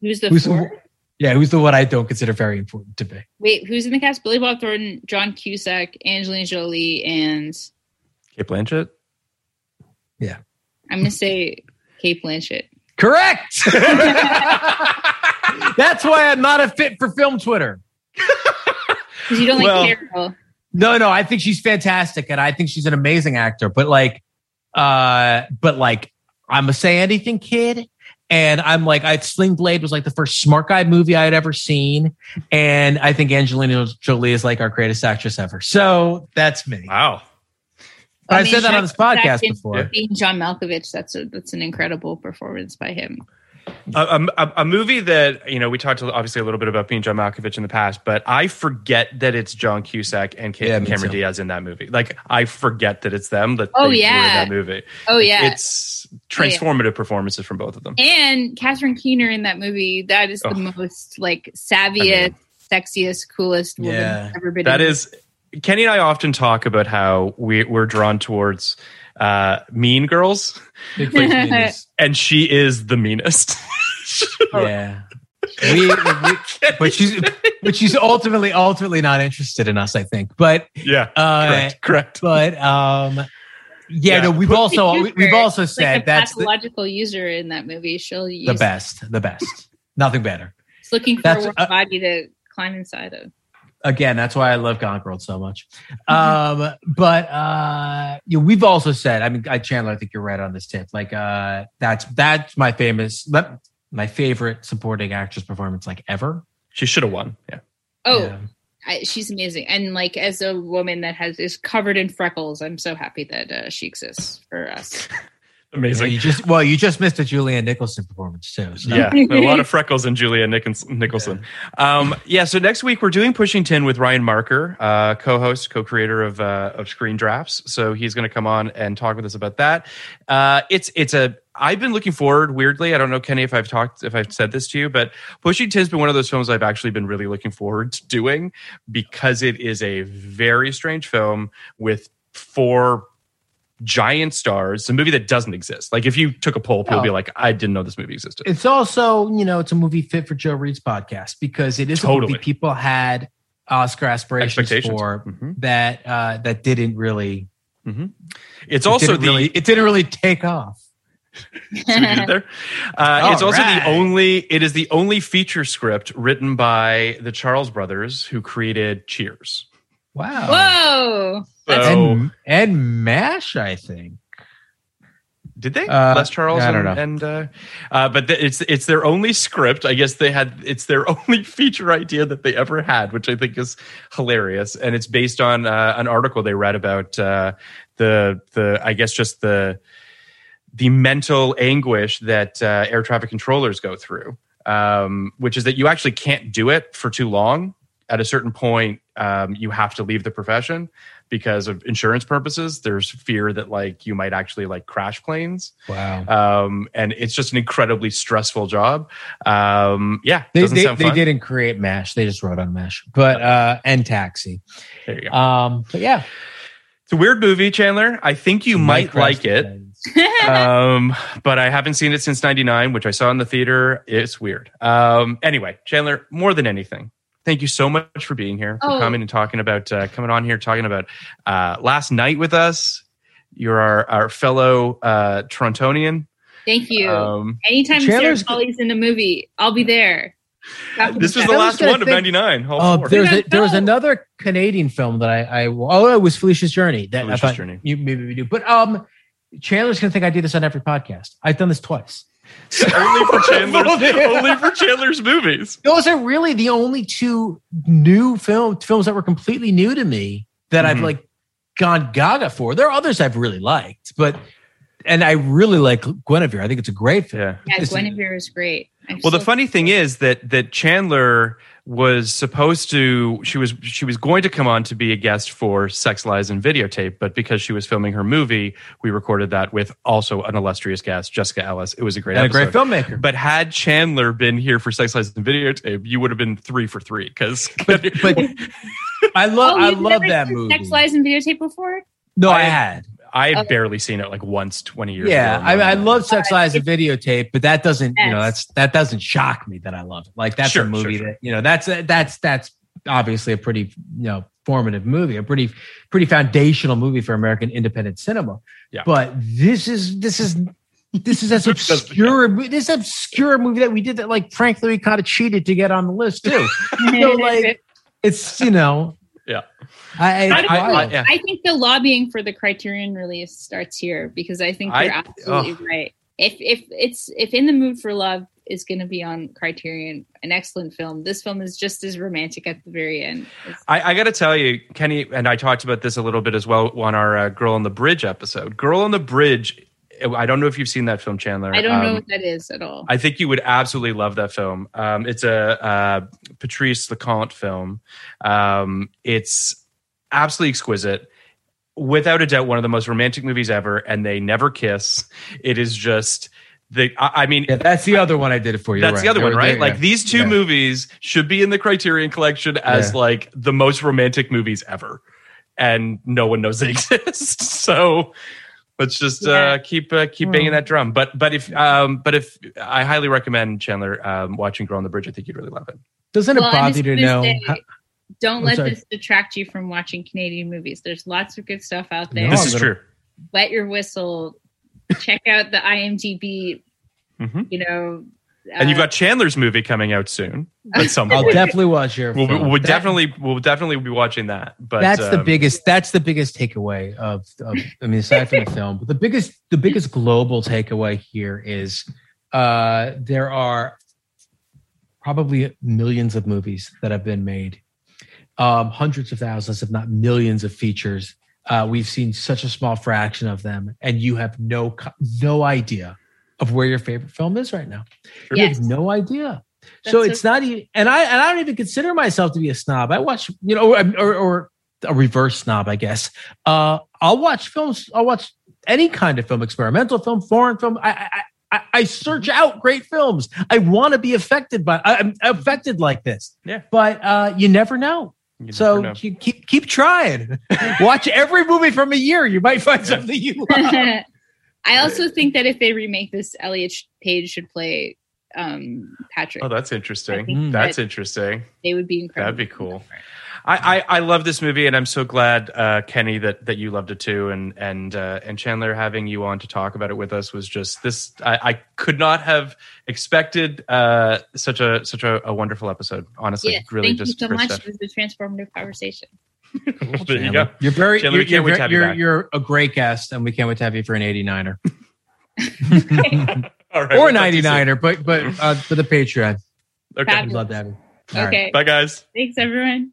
Who's the Who's the, fourth? Yeah, who's the one I don't consider very important to me? Wait, who's in the cast? Billy Bob Thornton, John Cusack, Angelina Jolie, and Cate Blanchett. Yeah, I'm gonna say Cate Blanchett. Correct. That's why I'm not a fit for film Twitter. Because you don't Well- like Carol. No, no, I think she's fantastic, and I think she's an amazing actor. But like, uh, but like, I'm a say anything kid, and I'm like, I Sling Blade was like the first smart guy movie I had ever seen, and I think Angelina Jolie is like our greatest actress ever. So that's me. Wow. I, mean, said that on this podcast before. Being John Malkovich, that's a, that's an incredible performance by him. A, a, a movie that you know we talked obviously a little bit about being John Malkovich in the past, but I forget that it's John Cusack and Cam- Yeah, Cameron too. Diaz in that movie. Like I forget that it's them that Oh, they were in yeah. that movie. Oh, yeah. it's transformative performances from both of them. And Catherine Keener in that movie, that is the Oh. most like savviest, sexiest, coolest woman Yeah. ever been. That in. is Kenny and I often talk about how we, we're drawn towards uh, mean girls, Big face meanness. and she is the meanest. yeah. We, we- but she's but she's ultimately ultimately not interested in us, I think. But yeah, uh, correct, correct. But um, yeah, Yeah. no, we've also we, we've also said a that's the, pathological user in that movie. She'll use the best, the best. Nothing better. It's looking for That's- a uh, body to climb inside of. Again, that's why I love Gone Girl so much. Um, but uh, you know, we've also said, I mean, I, Chandler, I think you're right on this tip. Like, uh, that's that's my famous, my favorite supporting actress performance, like ever. She should have won. Yeah. Oh, Yeah. I, she's amazing, and like as a woman that has is covered in freckles, I'm so happy that uh, she exists for us. Amazing. Yeah, you just well, you just missed a Julianne Nicholson performance too. So. Yeah, a lot of freckles in Julia Nichol- Nicholson. Yeah. Um, yeah, so next week we're doing Pushing Tin with Ryan Marker, uh, co-host, co-creator of uh, of Screen Drafts. So he's going to come on and talk with us about that. Uh, it's it's a I've been looking forward. Weirdly, I don't know Kenny if I've talked if I've said this to you, but Pushing Tin's been one of those films I've actually been really looking forward to doing because it is a very strange film with four giant stars. A movie that doesn't exist. Like if you took a poll, people would be Oh. like, "I didn't know this movie existed." It's also, you know, it's a movie fit for Joe Reed's podcast because it is a Totally. movie people had Oscar aspirations Expectations. for Mhm. that uh, that didn't really. It's it also didn't the really, it didn't really take off. See what I did there? Uh, it's also right. the only. It is the only feature script written by the Charles brothers who created Cheers. Wow. Whoa! And, and Mash, I think. did they? Uh, Les Charles I don't and, know. and uh, uh, but th- it's it's their only script. I guess they had it's their only feature idea that they ever had, which I think is hilarious. And it's based on uh, an article they read about uh, the the I guess just the the mental anguish that uh, air traffic controllers go through, um, which is that you actually can't do it for too long. At a certain point, um, you have to leave the profession because of insurance purposes. There's fear that like you might actually like crash planes, Wow. um, and it's just an incredibly stressful job. Um, yeah, They, doesn't they, sound they didn't create Mash. They just wrote on Mash, but uh, and Taxi. There you go. Um, but yeah, it's a weird movie, Chandler. I think you might like it. um, but I haven't seen it since '99, which I saw in the theater. It's weird. Um, anyway, Chandler, more than anything, thank you so much for being here, for Oh. coming and talking about uh, coming on here, talking about uh, last night with us. You're our, our fellow uh, Torontonian. Thank you. Um, Anytime Chandler's Sarah Polley's in a movie, I'll be there. this was the was last gonna one of '99. All Oh, four. there's a, there was another Canadian film that I, I oh it was Felicia's Journey that Felicia's I thought Journey. you maybe we do, but um, Chandler's gonna think I do this on every podcast. I've done this twice. Only for Chandler's only for Chandler's movies. Those are really the only two new film films that were completely new to me that I've Mhm. like gone gaga for. There are others I've really liked, but and I really like Guinevere. I think it's a great film. Yeah. Yeah, Guinevere is great. I'm Well, the so- funny thing is that that Chandler was supposed to she was she was going to come on to be a guest for Sex Lies and Videotape, but because she was filming her movie, we recorded that with also an illustrious guest, Jessica Ellis. It was a great and a great filmmaker. But had Chandler been here for Sex Lies and Videotape, you would have been three for three because but, but I love Oh, I love never that seen movie. Sex Lies and Videotape before? No, I I- had. I had Okay. barely seen it like once twenty years Yeah, ago. I, I love Sex Lies and Videotape, but that doesn't, you know, that's that doesn't shock me that I love it. Like that's Sure, a movie sure, sure. that you know that's that's that's obviously a pretty you know formative movie, a pretty pretty foundational movie for American independent cinema. Yeah. But this is this is this is as obscure this obscure movie that we did that like frankly we kind of cheated to get on the list too. you know, like it's you know Yeah. I, I- I- I- yeah. I think the lobbying for the Criterion release starts here because I think you're absolutely right. If if it's if In the Mood for Love is going to be on Criterion, an excellent film. This film is just as romantic at the very end. I, I got to tell you, Kenny, and I talked about this a little bit as well on our uh, Girl on the Bridge episode. Girl on the Bridge I don't know if you've seen that film, Chandler. I don't know Um, what that is at all. I think you would absolutely love that film. Um, it's a uh, Patrice Leconte film. Um, it's absolutely exquisite. Without a doubt, one of the most romantic movies ever, and they never kiss. It is just the. I, I mean, Yeah, that's the other one I did it for you. that's right. the other one, right? they're- Like yeah. these two Yeah. movies should be in the Criterion Collection as Yeah. like the most romantic movies ever, and no one knows they exist. So let's just uh, keep uh, keep banging that drum. But but if um but if I highly recommend Chandler um, watching Girl on the Bridge, I think you'd really love it. Doesn't Well, it bother you to know? say, how- Don't I'm let sorry. this detract you from watching Canadian movies. There's lots of good stuff out there. No, this is true. Wet your whistle. Check out the IMDb. Mhm. You know, And you've uh, got Chandler's movie coming out soon at some I'll point. definitely watch your. We'll, film. we'll That- definitely we'll definitely be watching that. But that's the um, biggest. That's the biggest takeaway of, of. I mean, aside from the film, but the biggest, the biggest global takeaway here is uh, there are probably millions of movies that have been made, um, hundreds of thousands, if not millions, of features. Uh, we've seen such a small fraction of them, and you have no no idea of where your favorite film is right now. You Yes. have no idea. so it's so- not even, and I and I don't even consider myself to be a snob. I watch, you know, or, or, or a reverse snob, I guess. Uh, I'll watch films. I'll watch any kind of film, experimental film, foreign film. I I, I, I search out great films. I want to be affected by. I, I'm affected like this. Yeah. but uh, you never know. You So never know. you keep keep trying. Watch every movie from a year. You might find something you love. I also think that if they remake this, Elliot Page should play um, Patrick. Oh, that's interesting. That's that- interesting. they would be incredible. That'd be cool. I, I, I love this movie, and I'm so glad, uh, Kenny, that, that you loved it too, and and uh, and Chandler having you on to talk about it with us was just this. I, I could not have expected uh, such a such a, a wonderful episode. Honestly, Yes, really thank just you so much. stuff. It was a transformative conversation. there you go. You're very Chandler, you're, we can't you're, wait to have you you're, back. you're a great guest, and we can't wait to have you for an 89er All right, or we'll talk to you soon. 99er, but but uh, for the Patreon. Okay. Fabulous. Love to have you. All right. okay. Bye, guys. Thanks, everyone.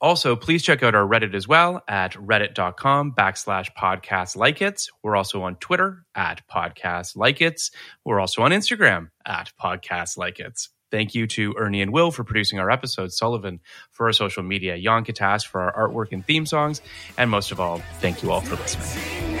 Also, please check out our Reddit as well at reddit.com backslash podcast like it's. We're also on Twitter at podcast like it's. We're also on Instagram at podcast like it's. Thank you to Ernie and Will for producing our episodes, Sullivan for our social media, Jan Katas for our artwork and theme songs, and most of all, thank you all for listening.